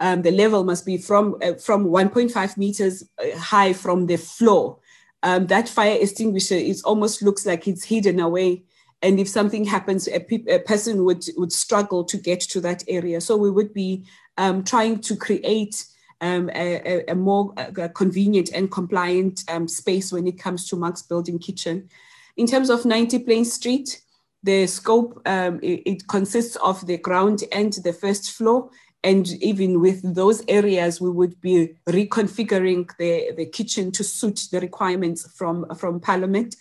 Um, the level must be from, uh, from 1.5 meters uh, high from the floor. Um, that fire extinguisher is almost looks like it's hidden away and if something happens, a, pe- a, person would would struggle to get to that area. So we would be um, trying to create um, a, a, more uh, convenient and compliant um, space when it comes to Marks Building Kitchen. In terms of 90 Plein Street, the scope um, it, it consists of the ground and the first floor. And even with those areas, we would be reconfiguring the, the kitchen to suit the requirements from, from Parliament.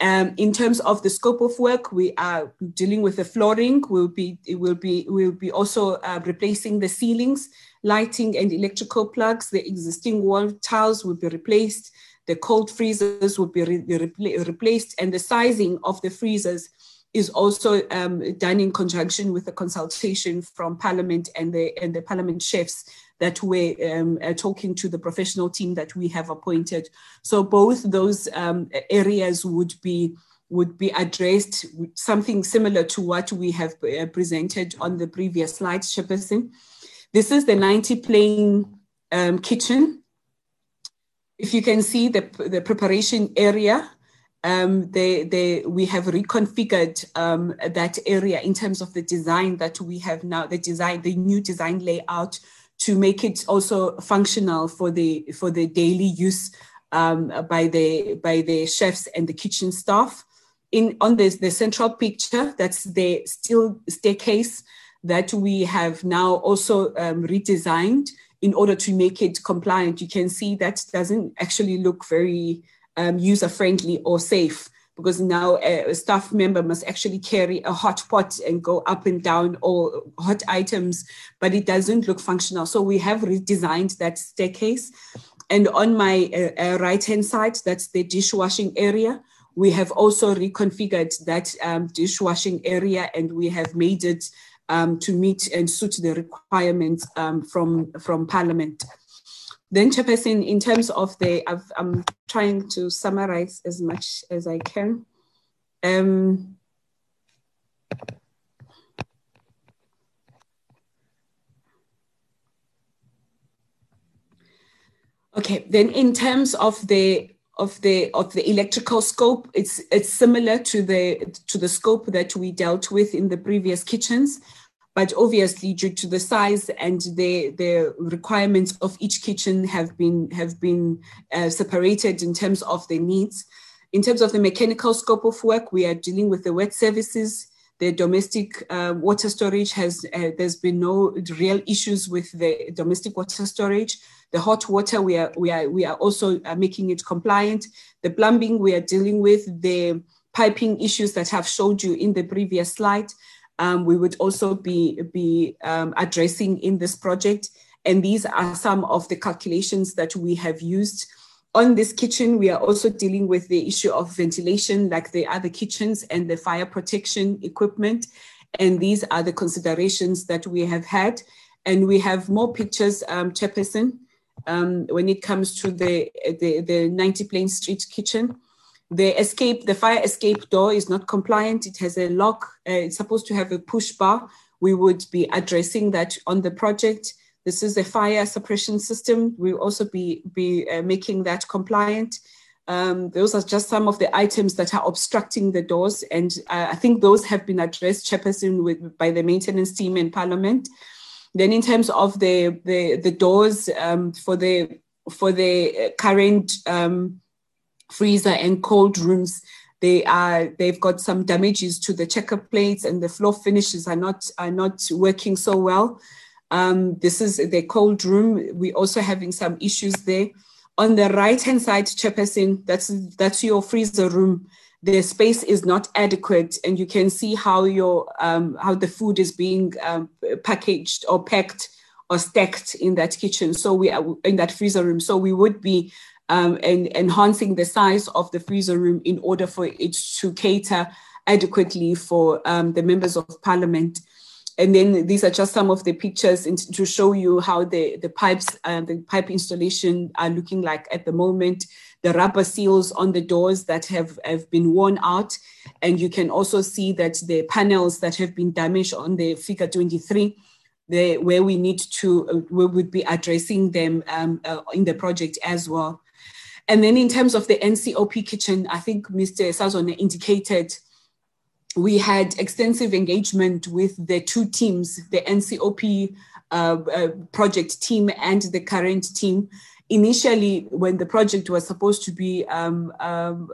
Um, in terms of the scope of work, we are dealing with the flooring. We'll be, will be, we'll be also uh, replacing the ceilings, lighting and electrical plugs. The existing wall tiles will be replaced. The cold freezers will be re re replaced and the sizing of the freezers is also um, done in conjunction with a consultation from Parliament and the, and the Parliament chefs that we're um, uh, talking to the professional team that we have appointed. So both those um, areas would be would be addressed something similar to what we have uh, presented on the previous slide, Chairperson. This is the 90 Plein um, kitchen. If you can see the, the preparation area, um, they, they, we have reconfigured um, that area in terms of the design that we have now, the design, the new design layout to make it also functional for the for the daily use um, by the by the chefs and the kitchen staff. In on this the central picture, that's the steel staircase that we have now also um, redesigned in order to make it compliant. You can see that doesn't actually look very um, user friendly or safe because now a staff member must actually carry a hot pot and go up and down all hot items, but it doesn't look functional. So we have redesigned that staircase. And on my uh, uh, right hand side, that's the dishwashing area. We have also reconfigured that um, dishwashing area and we have made it um, to meet and suit the requirements um, from, from Parliament. Then, Chairperson, in terms of the, i am trying to summarize as much as I can. Um, okay, then in terms of the of the of the electrical scope, it's it's similar to the to the scope that we dealt with in the previous kitchens. But obviously, due to the size and the, the requirements of each kitchen have been, have been uh, separated in terms of the needs. In terms of the mechanical scope of work, we are dealing with the wet services, the domestic uh, water storage has uh, there's been no real issues with the domestic water storage. The hot water we are we are we are also uh, making it compliant. The plumbing we are dealing with the piping issues that have showed you in the previous slide um, we would also be, be um, addressing in this project. And these are some of the calculations that we have used. On this kitchen, we are also dealing with the issue of ventilation, like the other kitchens, and the fire protection equipment. And these are the considerations that we have had. And we have more pictures, um, Chairperson, um, when it comes to the, the, the 90 Plein Street kitchen. The escape, the fire escape door is not compliant. It has a lock. Uh, it's supposed to have a push bar. We would be addressing that on the project. This is a fire suppression system. We'll also be, be uh, making that compliant. Um, those are just some of the items that are obstructing the doors. And uh, I think those have been addressed, Chairperson, with, by the maintenance team in Parliament. Then in terms of the, the, the doors um, for the, for the current um, freezer and cold rooms, they are they've got some damages to the checker plates and the floor finishes are not are not working so well. Um, this is the cold room. We're also having some issues there. On the right hand side, Chairperson, that's that's your freezer room. The space is not adequate, and you can see how your um, how the food is being um, packaged or packed or stacked in that kitchen. So we are in that freezer room. So we would be um, and enhancing the size of the freezer room in order for it to cater adequately for um, the members of parliament. And then these are just some of the pictures in, to show you how the, the pipes and uh, the pipe installation are looking like at the moment. The rubber seals on the doors that have, have been worn out. And you can also see that the panels that have been damaged on the figure 23, the, where we need to, uh, we would be addressing them um, uh, in the project as well. And then in terms of the NCOP kitchen, I think Mr. Sazone indicated we had extensive engagement with the two teams, the NCOP uh, uh, project team and the current team. Initially, when the project was supposed to be um, um,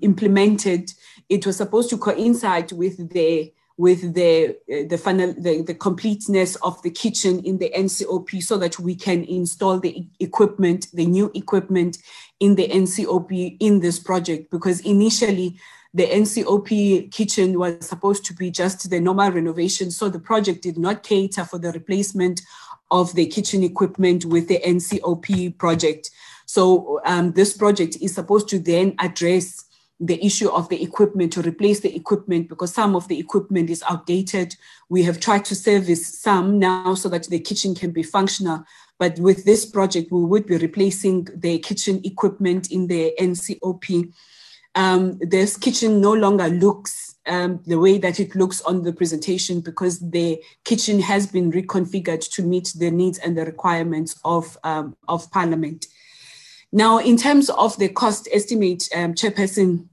implemented, it was supposed to coincide with the with the uh, the final the, the completeness of the kitchen in the NCOP so that we can install the equipment, the new equipment in the NCOP in this project because initially the NCOP kitchen was supposed to be just the normal renovation. So the project did not cater for the replacement of the kitchen equipment with the NCOP project. So um, this project is supposed to then address the issue of the equipment to replace the equipment because some of the equipment is outdated. We have tried to service some now so that the kitchen can be functional. But with this project, we would be replacing the kitchen equipment in the NCOP um, this kitchen no longer looks um, the way that it looks on the presentation because the kitchen has been reconfigured to meet the needs and the requirements of, um, of Parliament. Now, in terms of the cost estimate, um, Chairperson,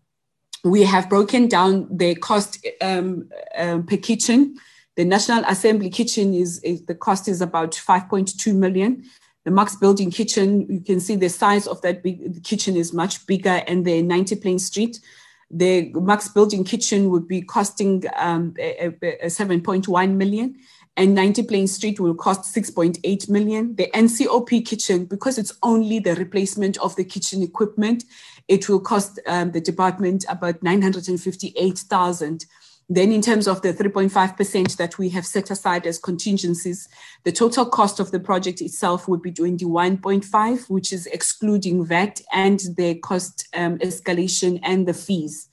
we have broken down the cost um, um, per kitchen. The National Assembly kitchen is, is the cost is about 5.2 million. The Marks Building kitchen, you can see the size of that big kitchen is much bigger, and the 90 Plein Street, the Marks Building kitchen would be costing um, a, a 7.1 million and 90 Plein Street will cost 6.8 million. The NCOP kitchen, because it's only the replacement of the kitchen equipment, it will cost um, the department about 958,000. Then, in terms of the 3.5% that we have set aside as contingencies, the total cost of the project itself would be 21.5, which is excluding VAT and the cost um, escalation and the fees.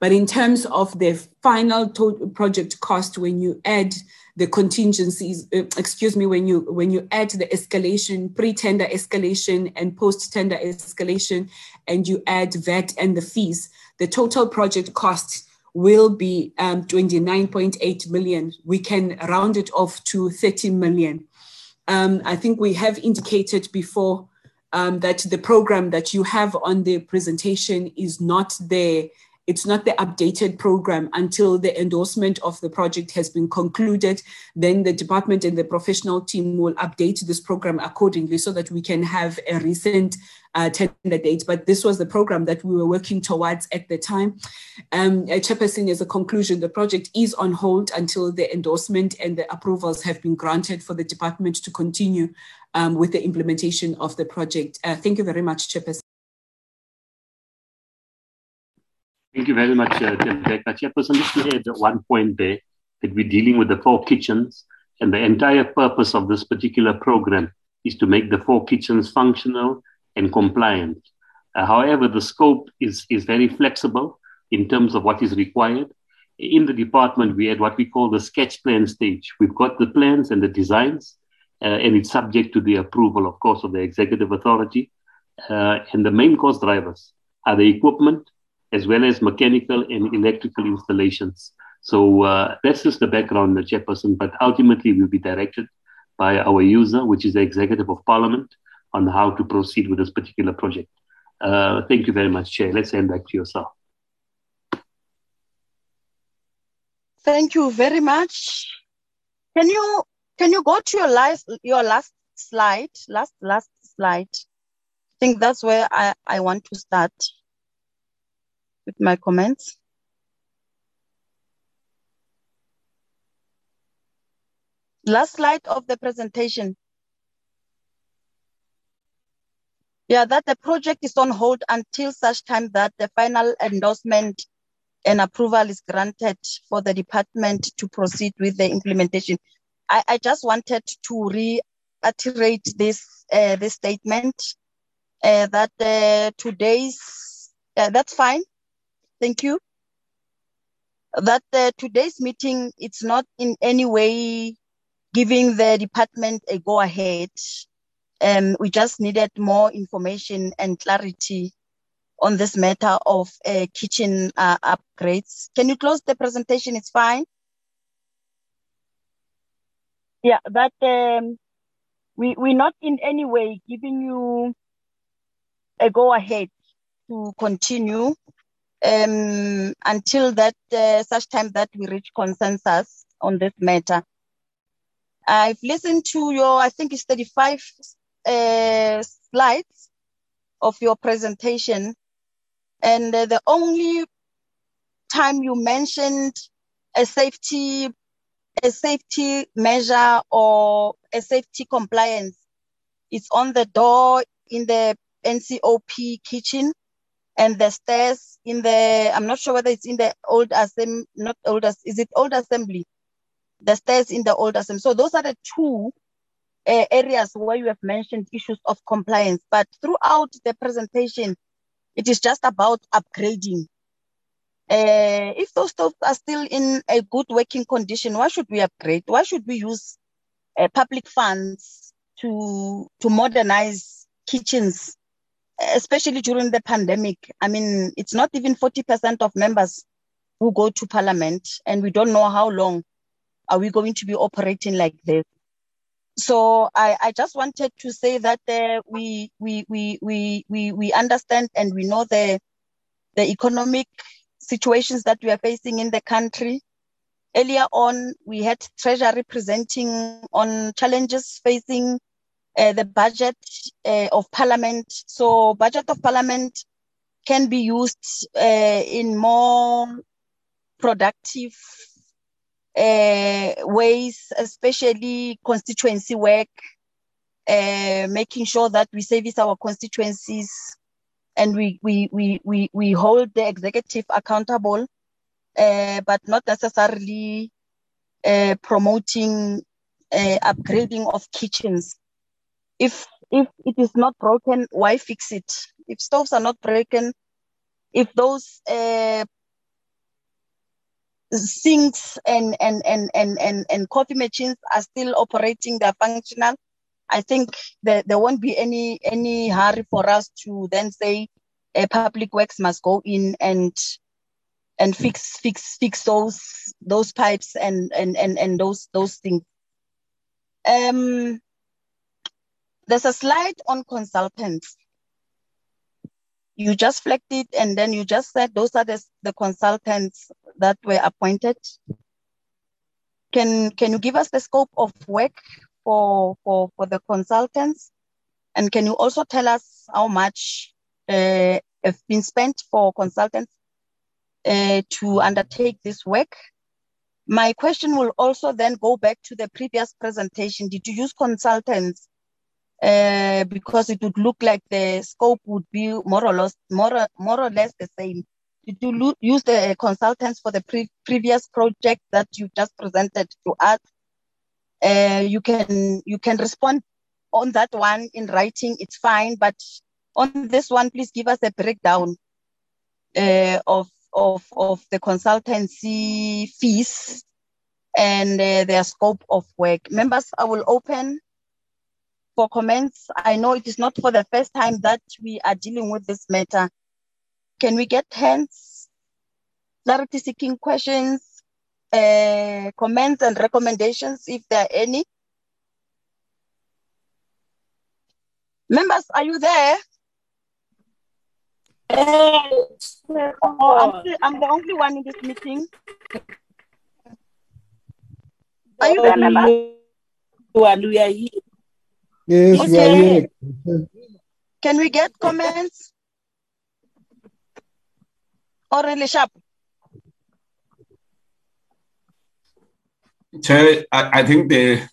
But in terms of the final project cost, when you add the contingencies, uh, excuse me, when you when you add the escalation, pre-tender escalation and post-tender escalation, and you add VAT and the fees, the total project cost will be um, 29.8 million. We can round it off to 30 million. Um, I think we have indicated before um, that the program that you have on the presentation is not there it's not the updated program until the endorsement of the project has been concluded. Then the department and the professional team will update this program accordingly so that we can have a recent uh, tender date. But this was the program that we were working towards at the time. Um, Chairperson, as a conclusion, the project is on hold until the endorsement and the approvals have been granted for the department to continue um, with the implementation of the project. Uh, thank you very much, Chairperson. Thank you very much, uh, Rebecca. Chairperson, just to add one point there, that we're dealing with the four kitchens, and the entire purpose of this particular program is to make the four kitchens functional and compliant. Uh, however, the scope is, is very flexible in terms of what is required. In the department, we had what we call the sketch plan stage. We've got the plans and the designs, uh, and it's subject to the approval, of course, of the executive authority. Uh, and the main cost drivers are the equipment, as well as mechanical and electrical installations. So uh, that's just the background, the chairperson, but ultimately we'll be directed by our user, which is the Executive of Parliament, on how to proceed with this particular project. Uh, thank you very much, Chair. Let's hand back to yourself. Thank you very much. Can you can you go to your last your last slide? Last last slide. I think that's where I, I want to start with my comments. Last slide of the presentation. Yeah, that the project is on hold until such time that the final endorsement and approval is granted for the department to proceed with the implementation. I, I just wanted to reiterate this uh, this statement uh, that uh, today's uh, that's fine. Thank you. That uh, today's meeting it's not in any way giving the department a go ahead. Um, we just needed more information and clarity on this matter of uh, kitchen uh, upgrades. Can you close the presentation? It's fine. Yeah, that um, we we're not in any way giving you a go ahead to continue um, until that uh, such time that we reach consensus on this matter. I've listened to your, I think it's 35 uh, slides of your presentation. And uh, the only time you mentioned a safety, a safety measure or a safety compliance is on the door in the NCOP kitchen and the stairs in the, I'm not sure whether it's in the old assembly, not old, is it old assembly? The stairs in the old assembly. So those are the two uh, areas where you have mentioned issues of compliance. But throughout the presentation, it is just about upgrading. Uh, if those stoves are still in a good working condition, why should we upgrade? Why should we use uh, public funds to to modernize kitchens, especially during the pandemic? I mean, it's not even 40% of members who go to parliament, and we don't know how long are we going to be operating like this. So I, I just wanted to say that uh, we, we, we, we, we, we understand and we know the, the economic situations that we are facing in the country. Earlier on, we had Treasury presenting on challenges facing uh, the budget uh, of Parliament. So budget of Parliament can be used uh, in more productive uh, ways, especially constituency work, uh, making sure that we service our constituencies and we, we, we, we, we hold the executive accountable, but not necessarily promoting upgrading of kitchens. If, if it is not broken, why fix it? If stoves are not broken, if those uh, sinks and, and, and, and, and, and coffee machines are still operating, they're functional. I think that there won't be any, any hurry for us to then say a public works must go in and, and fix, fix, fix those, those pipes and, and, and, and those, those things. Um, there's a slide on consultants you just flagged it and then you just said those are the, the consultants that were appointed. Can can you give us the scope of work for for, for the consultants? And can you also tell us how much uh, have been spent for consultants uh, to undertake this work? My question will also then go back to the previous presentation. Did you use consultants uh, because it would look like the scope would be more or less more, more or less the same. Did you lo- use the consultants for the pre- previous project that you just presented to us? Uh, you can you can respond on that one in writing. It's fine, but on this one, please give us a breakdown uh, of of of the consultancy fees and uh, their scope of work. Members, I will open for comments. I know it is not for the first time that we are dealing with this matter. Can we get hands? Clarity seeking questions, uh, comments and recommendations if there are any. Members, are you there? I'm, the, I'm the only one in this meeting. Are you there, members? We are here. Yes, we are Okay. here. Can we get comments? Or really sharp? Chair, I, I think the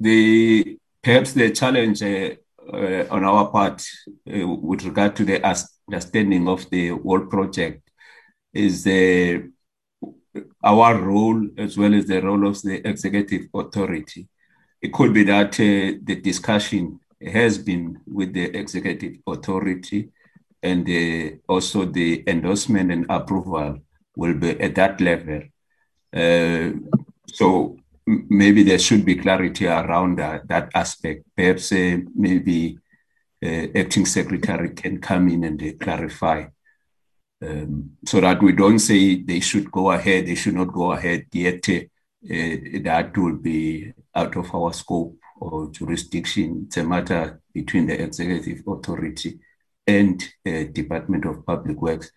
the perhaps the challenge uh, uh, on our part uh, with regard to the understanding of the whole project is uh, our role as well as the role of the executive authority. It could be that uh, the discussion has been with the executive authority and uh, also the endorsement and approval will be at that level. Uh, so maybe there should be clarity around that, that aspect. Perhaps uh, maybe uh, acting secretary can come in and uh, clarify um, so that we don't say they should go ahead, they should not go ahead, yet uh, uh, that will be out of our scope or jurisdiction. It's a matter between the executive authority and uh, Department of Public Works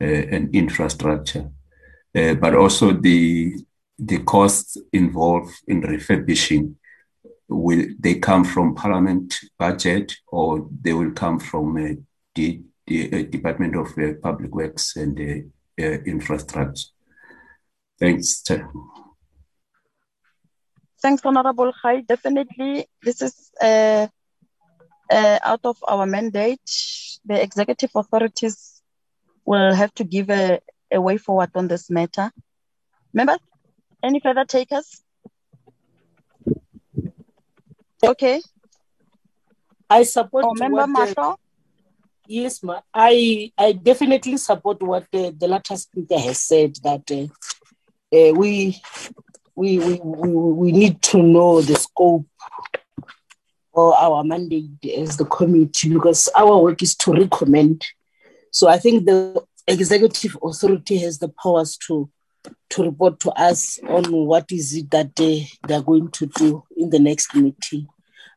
uh, and Infrastructure. Uh, but also the the costs involved in refurbishing will they come from Parliament budget or they will come from uh, the, uh, Department of uh, Public Works and uh, uh, Infrastructure. Thanks. Chair. Thanks, Honorable Khai. Definitely, this is uh, uh, out of our mandate. The executive authorities will have to give a, a way forward on this matter. Members, any further takers? Okay. I support Oh, Member the- Yes, ma. I I definitely support what the, the latter speaker has said that uh, uh, we, we we we we need to know the scope or our mandate as the committee because our work is to recommend. So I think the executive authority has the powers to to report to us on what is it that they, they are going to do in the next meeting.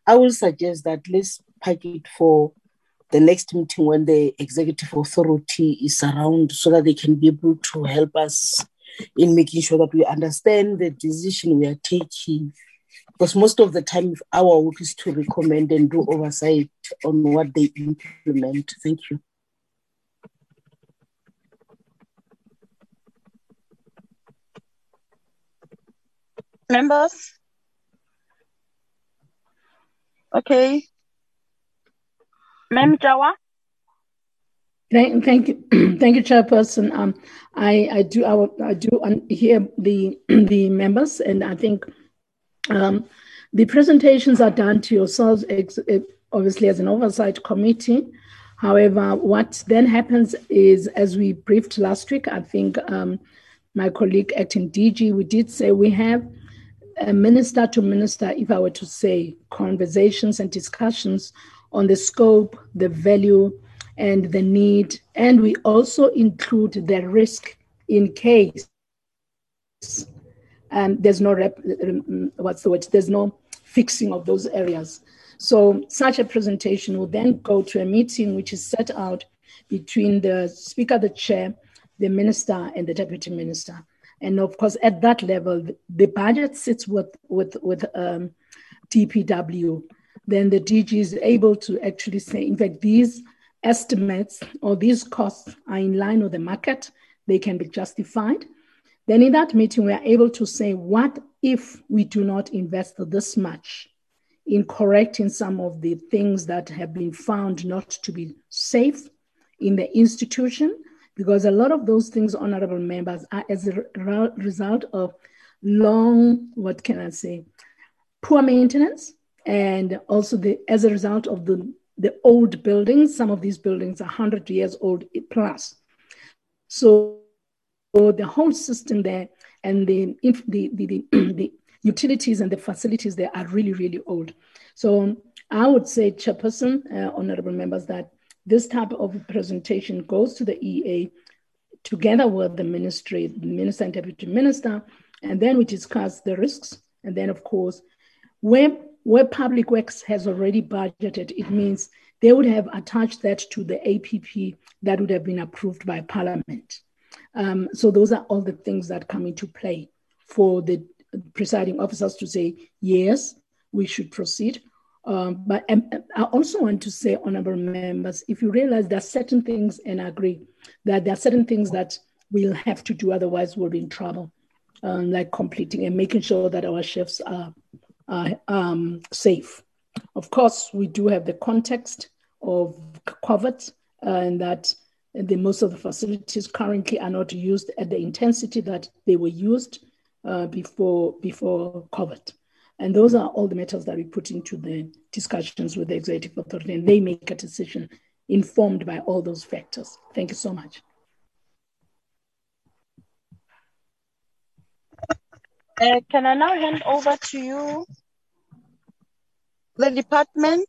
I will suggest that let's pack it for the next meeting when the executive authority is around so that they can be able to help us in making sure that we understand the decision we are taking. Because most of the time, our work is to recommend and do oversight on what they implement. Thank you. Members? Okay. Ma'am Tyawa? Thank, thank you, [CLEARS THROAT] thank you, Chairperson. Um, I, I do, I, I do hear the [CLEARS THROAT] the members, and I think um, the presentations are done to yourselves, eh, obviously as an oversight committee. However, what then happens is, as we briefed last week, I think um, my colleague acting DG, we did say we have a minister to minister, if I were to say, conversations and discussions on the scope, the value, and the need. And we also include the risk in case um, there's no, rep, um, what's the word? There's no fixing of those areas. So such a presentation will then go to a meeting which is set out between the speaker, the chair, the minister, and the deputy minister. And of course, at that level, the budget sits with with with um, DPW. Then the DG is able to actually say, in fact, these estimates or these costs are in line with the market. They can be justified. Then in that meeting, we are able to say, what if we do not invest this much in correcting some of the things that have been found not to be safe in the institution? Because a lot of those things, honorable members, are as a result of long, what can I say, poor maintenance, and also the, as a result of the, the old buildings. Some of these buildings are 100 years old plus. So so the whole system there and the, the, the, [CLEARS THROAT] the, utilities and the facilities there are really, really old. So I would say, Chairperson, uh, honorable members, that this type of presentation goes to the EA together with the ministry, minister and deputy minister, and then we discuss the risks. And then, of course, where, where Public Works has already budgeted, it means they would have attached that to the APP that would have been approved by Parliament. Um, so those are all the things that come into play for the presiding officers to say, yes, we should proceed. Um, but um, I also want to say, honorable members, if you realize there are certain things, and I agree that there are certain things that we'll have to do, otherwise we'll be in trouble, um, like completing and making sure that our chefs are, are um, safe. Of course, we do have the context of COVID uh, and that the most of the facilities currently are not used at the intensity that they were used uh, before before COVID. And those are all the matters that we put into the discussions with the executive authority, and they make a decision informed by all those factors. Thank you so much. Uh, can I now hand over to you, the department?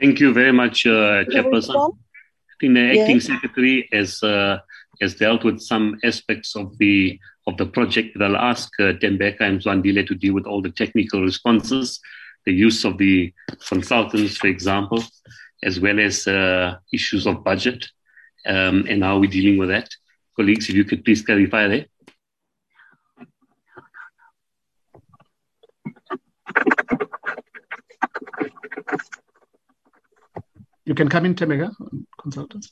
Thank you very much, uh, Chairperson. I think the acting Yes. secretary has uh, has dealt with some aspects of the of the project. I'll ask uh, Tembeka and Zwandile to deal with all the technical responses, the use of the consultants, for example, as well as uh, issues of budget um, and how we're dealing with that. Colleagues, if you could please clarify that. You can come in, Tembeka, consultants.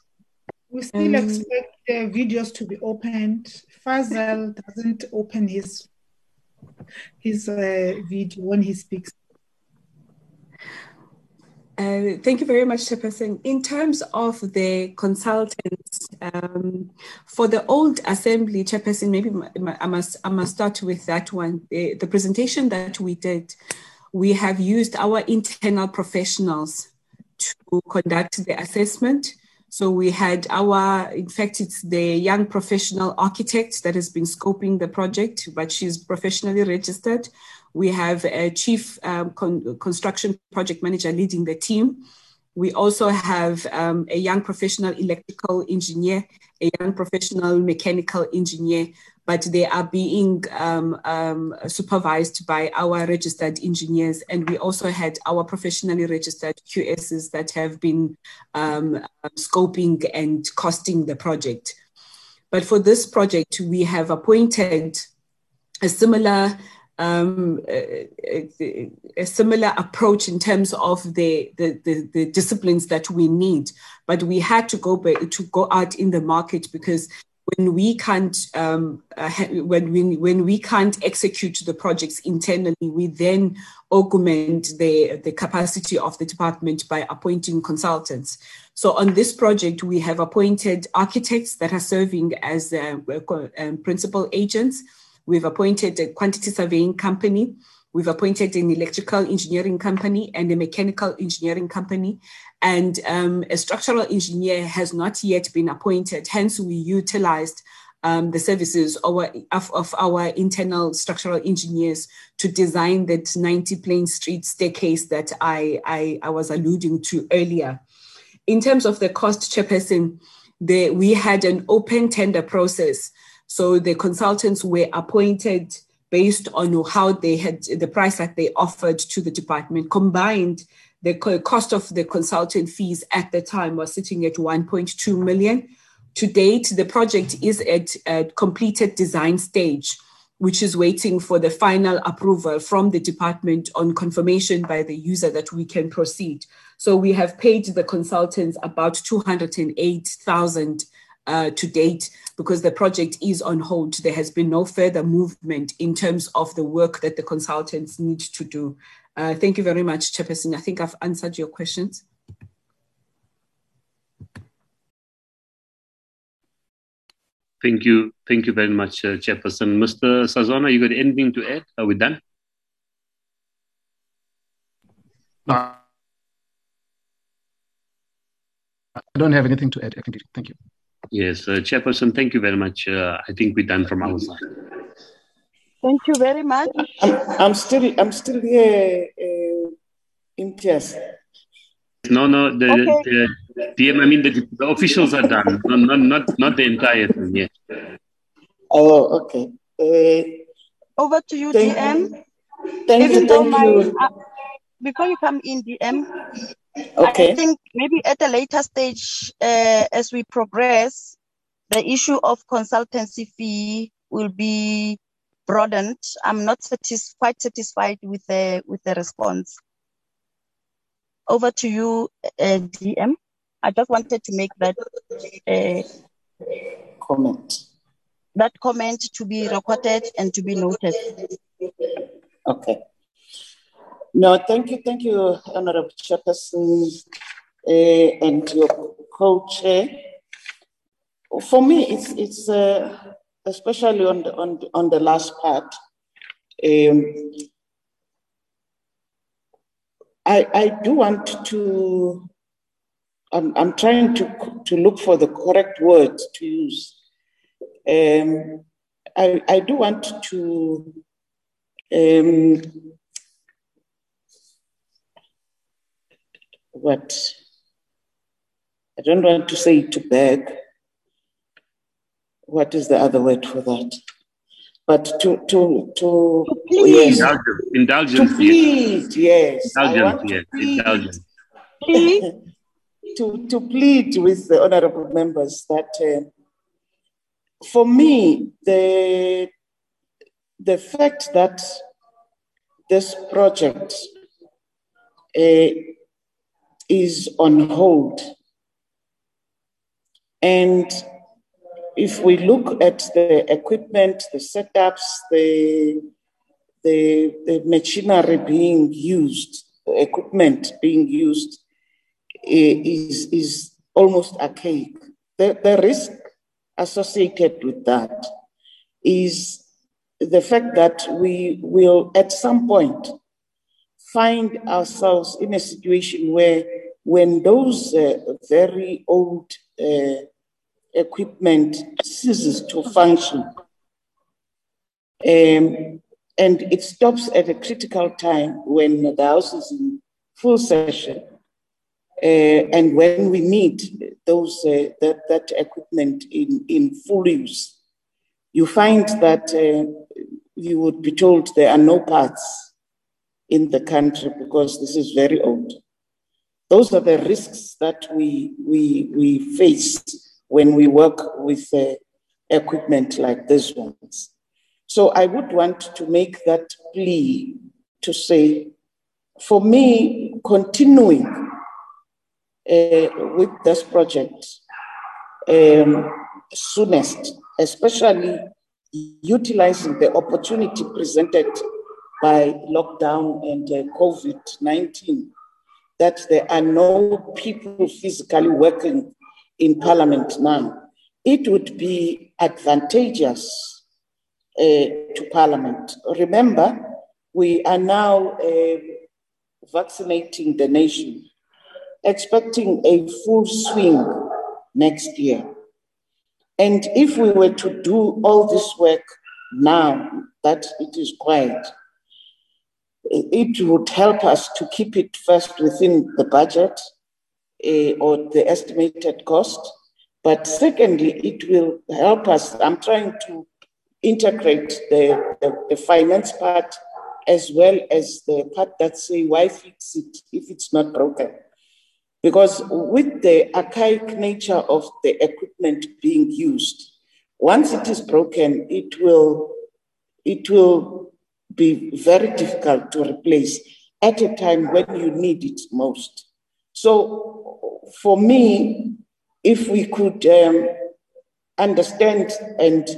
We still Um, expect the videos to be opened. Fazel doesn't open his his uh, video when he speaks. Uh, thank you very much, Chairperson. In terms of the consultants, um, for the old assembly, Chairperson, maybe m- m- I must, I must start with that one. The, the presentation that we did, we have used our internal professionals to conduct the assessment. So we had our, in fact, it's the young professional architect that has been scoping the project, but she's professionally registered. We have a chief um, con- construction project manager leading the team. We also have um, a young professional electrical engineer, a young professional mechanical engineer, but they are being um, um, supervised by our registered engineers. And we also had our professionally registered QSs that have been um, scoping and costing the project. But for this project, we have appointed a similar um, a, a- similar approach in terms of the, the, the, the disciplines that we need. But we had to go back, to go out in the market because when we can't um, uh, when we when we can't execute the projects internally, we then augment the the capacity of the department by appointing consultants. So on this project, we have appointed architects that are serving as uh, um, principal agents. We've appointed a quantity surveying company. We've appointed an electrical engineering company and a mechanical engineering company. And um, a structural engineer has not yet been appointed. Hence, we utilized um, the services of, of, our internal structural engineers to design that 90 Plein Street staircase that I, I, I was alluding to earlier. In terms of the cost, Chairperson, the, we had an open tender process. So the consultants were appointed based on how they had the price that they offered to the department. Combined, the cost of the consultant fees at the time was sitting at 1.2 million. To date, the project is at a completed design stage, which is waiting for the final approval from the department on confirmation by the user that we can proceed. So we have paid the consultants about 208,000 uh, to date because the project is on hold. There has been no further movement in terms of the work that the consultants need to do. Uh, thank you very much, Chairperson. I think I've answered your questions. Thank you. Thank you very much, uh, Chairperson. Mr. Sazona, you got anything to add? Are we done? No, I don't have anything to add. Thank you. Thank you. Yes, uh, Chairperson, thank you very much. Uh, I think we're done from our side. Thank you very much. I'm, I'm still I'm still here uh, in tears. No, no, the, Okay. the, DM, I mean, the, the officials are done, not, not, not, not the entire thing yet. Oh, okay. Uh, Over to you, Thank DM. Thank Even you, thank my, you. uh, before you come in, DM, Okay. I think maybe at a later stage, uh, as we progress, the issue of consultancy fee will be broadened. I'm not satis- quite satisfied with the with the response. Over to you, uh, DM. I just wanted to make that uh, comment. That comment to be recorded and to be noted. Okay. No, thank you, thank you, Honorable Chairperson uh, and your co-chair. For me, it's it's uh, especially on the on on the last part. Um, I I do want to. I'm I'm trying to to look for the correct words to use. Um, I I do want to. Um, what I don't want to say to beg. What is the other word for that? But to to to, yes, Indulgence, indulgence, to plead, yes, I Indulgence, want to yes, plead. indulgence. [LAUGHS] to to plead with the honourable members that uh, for me the the fact that this project uh, is on hold and if we look at the equipment, the setups, the, the, the machinery being used, the equipment being used eh, is, is almost archaic. The, the risk associated with that is the fact that we will at some point find ourselves in a situation where when those uh, very old uh, equipment ceases to function. Um, and it stops at a critical time when the house is in full session. Uh, and when we need those uh, that, that equipment in, in full use, you find that uh, you would be told there are no parts in the country because this is very old. Those are the risks that we, we, we face when we work with uh, equipment like this ones. So I would want to make that plea to say, for me, continuing uh, with this project um, soonest, especially utilizing the opportunity presented by lockdown and uh, COVID 19, that there are no people physically working in Parliament now, it would be advantageous uh, to Parliament. Remember, we are now uh, vaccinating the nation, expecting a full swing next year. And if we were to do all this work now that it is quiet, it would help us to keep it first within the budget uh, or the estimated cost. But secondly, it will help us. I'm trying to integrate the, the, the finance part as well as the part that say, why fix it if it's not broken? Because with the archaic nature of the equipment being used, once it is broken, it will, it will be very difficult to replace at a time when you need it most. So for me, if we could um, understand and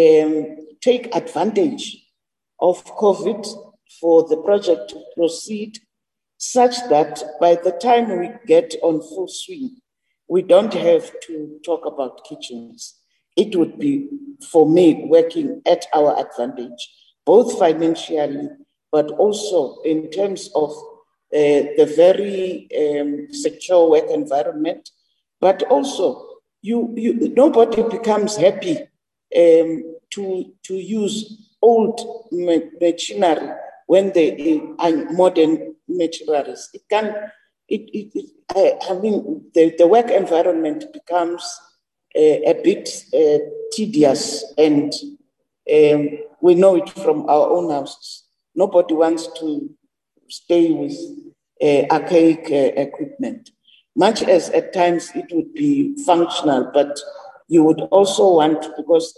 um, take advantage of COVID for the project to proceed such that by the time we get on full swing, we don't have to talk about kitchens. It would be, for me, working at our advantage, both financially, but also in terms of uh, the very um, secure work environment, but also you, you nobody becomes happy um, to, to use old machinery when they are modern machineries. It can it, it, it I, I, mean, the, the work environment becomes uh, a bit uh, tedious, and um, we know it from our own houses. Nobody wants to stay with uh, archaic uh, equipment, much as at times it would be functional, but you would also want, because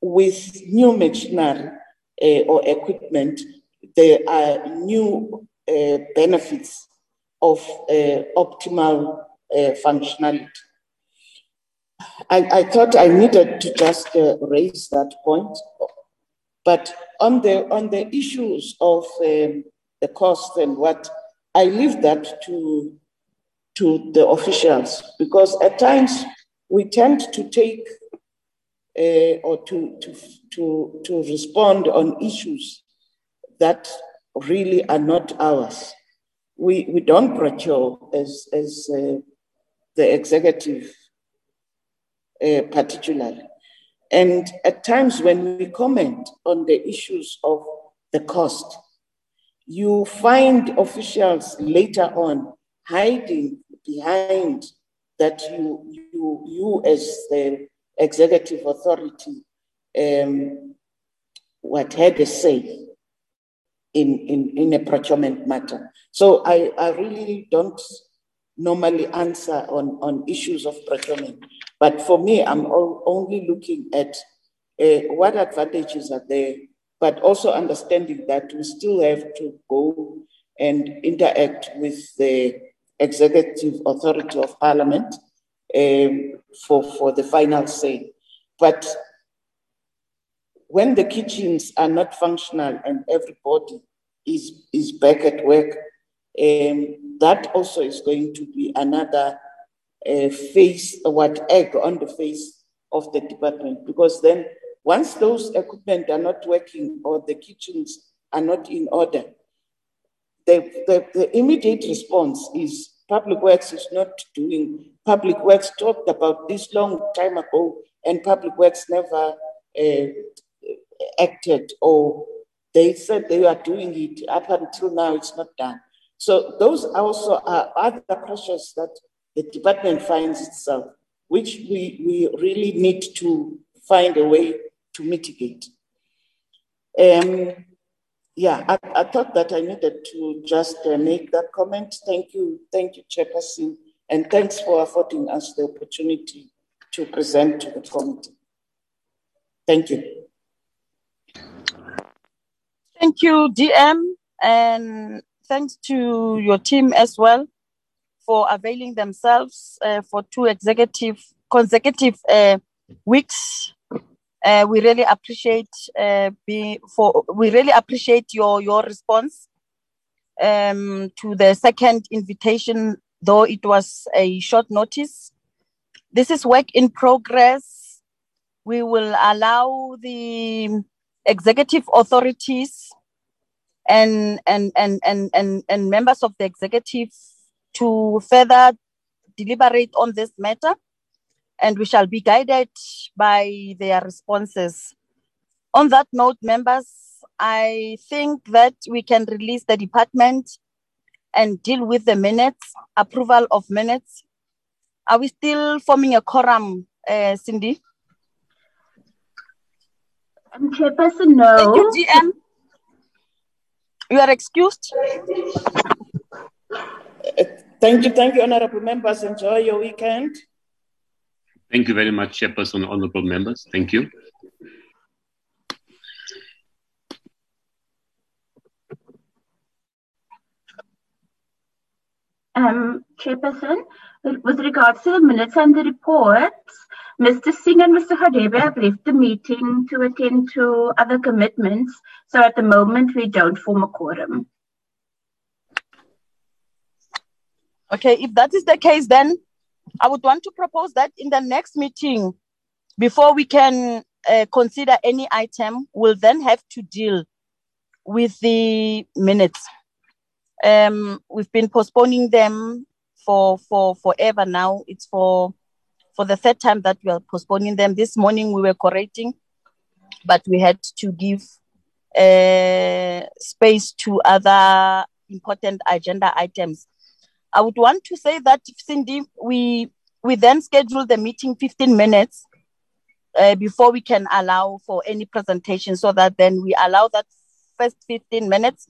with new machinery uh, or equipment, there are new uh, benefits of uh, optimal uh, functionality. I, I, thought I needed to just raise that point, but on the on the issues of um, the cost and what I leave that to to the officials because at times we tend to take uh, or to, to, to, to respond on issues that really are not ours. We, we don't procure as, as uh, the executive, uh, particularly. And at times when we comment on the issues of the cost, you find officials later on hiding behind that you, you, you as the executive authority um, what had a say in, in, in a procurement matter. So I, I really don't normally answer on, on issues of procurement. But for me, I'm only looking at uh, what advantages are there, but also understanding that we still have to go and interact with the executive authority of parliament um, for, for the final say. But when the kitchens are not functional and everybody is, is back at work, um, that also is going to be another uh, face, what egg on the face of the department. Because then once those equipment are not working or the kitchens are not in order, the, the, the immediate response is Public Works is not doing. Public Works talked about this long time ago, and Public Works never uh, acted or they said they are doing it. Up until now, it's not done. So those also are other pressures that the department finds itself, which we, we really need to find a way to mitigate. Um, yeah, I, I, thought that I needed to just uh, make that comment. Thank you, thank you, Chairperson, and thanks for affording us the opportunity to present to the committee. Thank you. Thank you, DM, and thanks to your team as well for availing themselves uh, for two executive consecutive uh, weeks uh, we really appreciate uh, being for we really appreciate your your response um, to the second invitation, though it was a short notice. This is work in progress. We will allow the executive authorities and and and and and, and members of the executive to further deliberate on this matter and we shall be guided by their responses. On that note, members, I think that we can release the department and deal with the minutes, approval of minutes. Are we still forming a quorum, uh, Cindy? Um, Chairperson, no. Thank you, GM. You are excused. Thank you, thank you, honorable members. Enjoy your weekend. Thank you very much, Chairperson, honorable members. Thank you. Um, Chairperson, with regards to the minutes and the reports, Mr. Singh and Mr. Hadebe have left the meeting to attend to other commitments. So at the moment, we don't form a quorum. Okay, if that is the case, then I would want to propose that in the next meeting, before we can uh, consider any item, we'll then have to deal with the minutes. Um, we've been postponing them for for forever now. It's for for the third time that we are postponing them. This morning we were correcting, but we had to give uh, space to other important agenda items. I would want to say that Cindy, we we then schedule the meeting 15 minutes uh, before we can allow for any presentation, so that then we allow that first 15 minutes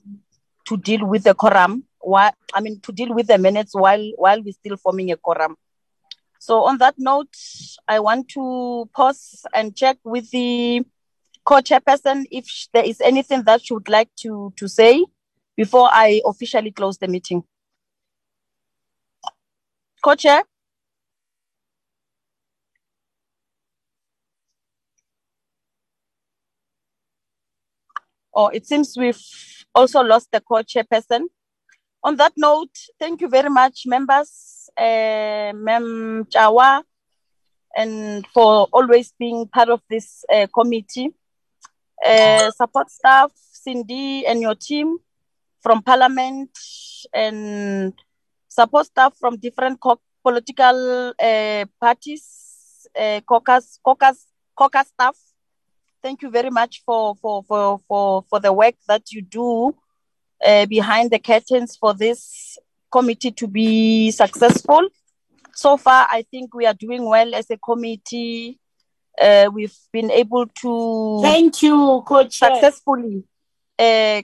to deal with the quorum. While, I mean, to deal with the minutes while while we're still forming a quorum. So on that note, I want to pause and check with the co-chairperson if there is anything that she would like to, to say before I officially close the meeting. Co-chair? Oh, it seems we've also lost the co-chairperson. On that note, thank you very much, members, uh, Mem Tyawa, and for always being part of this uh, committee. Uh, support staff, Cindy and your team from Parliament, and support staff from different co- political uh, parties, uh, caucus, caucus, caucus staff. Thank you very much for for for for, for the work that you do uh, behind the curtains for this committee to be successful. So far, I think we are doing well as a committee. Uh, we've been able to Thank you, Coach. successfully uh,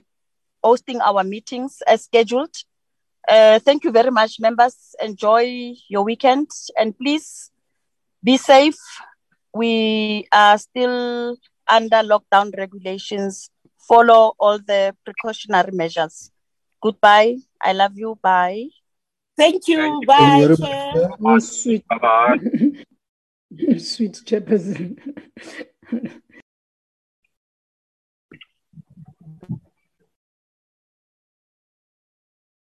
hosting our meetings as scheduled. Uh, thank you very much, members. Enjoy your weekend and please be safe. We are still under lockdown regulations. Follow all the precautionary measures. Goodbye. I love you. Bye. Thank you. Bye, Bye, Chair. Chair. Oh, sweet. [LAUGHS] sweet chairperson. [LAUGHS]